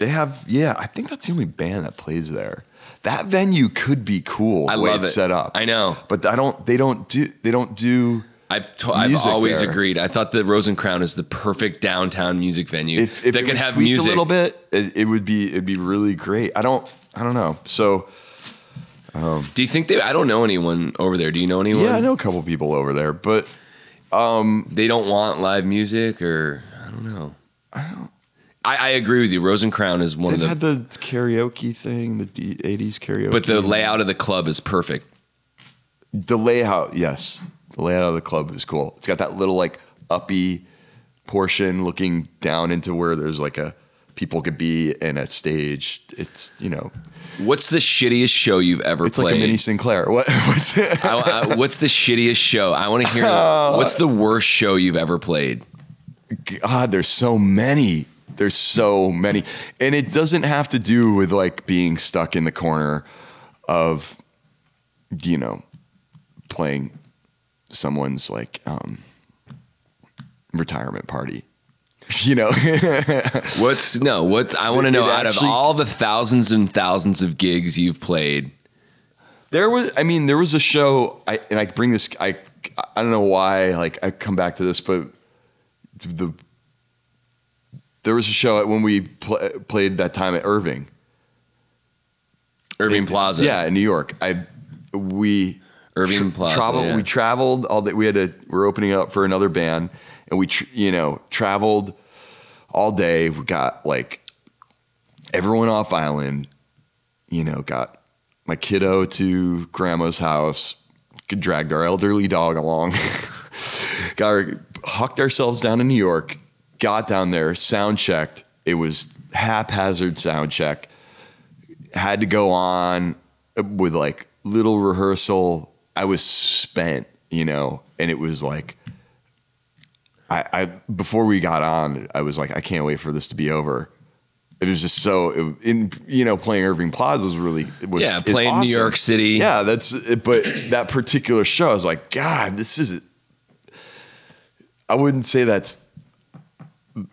Speaker 4: They have, yeah, I think that's the only band that plays there. That venue could be cool.
Speaker 1: I love
Speaker 4: it's
Speaker 1: it.
Speaker 4: set up.
Speaker 1: I know.
Speaker 4: but I don't. They don't do. They don't do.
Speaker 1: I've to- I've always
Speaker 4: there.
Speaker 1: agreed. I thought the Rose & Crown is the perfect downtown music venue
Speaker 4: If, if
Speaker 1: that could have music.
Speaker 4: a little bit, it, it would be. It'd be really great. I don't. I don't know. So um,
Speaker 1: Do you think they? I don't know anyone over there. Do you know anyone?
Speaker 4: yeah, I know a couple people over there, but um,
Speaker 1: They don't want live music, or I don't know. I don't. I, I agree with you. Rose & Crown is one
Speaker 4: they've
Speaker 1: of the,
Speaker 4: had the karaoke thing, the D- '80s karaoke.
Speaker 1: but the layout of the club is perfect.
Speaker 4: the layout, yes, the layout of the club is cool. It's got that little like uppy portion looking down into where there's like a people could be in a stage. It's you know,
Speaker 1: What's the shittiest show you've ever
Speaker 4: it's
Speaker 1: played?
Speaker 4: like a mini Sinclair. What? What's it?
Speaker 1: I, I, what's the shittiest show? I want to hear. what's the worst show you've ever played?
Speaker 4: God, there's so many. There's so many, and it doesn't have to do with like being stuck in the corner of, you know, playing someone's like um, retirement party. You know,
Speaker 1: What's no? What I want to know out
Speaker 4: actually-
Speaker 1: of all the thousands and thousands of gigs you've played,
Speaker 4: There was, I mean, there was a show, I, and I bring this, I, I don't know why, like, I come back to this, but the, there was a show when we pl- played that time at Irving.
Speaker 1: Irving
Speaker 4: It-
Speaker 1: Plaza.
Speaker 4: Yeah, in New York. I, we,
Speaker 1: Irving Plaza,
Speaker 4: traveled,
Speaker 1: yeah.
Speaker 4: we traveled all that, we had to, we are opening up for another band, and we, tr- you know, traveled all day. We got like everyone off island, you know, got my kiddo to grandma's house, dragged our elderly dog along, got our, hucked ourselves down to New York, got down there, sound checked. It was haphazard sound check. Had to go on with like little rehearsal. I was spent, you know, and it was like, I, I before we got on, I was like, I can't wait for this to be over. It was just so it, in you know playing Irving Plaza was really was
Speaker 1: Yeah, playing New. York City.
Speaker 4: Yeah, that's but that particular show, I was like, God, this is. I wouldn't say that's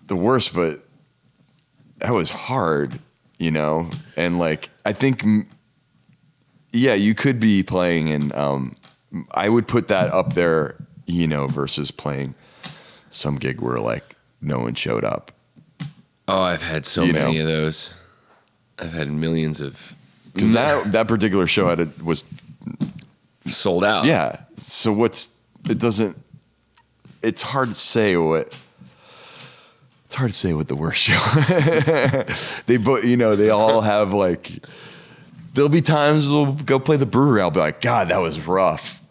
Speaker 4: the worst, but that was hard, you know, and like I think, yeah, you could be playing, and um, I would put that up there. you know, versus playing some gig where like no one showed up.
Speaker 1: Oh, I've had so
Speaker 4: You
Speaker 1: many
Speaker 4: know.
Speaker 1: of those. I've had millions of
Speaker 4: Because that that particular show had a, was
Speaker 1: sold out.
Speaker 4: yeah. So what's it doesn't. It's hard to say what. It's hard to say what the worst show. they but you know they all have like. There'll be times we'll go play the brewery. I'll be like, God, that was rough.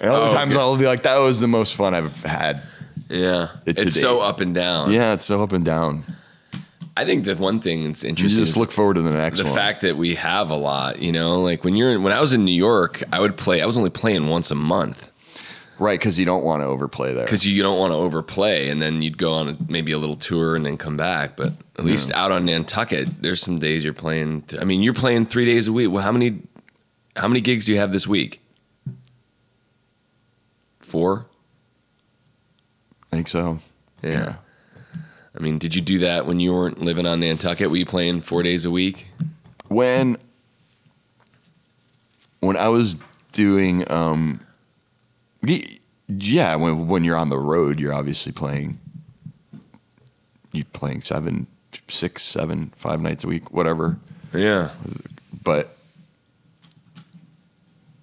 Speaker 4: And other
Speaker 1: Oh,
Speaker 4: times. I'll be like, that was the most fun I've had.
Speaker 1: yeah. It's so up and down.
Speaker 4: Yeah, it's so up and down.
Speaker 1: I think that one thing that's
Speaker 4: You
Speaker 1: interesting
Speaker 4: just
Speaker 1: is
Speaker 4: look forward to the next
Speaker 1: the
Speaker 4: one.
Speaker 1: fact that we have a lot. You know, like when you're in, when I was in New York, I would play. I was only playing once a month
Speaker 4: right? Because you don't want to overplay there.
Speaker 1: because you don't want to overplay, and then you'd go on a, maybe a little tour and then come back. But at least out on Nantucket, there's some days you're playing. I mean, you're playing three days a week. Well, how many how many gigs do you have this week? Four.
Speaker 4: I think so.
Speaker 1: Yeah. I mean, did you do that when you weren't living on Nantucket? Were you playing four days a week?
Speaker 4: when when I was doing um yeah when when you're on the road you're obviously playing you're playing seven six seven five nights a week whatever
Speaker 1: Yeah.
Speaker 4: but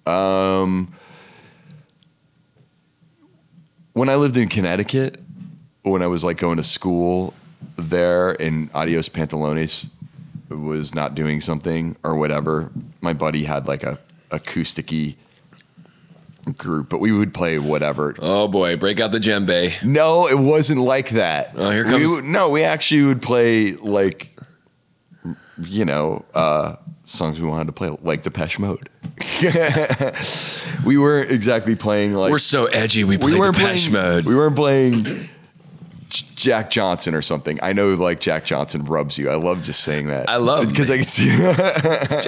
Speaker 4: um when I lived in Connecticut when I was like going to school there and Adios Pantalones was not doing something or whatever my buddy had like a acousticy group but we would play whatever
Speaker 1: Oh boy, break out the djembe.
Speaker 4: no it wasn't like that
Speaker 1: Oh, here
Speaker 4: We
Speaker 1: comes-
Speaker 4: would- no we actually would play like you know uh songs we wanted to play like Depeche Mode we weren't exactly playing like
Speaker 1: We're so edgy. We
Speaker 4: we weren't
Speaker 1: Depeche
Speaker 4: playing,
Speaker 1: Mode.
Speaker 4: We weren't playing Jack Johnson or something. I know like Jack Johnson rubs you. I love just saying that.
Speaker 1: I love
Speaker 4: because I can see.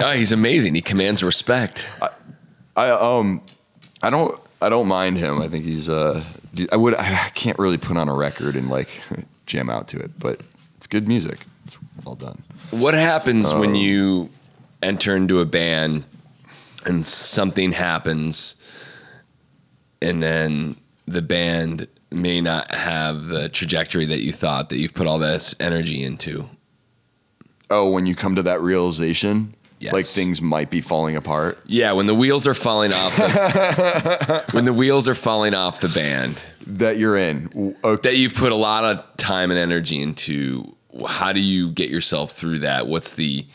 Speaker 1: oh, he's amazing. He commands respect.
Speaker 4: I um, I don't I don't mind him. I think he's uh, I would I can't really put on a record and like jam out to it, but it's good music. It's well done.
Speaker 1: What happens
Speaker 4: Oh.
Speaker 1: when you enter into a band and something happens and then the band may not have the trajectory that you thought that you've put all this energy into?
Speaker 4: Oh, when you come to that realization,
Speaker 1: Yes.
Speaker 4: like things might be falling apart.
Speaker 1: Yeah, when the wheels are falling off the, when the wheels are falling off the band
Speaker 4: That you're in. Okay.
Speaker 1: that you've put a lot of time and energy into how do you get yourself through that what's the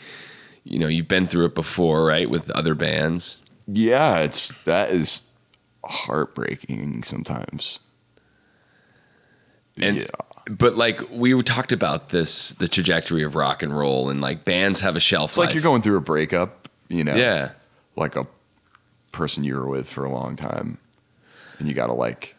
Speaker 1: you know you've been through it before right with other bands
Speaker 4: Yeah, it's that is heartbreaking sometimes.
Speaker 1: and
Speaker 4: yeah.
Speaker 1: But like we talked about this the trajectory of rock and roll and like bands have a shelf
Speaker 4: It's like you're going through a breakup, you know.
Speaker 1: yeah
Speaker 4: Like a person you were with for a long time. And you gotta like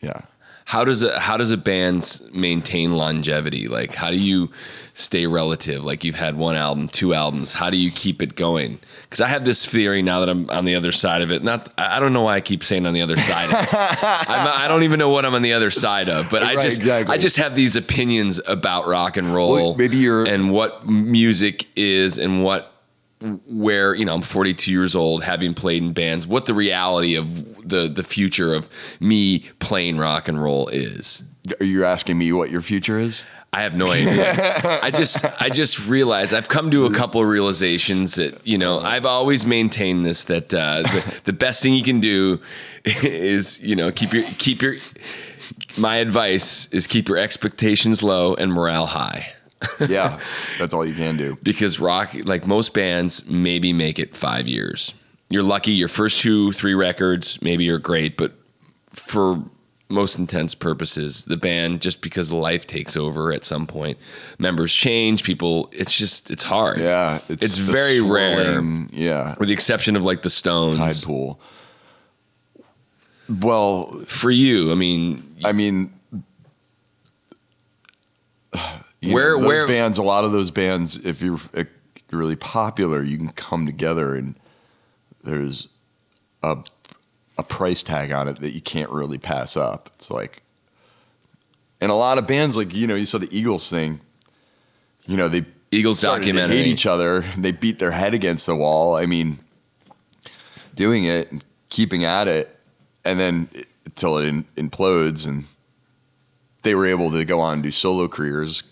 Speaker 4: Yeah.
Speaker 1: How does a how does a band maintain longevity? Like how do you stay relative? Like you've had one album two albums. How do you keep it going? Because i have this theory now that i'm on the other side of it. Not i don't know why i keep saying on the other side of it. I'm i don't even know what i'm on the other side of but i just
Speaker 4: exactly.
Speaker 1: i just have these opinions about rock and roll
Speaker 4: Well, maybe you're-
Speaker 1: and what music is and what where you know I'm 42 years old, having played in bands, what the reality of the the future of me playing rock and roll is.
Speaker 4: Are you asking me what your future is?
Speaker 1: I have no idea. I just I just realized I've come to a couple of realizations that you know I've always maintained this that uh, the, the best thing you can do is you know keep your keep your my advice is keep your expectations low and morale high
Speaker 4: Yeah. that's all you can do.
Speaker 1: because rock like most bands maybe make it five years you're lucky your first two three records maybe you're great but for most intense purposes the band just because life takes over at some point members change people it's just it's hard
Speaker 4: Yeah.
Speaker 1: It's
Speaker 4: the
Speaker 1: very rare.
Speaker 4: Yeah.
Speaker 1: with the exception of like the stones
Speaker 4: Tide pool. Well,
Speaker 1: for you i mean
Speaker 4: I mean, you
Speaker 1: Where-
Speaker 4: know, those
Speaker 1: where-
Speaker 4: bands? A lot of those bands, if you're really popular, you can come together and there's a a price tag on it that you can't really pass up. It's like, and a lot of bands, like you know, you saw the Eagles thing. You know, they
Speaker 1: eagles documentary
Speaker 4: hate each other. and They beat their head against the wall. I mean, doing it and keeping at it and then until it in, implodes, and they were able to go on and do solo careers.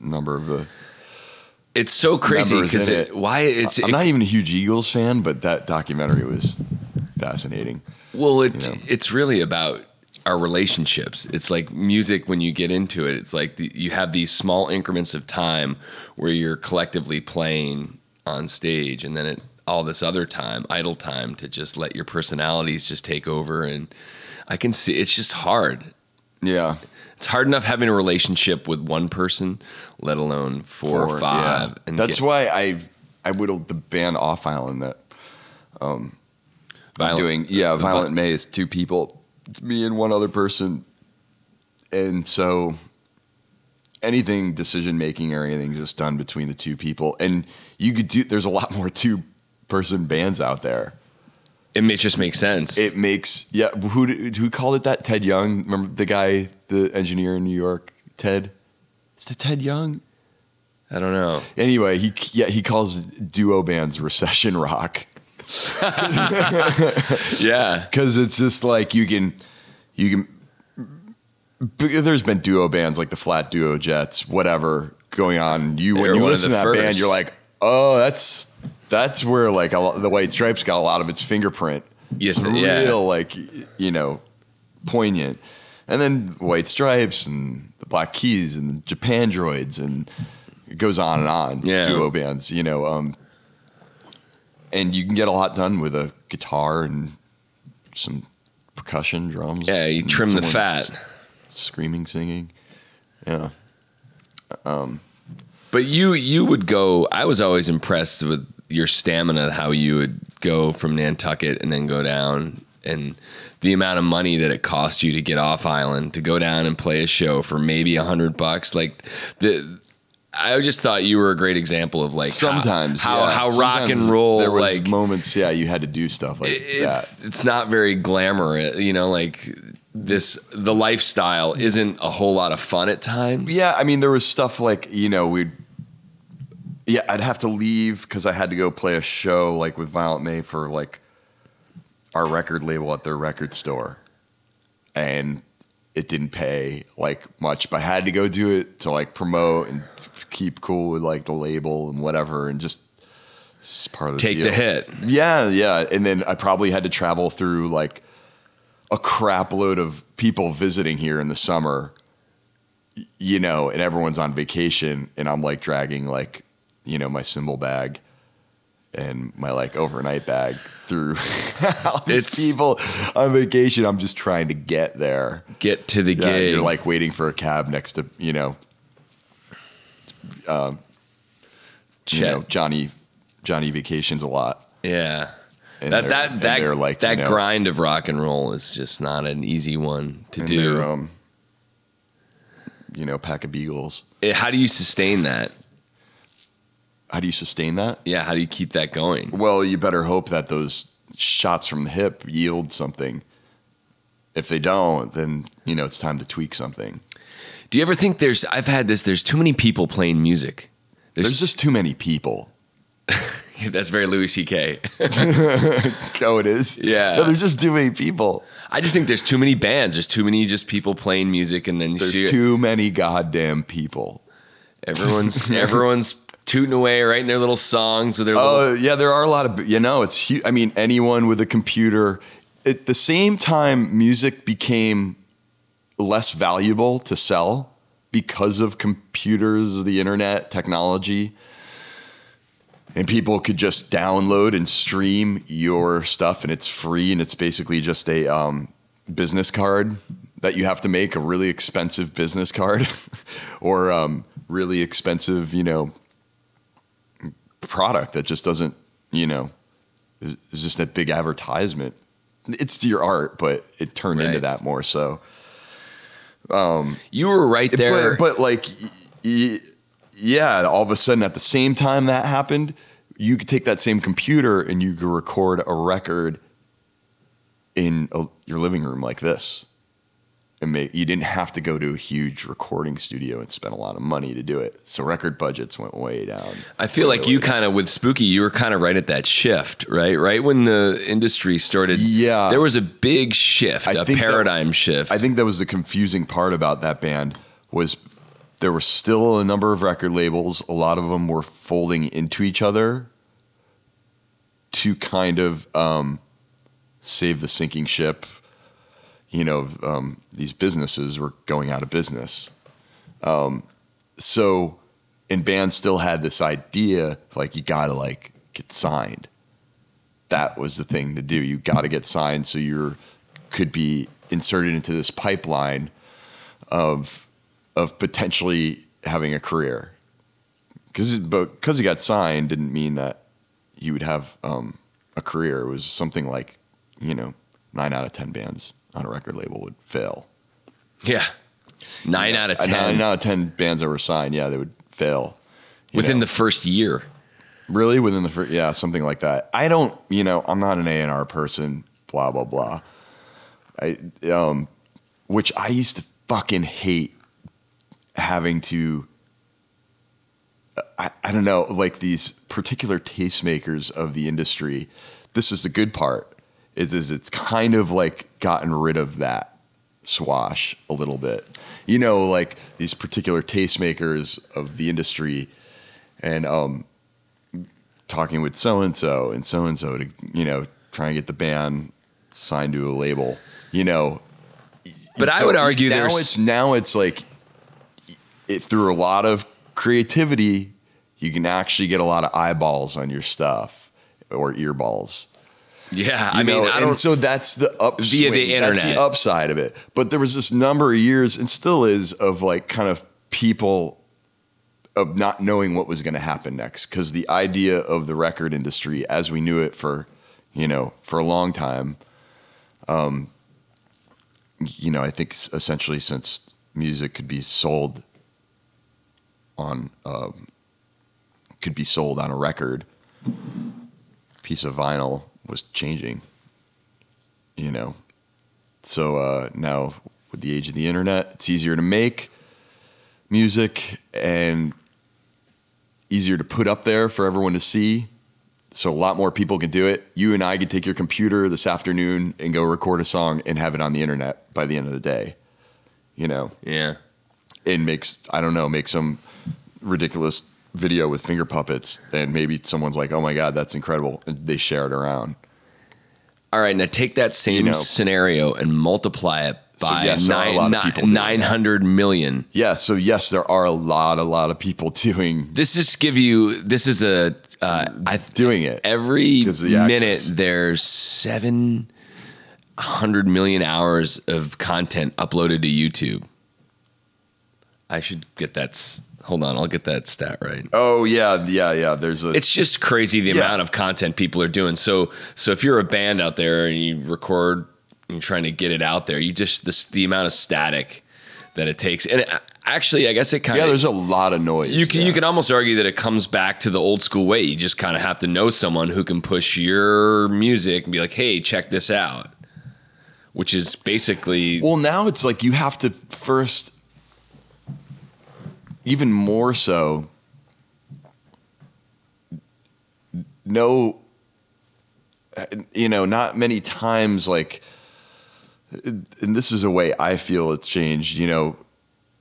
Speaker 4: Number of the
Speaker 1: It's so crazy because it,
Speaker 4: it.
Speaker 1: why it's
Speaker 4: I'm
Speaker 1: it-
Speaker 4: not even a huge Eagles fan, but that documentary was fascinating.
Speaker 1: Well, it
Speaker 4: you know?
Speaker 1: it's really about our relationships. It's like music when you get into it. It's like the, you have these small increments of time where you're collectively playing on stage, and then it, all this other time, idle time, to just let your personalities just take over. And I can see it's just hard.
Speaker 4: Yeah,
Speaker 1: It's hard enough having a relationship with one person, let alone four or five.
Speaker 4: yeah.
Speaker 1: And
Speaker 4: That's
Speaker 1: get
Speaker 4: why I I whittled the band off island that um, I'm
Speaker 1: violent-
Speaker 4: doing. Yeah, Violent Mae is two people. It's me and one other person, and so anything decision making or anything just done between the two people. And you could do. There's a lot more two person bands out there.
Speaker 1: It may just makes sense.
Speaker 4: It makes yeah. Who who called it that? Ted Young. Remember the guy, the engineer in New York. Ted. Is it Ted Young?
Speaker 1: I don't know.
Speaker 4: Anyway, he yeah he calls duo bands recession rock.
Speaker 1: Yeah.
Speaker 4: because it's just like you can you can there's been duo bands like the flat duo jets whatever going on you
Speaker 1: They
Speaker 4: when you listen to
Speaker 1: the
Speaker 4: that band you're like oh that's that's where like a lot, the white stripes got a lot of its fingerprint
Speaker 1: Yes,
Speaker 4: it's
Speaker 1: yeah.
Speaker 4: real like you know poignant and then white stripes and the black keys and the Japandroids and it goes on and on
Speaker 1: Yeah.
Speaker 4: duo bands you know um and you can get a lot done with a guitar and some percussion drums.
Speaker 1: Yeah, you trim the fat.
Speaker 4: Screaming, singing. Yeah.
Speaker 1: Um, But you you would go. I was always impressed with your stamina, how you would go from Nantucket and then go down, and the amount of money that it cost you to get off island to go down and play a show for maybe a hundred bucks. Like the, I just thought you were a great example of like
Speaker 4: Sometimes
Speaker 1: how
Speaker 4: yeah.
Speaker 1: how, rock and roll
Speaker 4: There was
Speaker 1: like
Speaker 4: moments, yeah, you had to do stuff like
Speaker 1: it's
Speaker 4: that.
Speaker 1: it's not very glamorous. You know, like this the lifestyle isn't a whole lot of fun at times.
Speaker 4: Yeah, I mean, there was stuff like you know we'd. Yeah, I'd have to leave because I had to go play a show like with Violent Mae for like our record label at their record store, and it didn't pay like much, but I had to go do it to like promote and keep cool with like the label and whatever, and just part of the
Speaker 1: take the hit.
Speaker 4: Yeah, yeah. And then I probably had to travel through like a crap load of people visiting here in the summer, you know, and everyone's on vacation. And I'm like dragging like, you know, my cymbal bag and my like overnight bag through all these
Speaker 1: It's-
Speaker 4: people on vacation. I'm just trying to get there.
Speaker 1: Get to the
Speaker 4: Yeah,
Speaker 1: gig.
Speaker 4: you're like waiting for a cab next to, you know, you
Speaker 1: Chet.
Speaker 4: know Johnny, Johnny vacations a lot.
Speaker 1: Yeah.
Speaker 4: And
Speaker 1: that that that
Speaker 4: like,
Speaker 1: that
Speaker 4: you know,
Speaker 1: grind of rock and roll is just not an easy one to do.
Speaker 4: um, you know, pack of beagles.
Speaker 1: Eh, how do you sustain that?
Speaker 4: How do you sustain that?
Speaker 1: Yeah, how do you keep that going?
Speaker 4: Well, you better hope that those shots from the hip yield something. If they don't, then you know it's time to tweak something.
Speaker 1: Do you ever think there's I've had this there's too many people playing music.
Speaker 4: There's just too many people.
Speaker 1: that's very Louis CK.
Speaker 4: oh, it is.
Speaker 1: Yeah.
Speaker 4: No, there's just too many people.
Speaker 1: I just think there's too many bands. There's too many just people playing music and then
Speaker 4: There's too many goddamn people.
Speaker 1: everyone's everyone's tooting away writing their little songs with their little
Speaker 4: Oh yeah, there are a lot of you know. It's hu- I mean, anyone with a computer. At the same time, music became less valuable to sell because of computers, the internet, technology, and people could just download and stream your stuff, and it's free, and it's basically just a um, business card that you have to make a really expensive business card or um, really expensive, you know, product that just doesn't, you know, it's just a big advertisement. It's your art, but it turned into that more so.
Speaker 1: Um, you were right there.
Speaker 4: But, but like, y- yeah, all of a sudden at the same time that happened, you could take that same computer and you could record a record in a, your living room like this. And make you didn't have to go to a huge recording studio and spend a lot of money to do it. So record budgets went way down.
Speaker 1: I feel like you kind of with Spooky, you were kind of right at that shift, right? Right when the industry started,
Speaker 4: Yeah.
Speaker 1: there was a big shift,
Speaker 4: I
Speaker 1: a
Speaker 4: think that-
Speaker 1: paradigm shift.
Speaker 4: I think that was the confusing part about that band was there were still a number of record labels. A lot of them were folding into each other to kind of um, save the sinking ship. You know, um, these businesses were going out of business. Um, so, and bands still had this idea like you got to like get signed. That was the thing to do. You got to get signed so you're could be inserted into this pipeline of of potentially having a career. Because because you got signed didn't mean that you would have um, a career. It was something like you know nine out of ten bands on a record label would fail.
Speaker 1: yeah, nine out of
Speaker 4: Uh,
Speaker 1: ten
Speaker 4: Nine out of ten bands that were signed, yeah, they would fail
Speaker 1: within
Speaker 4: know.
Speaker 1: the first year.
Speaker 4: Really, within the first, yeah, something like that. I don't, you know, I'm not an A and R person. Blah blah blah. I, um, which I used to fucking hate having to. I, I don't know, like these particular tastemakers of the industry. This is the good part. Is is it's kind of like gotten rid of that swash a little bit. You know, like these particular tastemakers of the industry, and um, talking with so and so and so and so to you know try and get the band signed to a label. You know,
Speaker 1: But I would argue
Speaker 4: now
Speaker 1: there's
Speaker 4: it's now it's like it through a lot of creativity, you can actually get a lot of eyeballs on your stuff or earballs.
Speaker 1: Yeah. I mean,
Speaker 4: know,
Speaker 1: I don't.
Speaker 4: and so that's the upswing.
Speaker 1: the internet.
Speaker 4: That's the upside of it. But there was this number of years, and still is, of like kind of people of not knowing what was going to happen next. Because the idea of the record industry, as we knew it for, you know, for a long time, um, you know, I think essentially since music could be sold on, um, could be sold on a record piece of vinyl was changing. You know, so uh, now with the age of the internet, it's easier to make music and easier to put up there for everyone to see. So a lot more people can do it. You and I could take your computer this afternoon and go record a song and have it on the internet by the end of the day. You know,
Speaker 1: yeah.
Speaker 4: and makes I don't know, make some ridiculous video with finger puppets, and maybe someone's like, "Oh my god, that's incredible!" and they share it around.
Speaker 1: All right, now take that same
Speaker 4: You know.
Speaker 1: scenario and multiply it
Speaker 4: So,
Speaker 1: by
Speaker 4: yes, there are a lot of people doing that.
Speaker 1: nine hundred million.
Speaker 4: Yeah, so yes, there are a lot, a lot of people doing
Speaker 1: This is give you. This is a. Uh, I
Speaker 4: doing it.
Speaker 1: every
Speaker 4: the
Speaker 1: minute there's seven hundred million hours of content uploaded to YouTube. I should get that. Hold on, I'll get that stat right.
Speaker 4: Oh yeah, yeah, yeah. There's a
Speaker 1: It's just crazy the
Speaker 4: Yeah.
Speaker 1: amount of content people are doing. So, so if you're a band out there and you record and you're trying to get it out there, you just this the amount of static that it takes. And it, actually, I guess it kind of yeah.
Speaker 4: There's a lot of noise.
Speaker 1: you can
Speaker 4: yeah.
Speaker 1: you can almost argue that it comes back to the old school way. You just kind of have to know someone who can push your music and be like, "Hey, check this out," which is basically
Speaker 4: Well, now it's like you have to first, even more so, no, you know, not many times like, and this is a way I feel it's changed. You know,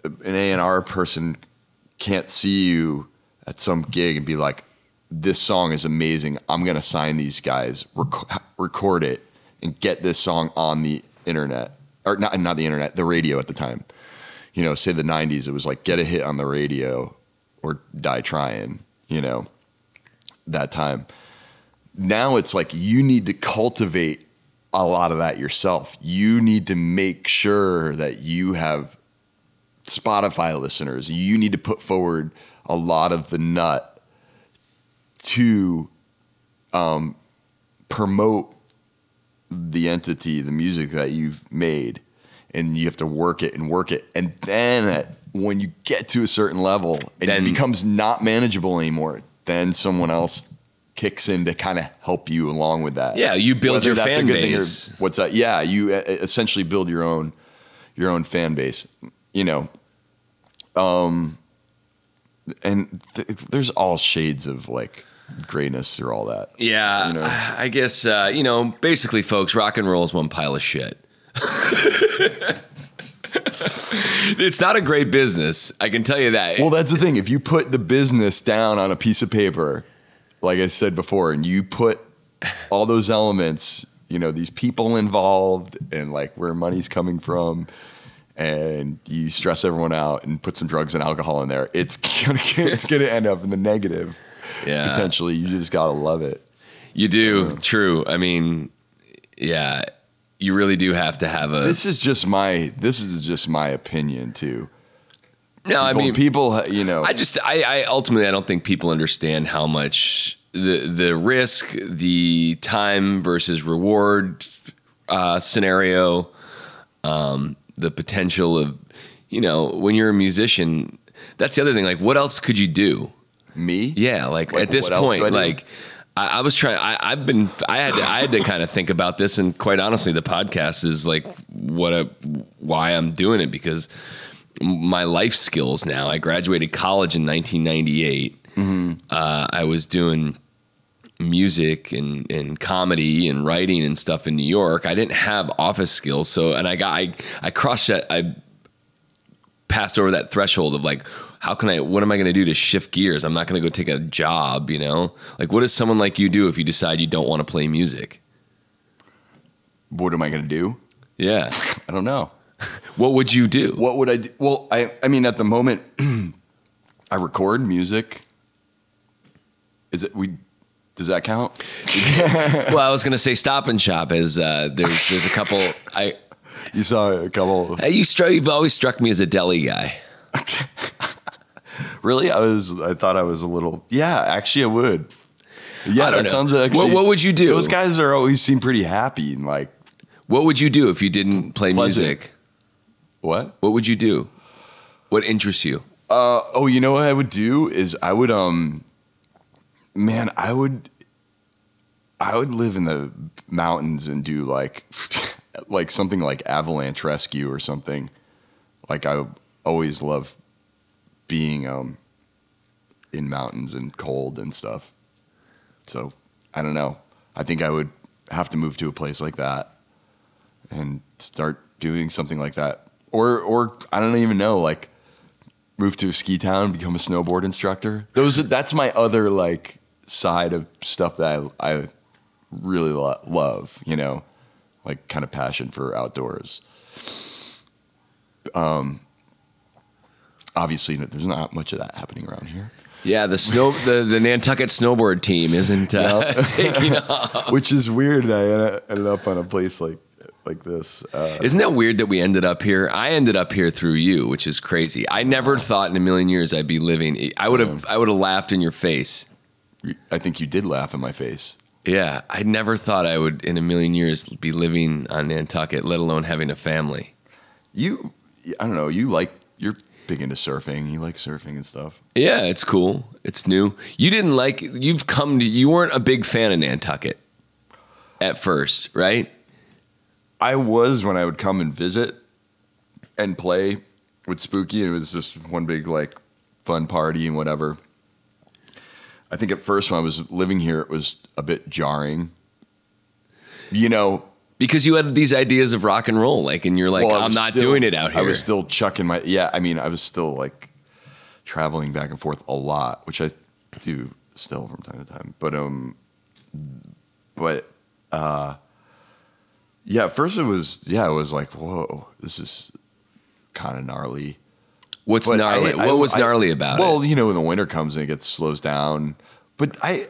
Speaker 4: an A and R person can't see you at some gig and be like, "This song is amazing. I'm gonna sign these guys, rec- record it, and get this song on the internet, or not not the internet, the radio at the time." You know, say the '90s, it was like get a hit on the radio or die trying. You know, that time. Now it's like you need to cultivate a lot of that yourself. You need to make sure that you have Spotify listeners. You need to put forward a lot of the nut to um, promote the entity, the music that you've made, and you have to work it and work it. And then at, when you get to a certain level, and it
Speaker 1: Then-
Speaker 4: becomes not manageable anymore. Then someone else kicks in to kind of help you along with that.
Speaker 1: Yeah, you build
Speaker 4: Whether
Speaker 1: your
Speaker 4: that's a
Speaker 1: fan
Speaker 4: good thing or
Speaker 1: base.
Speaker 4: what's that? Yeah, you essentially build your own your own fan base, you know. Um, and th- there's all shades of like greatness through all that.
Speaker 1: Yeah,
Speaker 4: You know.
Speaker 1: I guess uh, you know. Basically, folks, rock and roll is one pile of shit. it's not a great business. I can tell you that.
Speaker 4: Well, that's the thing. If you put the business down on a piece of paper, like I said before, and you put all those elements, you know, these people involved and like where money's coming from, and you stress everyone out and put some drugs and alcohol in there, it's gonna it's gonna end up in the negative.
Speaker 1: yeah,
Speaker 4: Potentially, you just gotta love it.
Speaker 1: you do. Uh, True. I mean, yeah, you really do have to have a.
Speaker 4: This is just my this is just my opinion too.
Speaker 1: no, I mean,
Speaker 4: people, you know,
Speaker 1: I just, I, I ultimately, I don't think people understand how much the the risk, the time versus reward uh, scenario, um, the potential of, you know, when you're a musician. That's the other thing. Like, what else could you do?
Speaker 4: me,
Speaker 1: Yeah, like,
Speaker 4: Like,
Speaker 1: at this point, like. I, I was trying. I, I've been. I had. To, I had to kind of think about this, and quite honestly, the podcast is like what a why I'm doing it because my life skills now. I graduated college in 1998. Uh, I was doing music and, and comedy and writing and stuff in New York. I didn't have office skills, so and I got I I crossed that I passed over that threshold of like how can I what am I going to do to shift gears? I'm not going to go take a job, you know? Like what does someone like you do if you decide you don't want to play music?
Speaker 4: what am I gonna do?
Speaker 1: Yeah.
Speaker 4: I don't know.
Speaker 1: what would you do?
Speaker 4: What would I do? Well, I I mean, at the moment, I record music. Is it we? Does that count?
Speaker 1: well, I was going to say Stop and Shop is uh, there's there's a couple I
Speaker 4: You saw a couple.
Speaker 1: Hey, you struck, you've always struck me as a deli guy.
Speaker 4: Really, I was. I thought I was a little. Yeah, actually, I would. Yeah, that
Speaker 1: know.
Speaker 4: sounds actually.
Speaker 1: What- what would you do?
Speaker 4: Those guys are always seem pretty happy and like
Speaker 1: What would you do if you didn't play
Speaker 4: Pleasant.
Speaker 1: music?
Speaker 4: what?
Speaker 1: What would you do? What interests you?
Speaker 4: Uh, oh, you know what I would do is I would um, man, I would, I would live in the mountains and do like, like something like avalanche rescue or something. Like I always love being um, in mountains and cold and stuff. So I don't know. I think I would have to move to a place like that and start doing something like that, or or I don't even know like move to a ski town, become a snowboard instructor. Those are, that's my other like side of stuff that I, I really lo- love, you know, like kind of passion for outdoors. Um, obviously, there's not much of that happening around here,
Speaker 1: Yeah, the snow the, the Nantucket snowboard team isn't uh, taking off.
Speaker 4: which is weird. I ended up on a place like like this. Uh,
Speaker 1: Isn't that weird that we ended up here? I ended up here through you, which is crazy. I never thought in a million years I'd be living. I would have I would have laughed in your face.
Speaker 4: I think you did laugh in my face.
Speaker 1: Yeah, I never thought I would in a million years be living on Nantucket, let alone having a family.
Speaker 4: You, I don't know. You like you're big into surfing. You like surfing and stuff.
Speaker 1: Yeah, it's cool. It's new. You didn't like you've come to you weren't a big fan of Nantucket at first, right?
Speaker 4: I was when I would come and visit and play with Spooky, and it was just one big like fun party and whatever. I think at first when I was living here, it was a bit jarring. You know,
Speaker 1: Because you had these ideas of rock and roll, like, and you're like,
Speaker 4: well,
Speaker 1: I'm not
Speaker 4: still-
Speaker 1: doing it out here.
Speaker 4: I was still chucking my yeah. I mean, I was still like traveling back and forth a lot, which I do still from time to time. But um, but uh, yeah. At first, it was yeah. It was like whoa, this is kind of gnarly.
Speaker 1: What's
Speaker 4: But
Speaker 1: gnarly?
Speaker 4: I- I-
Speaker 1: what was
Speaker 4: I-
Speaker 1: gnarly about
Speaker 4: well,
Speaker 1: it?
Speaker 4: you know, when the winter comes and it gets slows down. But I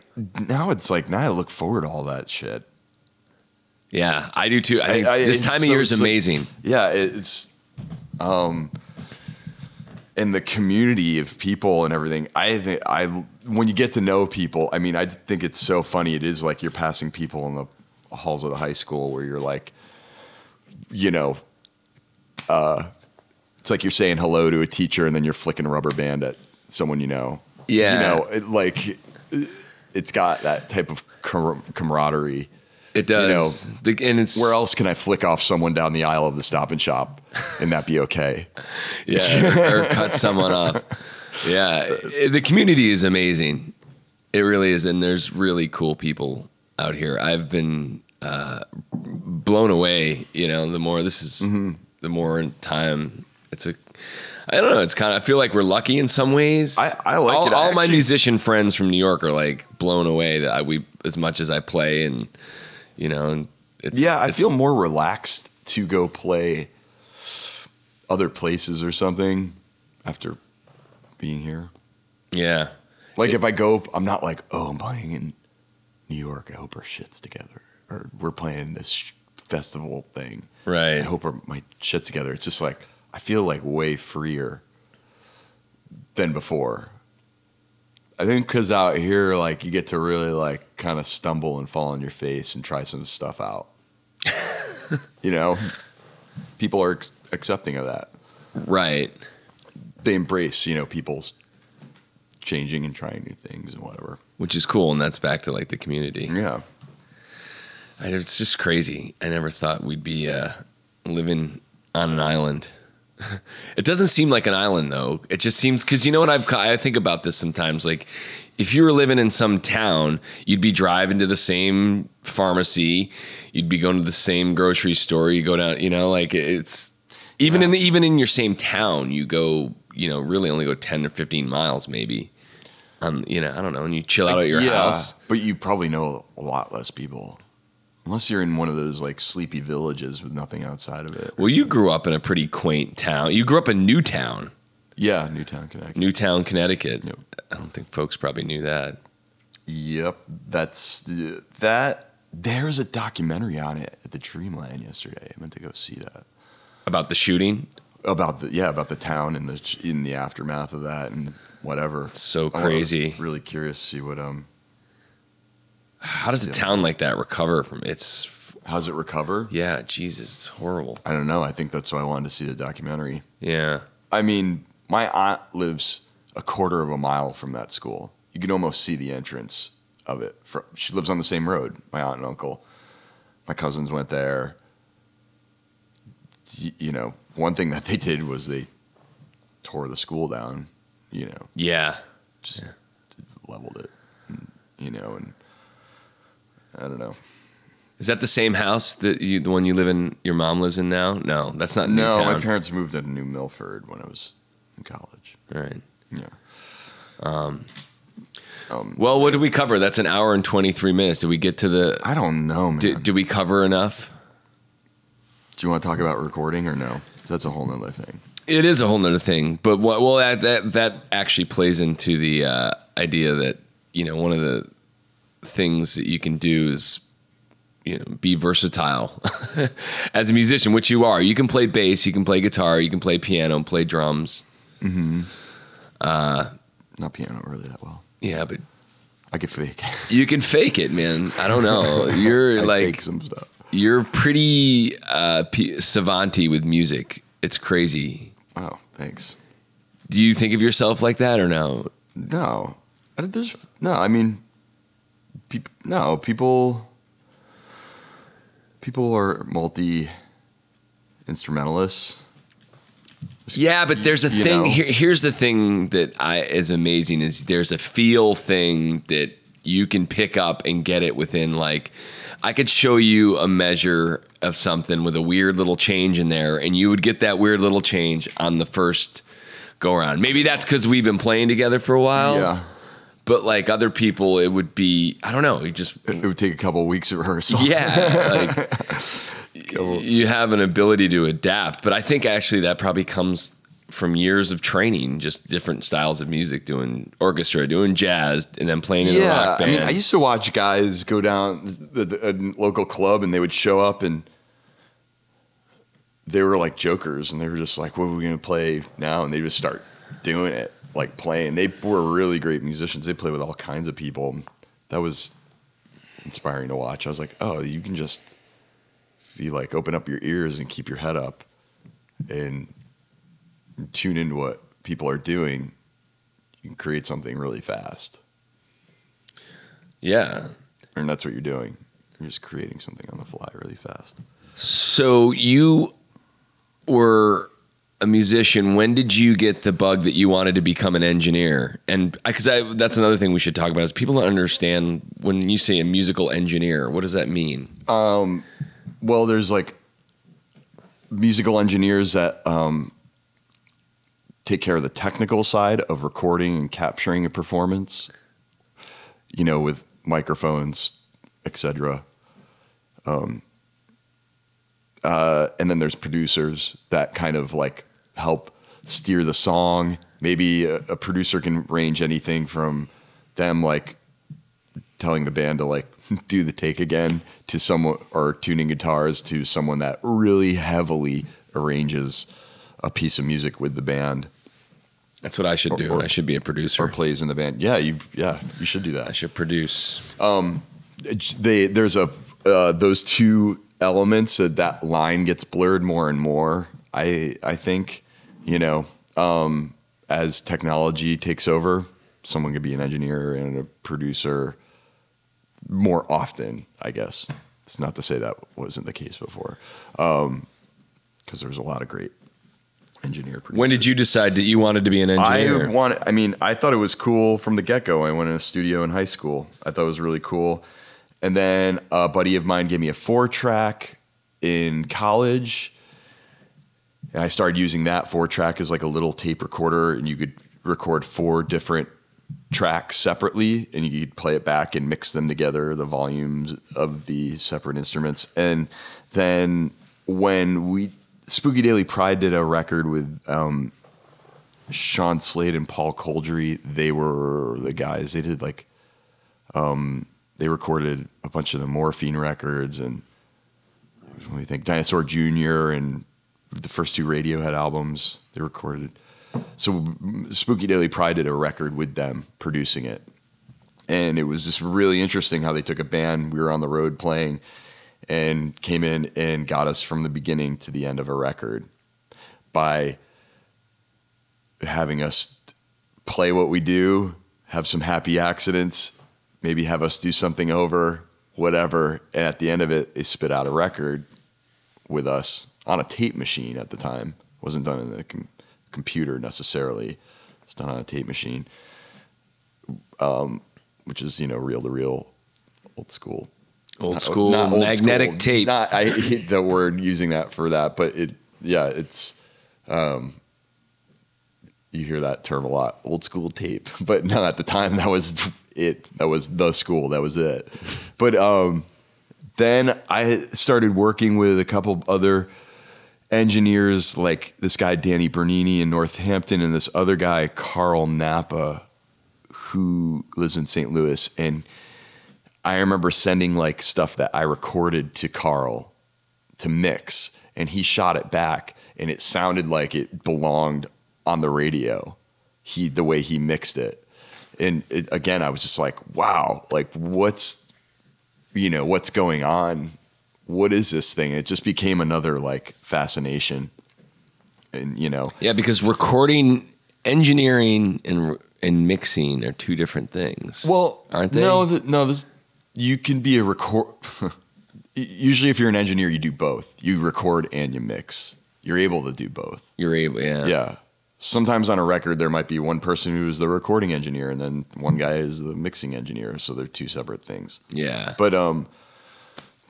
Speaker 4: now it's like now I look forward to all that shit.
Speaker 1: Yeah, I do too. I think
Speaker 4: I- I-
Speaker 1: this time of
Speaker 4: so-
Speaker 1: year is
Speaker 4: like-
Speaker 1: amazing.
Speaker 4: Yeah, it's um and the community of people and everything. I think I when you get to know people, I mean, I think it's so funny. It is like you're passing people in the halls of the high school where you're like, you know, uh, it's like you're saying hello to a teacher and then you're flicking a rubber band at someone you know.
Speaker 1: Yeah.
Speaker 4: you know, it, like it's got that type of camar- camaraderie.
Speaker 1: It does. The- and it's
Speaker 4: Where else can I flick off someone down the aisle of the Stop and Shop and that be okay?
Speaker 1: Yeah, or, or cut someone off. Yeah, it- the community is amazing. It really is, and there's really cool people out here. I've been uh, blown away. You know, the more this is,
Speaker 4: Mm-hmm.
Speaker 1: the more time. It's a. I don't know. It's kind of. I feel like we're lucky in some ways.
Speaker 4: I- I like
Speaker 1: all,
Speaker 4: it,
Speaker 1: all my musician friends from New York are like blown away that I, we as much as I play and you know and it's,
Speaker 4: Yeah, I feel more relaxed to go play other places or something after being here.
Speaker 1: yeah.
Speaker 4: Like if I go, I'm not like, oh, I'm playing in New York. I hope our shit's together, or we're playing this sh- festival thing.
Speaker 1: Right.
Speaker 4: I hope our, my shit's together. It's just like I feel like way freer than before. I think because out here, like you get to really like kind of stumble and fall on your face and try some stuff out. you know, people are ex- accepting of that.
Speaker 1: Right.
Speaker 4: They embrace, you know, people's changing and trying new things and whatever.
Speaker 1: Which is cool, and that's back to like the community.
Speaker 4: Yeah.
Speaker 1: I, it's just crazy. I never thought we'd be uh, living on an island. It doesn't seem like an island though. It just seems because you know what I've I think about this sometimes. Like if you were living in some town, you'd be driving to the same pharmacy, you'd be going to the same grocery store. You go down, you know, like it's even in the even in your same town, you go, you know, really only go ten or fifteen miles maybe. Um, you know, I don't know, and you chill out at your
Speaker 4: yeah,
Speaker 1: house.
Speaker 4: But you probably know a lot less people. Unless you're in one of those like sleepy villages with nothing outside of it.
Speaker 1: Well, you grew up in a pretty quaint town. You grew up in Newtown,
Speaker 4: Yeah, Newtown, Connecticut.
Speaker 1: Newtown, Connecticut.
Speaker 4: Yep.
Speaker 1: I don't think folks probably knew that.
Speaker 4: Yep, that's that. There's a documentary on it at the Dreamland yesterday. I meant to go see that
Speaker 1: About the shooting,
Speaker 4: about the yeah about the town and the in the aftermath of that and whatever. It's so
Speaker 1: crazy.
Speaker 4: really curious to see what um
Speaker 1: How does a town like that recover from its?
Speaker 4: how's it recover.
Speaker 1: Yeah, Jesus, it's horrible.
Speaker 4: I don't know. I think that's why I wanted to see the documentary.
Speaker 1: Yeah,
Speaker 4: I mean, my aunt lives a quarter of a mile from that school. You can almost see the entrance of it. From, she lives on the same road. My aunt and uncle. My cousins went there. You know, one thing that they did was they tore the school down. You know,
Speaker 1: yeah.
Speaker 4: just leveled it. And, you know, and I don't know.
Speaker 1: Is that the same house that you, the one you live in? Your mom lives in now? No, that's not
Speaker 4: No, my parents moved to New Milford when I was in college.
Speaker 1: All right.
Speaker 4: Yeah.
Speaker 1: Um,
Speaker 4: Um,
Speaker 1: well, what did we cover? That's an hour and twenty three minutes. Did we get to the?
Speaker 4: I don't know, man.
Speaker 1: Did, did we cover enough?
Speaker 4: Do you want to talk about recording or no? that's a whole nother thing.
Speaker 1: It is a whole nother thing, but what, well, that, that that actually plays into the uh, idea that you know one of the things that you can do is you know be versatile as a musician, which you are. You can play bass, you can play guitar, you can play piano, play drums.
Speaker 4: Not piano really that well.
Speaker 1: Yeah, but
Speaker 4: I could fake.
Speaker 1: you can fake it, man. I don't know. You're like
Speaker 4: fake some stuff.
Speaker 1: you're pretty uh, p- savanty with music. It's crazy.
Speaker 4: Wow, thanks.
Speaker 1: Do you think of yourself like that or no?
Speaker 4: No, I, there's no. I mean, no people. People are multi instrumentalists.
Speaker 1: Yeah, but there's a
Speaker 4: You
Speaker 1: thing. Here, here's the thing that I is amazing is there's a feel thing that you can pick up and get it within like I could show you a measure of something with a weird little change in there, and you would get that weird little change on the first go around. Maybe that's because we've been playing together for a while.
Speaker 4: yeah,
Speaker 1: But like other people, it would be I don't know. You just
Speaker 4: it would take a couple of weeks of rehearsal.
Speaker 1: yeah, like you have an ability to adapt. But I think actually that probably comes from years of training, just different styles of music, doing orchestra, doing jazz, and then playing in a
Speaker 4: yeah.
Speaker 1: rock
Speaker 4: I mean, I used to watch guys go down the, the, a local club, and they would show up and. They were like jokers, and they were just like, "What are we gonna play now?" And they just start doing it, like playing. They were really great musicians. They played with all kinds of people. That was inspiring to watch. I was like, "Oh, you can just you like open up your ears and keep your head up and tune into what people are doing, you can create something really fast."
Speaker 1: yeah,
Speaker 4: and that's what you're doing. You're just creating something on the fly really fast.
Speaker 1: So you were a musician. When did you get the bug that you wanted to become an engineer? And because that's another thing we should talk about is people don't understand when you say a musical engineer. What does that mean?
Speaker 4: Well, there's like musical engineers that um, take care of the technical side of recording and capturing a performance. You know, with microphones, etc. Um, uh, and then there's producers that kind of like help steer the song. Maybe a, a producer can range anything from them like telling the band to like do the take again to someone or tuning guitars to someone that really heavily arranges a piece of music with the band
Speaker 1: That's what I should do.
Speaker 4: Or-
Speaker 1: I should be a producer.
Speaker 4: or plays in the band. Yeah, you yeah, you should do that.
Speaker 1: I should produce.
Speaker 4: They there's a uh, those two elements that that line gets blurred more and more. I I think, you know, um, as technology takes over, someone could be an engineer and a producer more often, I guess. It's not to say that wasn't the case before. Um, because there's a lot of great engineer producers.
Speaker 1: When did you decide that you wanted to be an engineer?
Speaker 4: I wanted. I mean, I thought it was cool from the get go. I went in a studio in high school. I thought it was really cool. And then a buddy of mine gave me a four track in college. And I started using that four track as like a little tape recorder, and you could record four different tracks separately, and you could play it back and mix them together, the volumes of the separate instruments. And then when we Spooky Daily Pride did a record with um, Sean Slade and Paul Kolderie, they were the guys. They did like, um, they recorded a bunch of the Morphine records and what do you think? Dinosaur Jr. and the first two Radiohead albums they recorded. So Spooky Daily Pride did a record with them producing it. And it was just really interesting how they took a band, we were on the road playing, and came in and got us from the beginning to the end of a record by having us play what we do, have some happy accidents, maybe have us do something over, whatever. And at the end of it, they spit out a record with us on a tape machine at the time. It wasn't done in the com- computer necessarily. It's done on a tape machine, um, which is you know reel to reel, old school
Speaker 1: old
Speaker 4: not-
Speaker 1: school
Speaker 4: not old
Speaker 1: magnetic
Speaker 4: school.
Speaker 1: tape.
Speaker 4: Not, I hate the word using that for that, but it, yeah, it's, um, you hear that term a lot, old school tape. But no, at the time that was it. That was the school. That was it. But um, then I started working with a couple other engineers, like this guy Danny Bernini in Northampton, and this other guy Carl Napa, who lives in St. Louis, and I remember sending like stuff that I recorded to Carl to mix, and he shot it back, and it sounded like it belonged on the radio. He the way he mixed it, and it, again, I was just like, wow, like what's you know what's going on? What is this thing? It just became another like fascination, and you know,
Speaker 1: Yeah, because recording, engineering, and and mixing are two different things.
Speaker 4: Well,
Speaker 1: Aren't they?
Speaker 4: No, th- no. This you can be a record. Usually, if you're an engineer, you do both. You record and you mix. You're able to do both.
Speaker 1: You're able, yeah.
Speaker 4: Yeah. Sometimes on a record, there might be one person who's the recording engineer, and then one guy is the mixing engineer. So they're two separate things.
Speaker 1: Yeah.
Speaker 4: But um,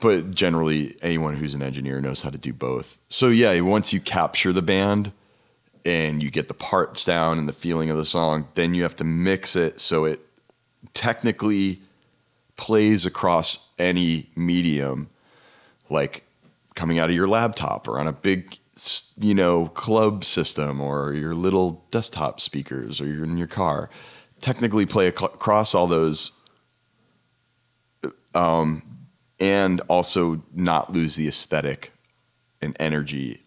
Speaker 4: but generally, anyone who's an engineer knows how to do both. So yeah, once you capture the band and you get the parts down and the feeling of the song, then you have to mix it so it technically plays across any medium, like coming out of your laptop or on a big, you know, club system or your little desktop speakers or you're in your car. Technically, play ac- across all those um, and also not lose the aesthetic and energy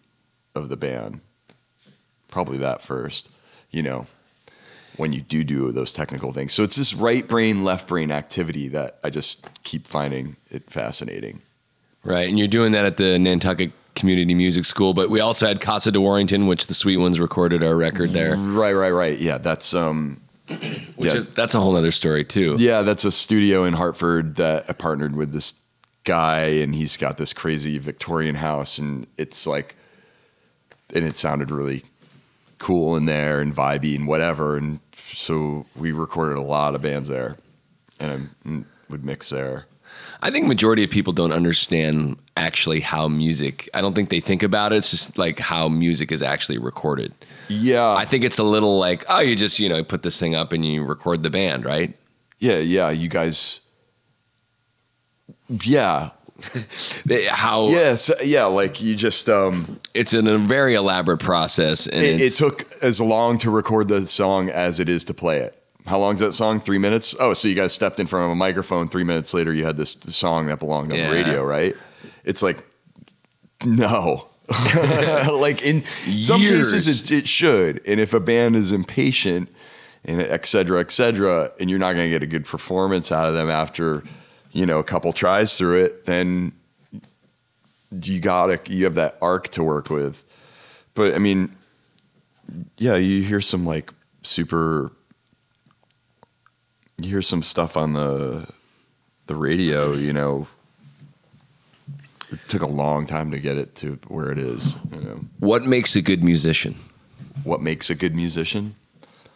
Speaker 4: of the band. Probably that first, you know, when you do do those technical things. So it's this right brain, left brain activity that I just keep finding it fascinating.
Speaker 1: Right, and you're doing that at the Nantucket Community Music School, but we also had Casa de Warrington, which the Sweet Ones recorded our record there.
Speaker 4: Right, right, right. Yeah, that's um,
Speaker 1: Which
Speaker 4: yeah.
Speaker 1: is, that's a whole other story too.
Speaker 4: yeah, that's a studio in Hartford that I partnered with this guy, and he's got this crazy Victorian house, and it's like, and it sounded really cool in there and vibey and whatever, and so we recorded a lot of bands there, and I would mix there.
Speaker 1: I think majority of people don't understand actually how music. I don't think they think about it. It's just like how music is actually recorded.
Speaker 4: Yeah,
Speaker 1: I think it's a little like oh, you just you know put this thing up and you record the band, right?
Speaker 4: yeah, yeah. You guys, yeah,
Speaker 1: How
Speaker 4: yes, yeah. Like you just um,
Speaker 1: it's in a very elaborate process, and
Speaker 4: it, it took as long to record the song as it is to play it. How long's that song? Three minutes. Oh, so you guys stepped in front of a microphone. Three minutes later, you had this song that belonged on
Speaker 1: Yeah.
Speaker 4: the radio, right? It's like no. like in some
Speaker 1: Years.
Speaker 4: cases, it, it should. And if a band is impatient and et cetera, et cetera, and you're not going to get a good performance out of them after, you know, a couple tries through it, then you gotta you have that arc to work with. But I mean, yeah, you hear some like super. You hear some stuff on the the radio, you know. It took a long time to get it to where it is. You know.
Speaker 1: what makes a good musician.
Speaker 4: What makes a good musician?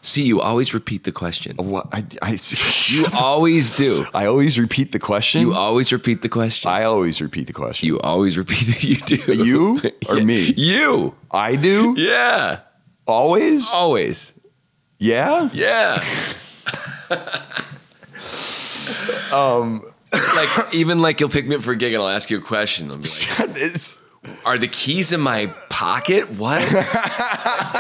Speaker 1: See, you always repeat the question.
Speaker 4: What I, I
Speaker 1: You always do.
Speaker 4: I always repeat the question.
Speaker 1: You always repeat the question.
Speaker 4: I always repeat the question.
Speaker 1: you always repeat it. You do.
Speaker 4: You or
Speaker 1: Yeah.
Speaker 4: me?
Speaker 1: You.
Speaker 4: I do
Speaker 1: Yeah.
Speaker 4: always.
Speaker 1: Always.
Speaker 4: Yeah.
Speaker 1: Yeah. um, like even like you'll pick me up for a gig and I'll ask you a question. I'll be like, "Are the keys in my pocket? What?" you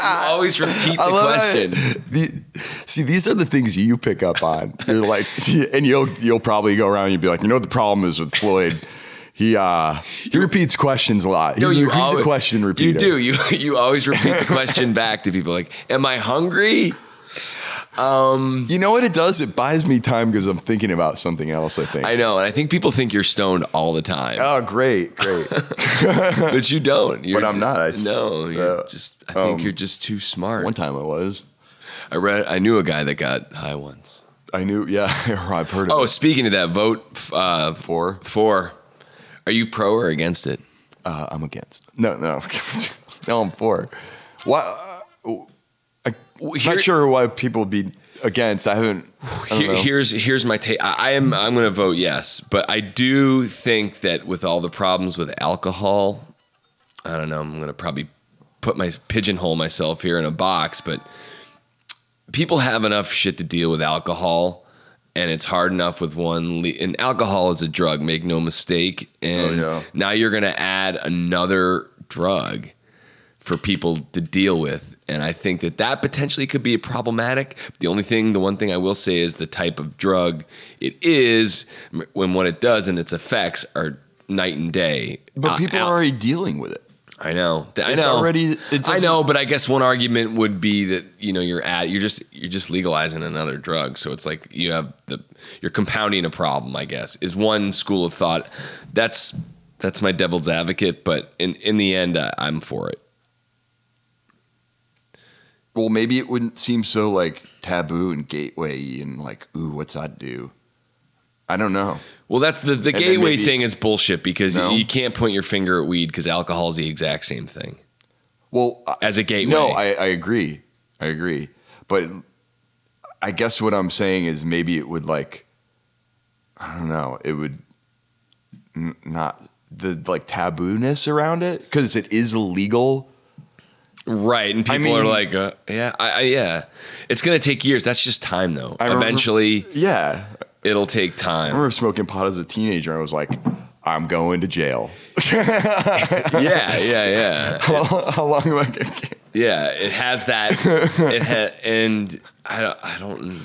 Speaker 1: always repeat the question.
Speaker 4: The- see, these are the things you pick up on. You're like, and you'll you'll probably go around and you'll be like, you know what the problem is with Floyd? He uh he repeats questions a lot. He's, a, he's
Speaker 1: always-
Speaker 4: a question repeater.
Speaker 1: You do. You you always repeat the question back to people. Like, "Am I hungry?"
Speaker 4: You know what it does? It buys me time because I'm thinking about something else. I think.
Speaker 1: I know, and I think people think you're stoned all the time,
Speaker 4: Oh, great, great.
Speaker 1: but you don't. You're
Speaker 4: But I'm not. I
Speaker 1: no,
Speaker 4: uh,
Speaker 1: just. I think
Speaker 4: um,
Speaker 1: you're just too smart.
Speaker 4: One time I was.
Speaker 1: I read. I knew a guy that got high once.
Speaker 4: I knew. Yeah, I've heard of
Speaker 1: Oh,
Speaker 4: it.
Speaker 1: speaking of that, vote uh,
Speaker 4: Four.
Speaker 1: four. Are you pro or against it?
Speaker 4: Uh, I'm against. No, no, no. I'm for. Why? I'm
Speaker 1: Here-
Speaker 4: not sure why people would be against. I haven't. I
Speaker 1: Here- here's here's my take. I, I am I'm going to vote yes, but I do think that with all the problems with alcohol, I don't know. I'm going to probably put my pigeonhole myself here in a box, but people have enough shit to deal with alcohol. And it's hard enough with one. Le- and alcohol is a drug, make no mistake. And
Speaker 4: Oh, yeah.
Speaker 1: now you're going to add another drug for people to deal with. And I think that that potentially could be problematic. The only thing, the one thing I will say is the type of drug it is, when what it does and its effects are night and day.
Speaker 4: but
Speaker 1: Uh,
Speaker 4: people
Speaker 1: al-
Speaker 4: are already dealing with it.
Speaker 1: I know. I
Speaker 4: It's
Speaker 1: know.
Speaker 4: already-
Speaker 1: I know, but I guess one argument would be that you know you're at you're just you're just legalizing another drug, so it's like you have the you're compounding a problem. I guess is one school of thought. That's that's my devil's advocate, but in in the end, I, I'm for it.
Speaker 4: Well, maybe it wouldn't seem so like taboo and gateway and like, ooh, what's that do? I don't know.
Speaker 1: Well, that's the the gateway
Speaker 4: maybe-
Speaker 1: thing is bullshit because
Speaker 4: No?
Speaker 1: you can't point your finger at weed because alcohol is the exact same thing
Speaker 4: Well,
Speaker 1: as a gateway.
Speaker 4: no, I, I agree. I agree. But I guess what I'm saying is maybe it would like, I don't know, it would n- not the like tabooness around it because it is illegal.
Speaker 1: Right, and people
Speaker 4: I
Speaker 1: are like, uh, "Yeah, I, I, yeah." It's gonna take years. That's just time, though.
Speaker 4: I remember-
Speaker 1: Eventually,
Speaker 4: Yeah.
Speaker 1: it'll take time.
Speaker 4: I remember smoking pot as a teenager. and I was like, I'm going to jail.
Speaker 1: yeah, yeah, yeah,
Speaker 4: how, how long am I going to
Speaker 1: yeah. It has that. It ha- and I don't. I don't.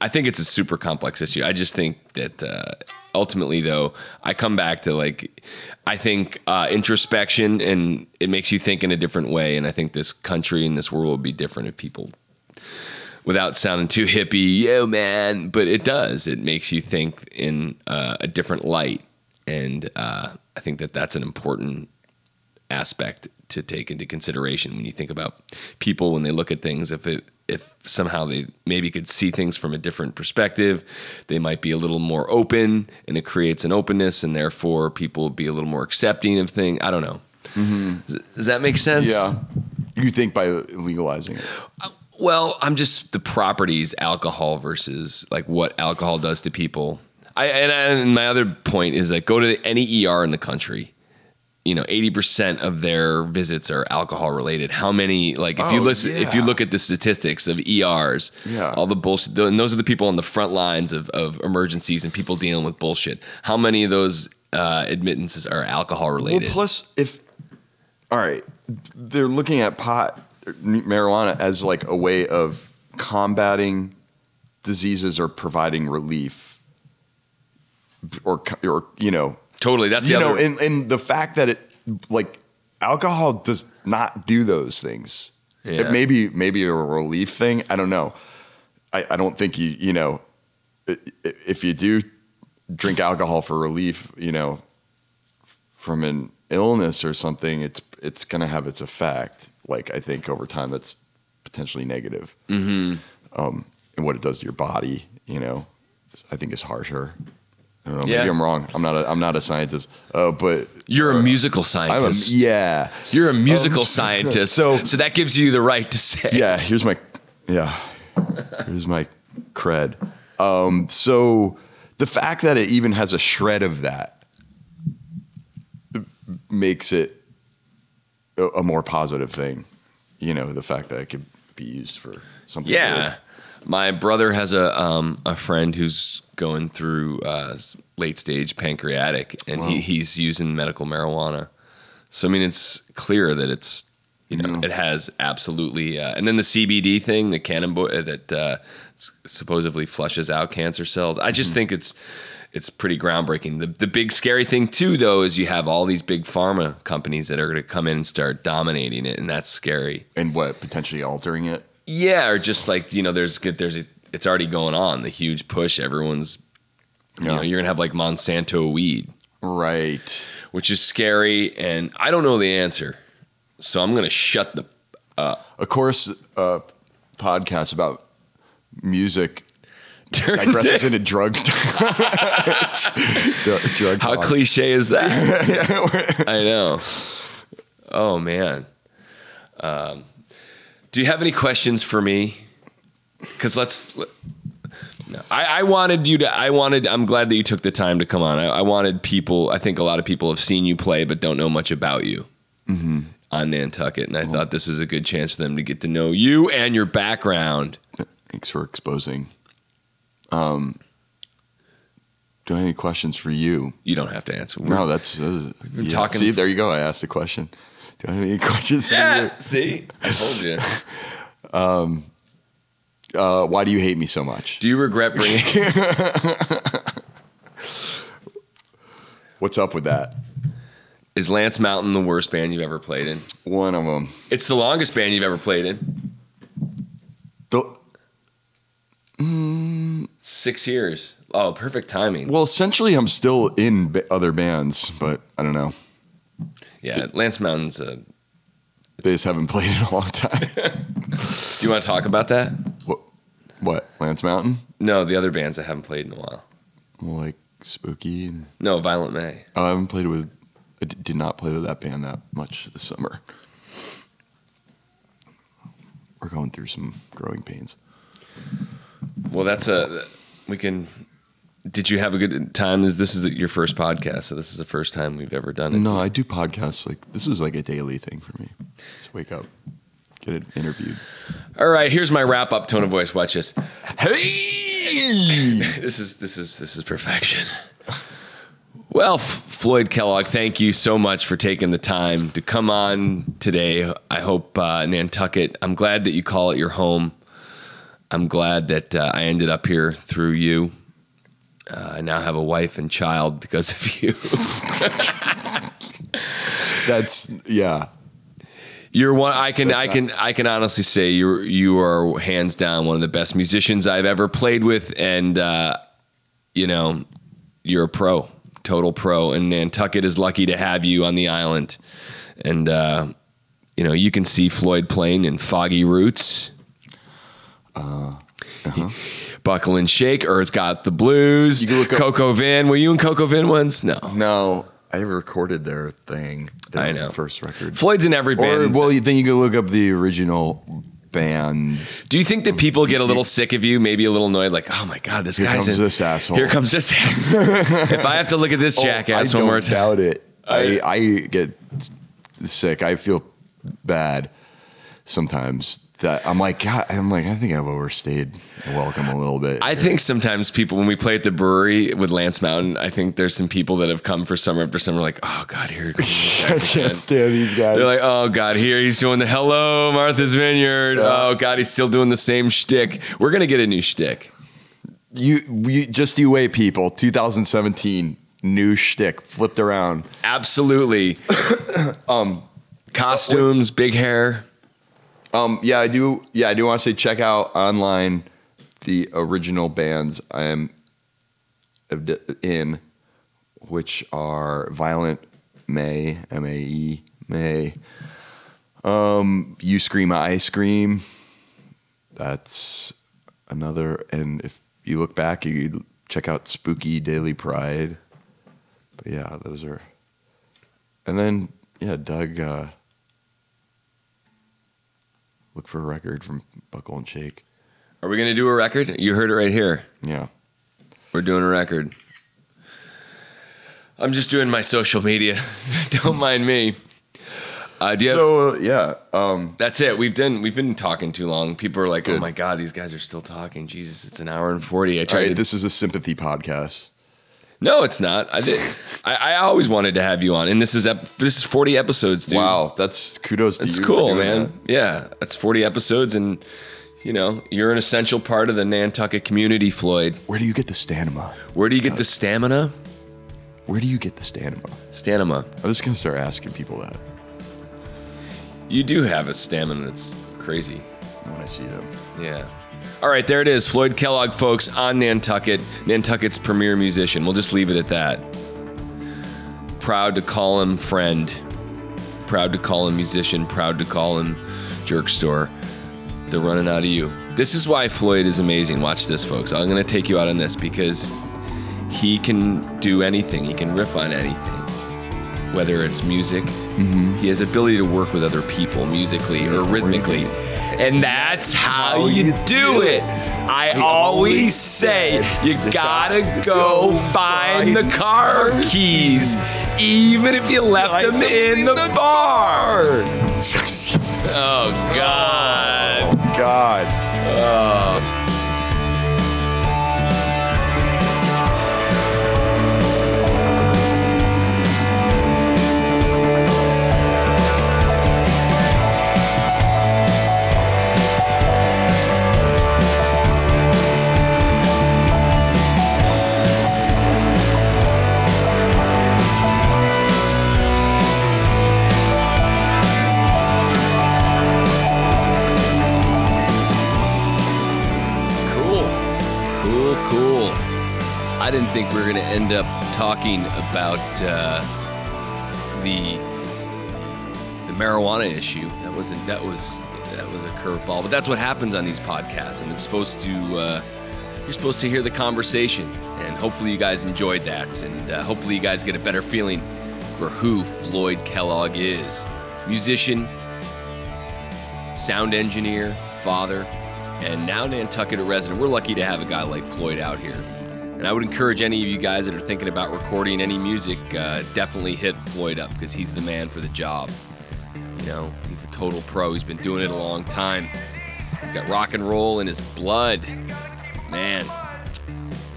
Speaker 1: I think it's a super complex issue. I just think that uh, ultimately, though, I come back to like, I think uh, introspection and it makes you think in a different way. And I think this country and this world would be different if people without sounding too hippie, yo man, but it does. It makes you think in uh, a different light, and uh, I think that that's an important aspect to take into consideration when you think about people when they look at things. If it if somehow they maybe could see things from a different perspective, they might be a little more open, and it creates an openness, and therefore people be a little more accepting of things. I don't know. Does, does that make sense?
Speaker 4: Yeah. You think by legalizing it?
Speaker 1: Well, I'm just the properties alcohol versus like what alcohol does to people. I and, and my other point is like go to any ER in the country. You know, eighty percent of their visits are alcohol related. How many? Like, if you
Speaker 4: Oh,
Speaker 1: listen, if you look at the statistics of ERs,
Speaker 4: Yeah.
Speaker 1: all the bullshit. And those are the people on the front lines of, of emergencies and people dealing with bullshit. How many of those uh, admittances are alcohol related?
Speaker 4: Well, plus if all right, they're looking at pot marijuana as like a way of combating diseases or providing relief or or you know
Speaker 1: totally. That's
Speaker 4: you know
Speaker 1: other.
Speaker 4: and, and the fact that it like alcohol does not do those things
Speaker 1: Yeah.
Speaker 4: it may be maybe a relief thing i don't know i, I don't think you you know if you do drink alcohol for relief you know from an illness or something it's it's going to have its effect like i think over time that's potentially negative mm-hmm. um, and what it does to your body you know i think is harsher I don't know. Maybe
Speaker 1: Yeah.
Speaker 4: I'm wrong. I'm not. A, I'm not a scientist. Uh, but
Speaker 1: You're a musical
Speaker 4: I'm a,
Speaker 1: scientist.
Speaker 4: yeah.
Speaker 1: You're a musical
Speaker 4: Um,
Speaker 1: scientist,
Speaker 4: so-
Speaker 1: so that gives you the right to say.
Speaker 4: Yeah. Here's my. Yeah. Here's my cred. Um, so the fact that it even has a shred of that makes it a, a more positive thing. You know, the fact that it could be used for something.
Speaker 1: Yeah. My brother has a um, a friend who's going through uh, late stage pancreatic, and
Speaker 4: Wow.
Speaker 1: he, he's using medical marijuana. So I mean, it's clear that it's you know
Speaker 4: Yeah.
Speaker 1: it has absolutely, uh, and then the CBD thing, the cannabis that uh, supposedly flushes out cancer cells. I
Speaker 4: Mm-hmm.
Speaker 1: just think it's it's pretty groundbreaking. The the big scary thing too, though, is you have all these big pharma companies that are going to come in and start dominating it, and that's scary.
Speaker 4: And what potentially altering it?
Speaker 1: Yeah, or just like you know, there's good. There's a, it's already going on. The huge push. Everyone's, you
Speaker 4: Yeah.
Speaker 1: know, you're gonna have like Monsanto weed,
Speaker 4: Right.
Speaker 1: which is scary, and I don't know the answer, so I'm gonna shut the. Up.
Speaker 4: Of course, uh, podcasts about music digresses into drug. drug, drug
Speaker 1: How cliche is that? I know. Oh man. Um, do you have any questions for me? Because let's. no, I, I wanted you to. I wanted. I'm glad that you took the time to come on. I, I wanted people. I think a lot of people have seen you play, but don't know much about you on Nantucket, and I thought this was a good chance for them to get to know you and your background.
Speaker 4: Thanks for exposing. Um, do I have any questions for you?
Speaker 1: You don't have to answer.
Speaker 4: No, that's, that's yeah,
Speaker 1: talking-
Speaker 4: See, there you go. I asked a question. Do I have any questions
Speaker 1: Yeah. See, I told you.
Speaker 4: you? Uh, why do you hate me so much?
Speaker 1: Do you regret bringing?
Speaker 4: What's up with that?
Speaker 1: Is Lance Mountain the worst band you've ever played in?
Speaker 4: One of them.
Speaker 1: It's the longest band you've ever played in.
Speaker 4: The,
Speaker 1: Six years. Oh, perfect timing.
Speaker 4: well, essentially, I'm still in ba- other bands, but I don't know.
Speaker 1: Yeah, Lance Mountain's. Uh,
Speaker 4: They just haven't played in a long time.
Speaker 1: do you want to talk about that?
Speaker 4: what? What? Lance Mountain?
Speaker 1: No, the other bands I haven't played in a while.
Speaker 4: Well, like Spooky and
Speaker 1: No, Violent Mae.
Speaker 4: Oh, I haven't played with. I d- did not play with that band that much this summer. We're going through some growing pains.
Speaker 1: Well, that's a. We can. Did you have a good time? This this is your first podcast, so this is the first time we've ever done it.
Speaker 4: No, I do podcasts. Like this is like a daily thing for me. Just wake up, get it interviewed.
Speaker 1: All right, here's my wrap up tone of voice. Watch this.
Speaker 4: Hey,
Speaker 1: This is this is this is perfection. Well, F- Floyd Kellogg, thank you so much for taking the time to come on today. I hope uh, Nantucket. I'm glad that you call it your home. I'm glad that uh, I ended up here through you. Uh, I now have a wife and child because of you.
Speaker 4: that's yeah.
Speaker 1: You're one. I can.
Speaker 4: That's
Speaker 1: I
Speaker 4: not-
Speaker 1: can. I can honestly say you. You are hands down one of the best musicians I've ever played with, and uh, you know, you're a pro, total pro. And Nantucket is lucky to have you on the island. And uh, you know, you can see Floyd playing in Foggy Roots. Buckle and Shake, Earth Got the Blues,
Speaker 4: You can look up-
Speaker 1: Coco Vin. Were you in Coco Van once? No.
Speaker 4: No, I recorded their thing. Their
Speaker 1: I know.
Speaker 4: First record.
Speaker 1: Floyd's in every
Speaker 4: Or
Speaker 1: band.
Speaker 4: well, then you can look up the original bands.
Speaker 1: Do you think that people get a little sick of you, maybe a little annoyed, like, oh my god, this
Speaker 4: Here
Speaker 1: guy's
Speaker 4: comes
Speaker 1: in-
Speaker 4: this asshole.
Speaker 1: Here comes this ass. if I have to look at this oh, jackass
Speaker 4: oh, I
Speaker 1: one more time,
Speaker 4: doubt it. I, I get sick. I feel bad sometimes that I'm like, God, I'm like, I think I've overstayed welcome a little bit.
Speaker 1: I think sometimes people, when we play at the brewery with Lance Mountain, I think there's some people that have come for summer after summer, like, oh god, here comes these
Speaker 4: I can't stand these guys.
Speaker 1: They're like, oh god, here he's doing the hello Martha's Vineyard. Oh god, he's still doing the same shtick. We're gonna get a new shtick.
Speaker 4: you, you just you wait, people. 2017 new shtick flipped around.
Speaker 1: Absolutely. um, costumes, big hair.
Speaker 4: Um, yeah, I do. Yeah, I do want to say check out online the original bands I am in, which are Violent Mae, M A E Mae. Um, you scream, I scream. That's another. And if you look back, you check out Spooky Daily Pride. But yeah, those are. And then yeah, Doug. Uh, look for a record from Buckle and Shake.
Speaker 1: Are we gonna do a record? You heard it right here.
Speaker 4: Yeah.
Speaker 1: We're doing a record. I'm just doing my social media. Don't mind me. Uh, you have,
Speaker 4: So uh, yeah, um,
Speaker 1: that's it. We've done. We've been talking too long. People are like, "Oh my god, these guys are still talking." Jesus, it's an hour and forty. I tried
Speaker 4: right,
Speaker 1: to.
Speaker 4: this is a sympathy podcast.
Speaker 1: No, it's not. I did. I, I always wanted to have you on, and this is ep- this is forty episodes, dude.
Speaker 4: Wow, that's kudos to
Speaker 1: it's cool, man. Yeah, that's forty episodes, and you know you're an essential part of the Nantucket community, Floyd.
Speaker 4: Where do you get the stamina?
Speaker 1: Where do you get uh, the stamina?
Speaker 4: Where do you get the stamina?
Speaker 1: Stamina.
Speaker 4: I'm just gonna start asking people that
Speaker 1: You do have a stamina that's crazy.
Speaker 4: when I see them.
Speaker 1: Yeah. All right, there it is. Floyd Kellogg, folks, on Nantucket, Nantucket's premier musician. We'll just leave it at that. Proud to call him friend. Proud to call him musician. Proud to call him jerk store. They're running out of you. This is why Floyd is amazing. Watch this, folks. I'm going to take you out on this because he can do anything, he can riff on anything. Whether it's music, mm-hmm. he has ability to work with other people musically or rhythmically. And that's how you do it. I always say you gotta go find the car keys, even if you left them in the bar. Oh, God.
Speaker 4: Oh, God.
Speaker 1: Cool. I didn't think we were going to end up talking about uh, the the marijuana issue. That wasn't that was that was a curveball, but that's what happens on these podcasts, and it's supposed to uh, you're supposed to hear the conversation, and hopefully you guys enjoyed that, and uh, hopefully you guys get a better feeling for who Floyd Kellogg is, musician, sound engineer, father, and now Nantucket resident. We're lucky to have a guy like Floyd out here. And I would encourage any of you guys that are thinking about recording any music, uh, definitely hit Floyd up because he's the man for the job. You know, he's a total pro. He's been doing it a long time. He's got rock and roll in his blood. Man,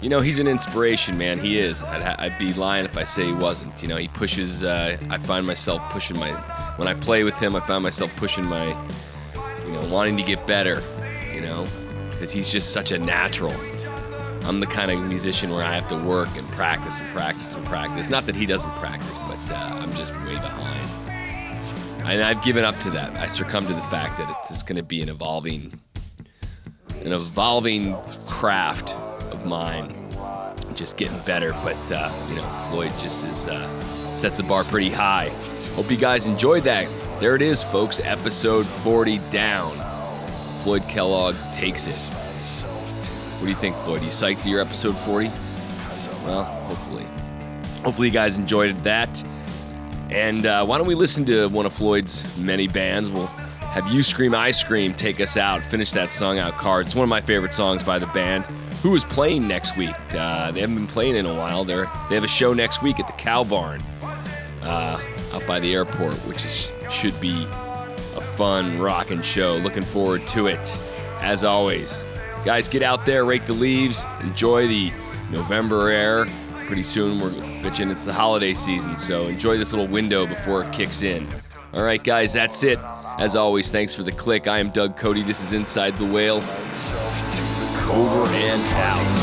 Speaker 1: you know, he's an inspiration, man. He is. I'd, I'd be lying if I say he wasn't. You know, he pushes, uh, I find myself pushing my, when I play with him, I find myself pushing my, you know, wanting to get better, you know, because he's just such a natural. I'm the kind of musician where I have to work and practice and practice and practice. Not that he doesn't practice, but uh, I'm just way behind. And I've given up to that. I succumb to the fact that it's just going to be an evolving, an evolving craft of mine. Just getting better, but uh, you know, Floyd just is uh, sets the bar pretty high. Hope you guys enjoyed that There it is, folks. Episode 40 down. Floyd Kellogg takes it. What do you think, Floyd? You psyched to your episode 40? Well, hopefully. Hopefully, you guys enjoyed that. And uh, why don't we listen to one of Floyd's many bands? We'll have You Scream, I Scream take us out, finish that song out, Card. It's one of my favorite songs by the band. Who is playing next week? Uh, they haven't been playing in a while. They're, they have a show next week at the Cow Barn uh, out by the airport, which is, should be a fun, rocking show. Looking forward to it, as always. Guys, get out there, rake the leaves, enjoy the November air. Pretty soon we're bitching it's the holiday season, so enjoy this little window before it kicks in. All right, guys, that's it. As always, thanks for the click. I am Doug Cody. This is Inside the Whale. Over and
Speaker 3: out.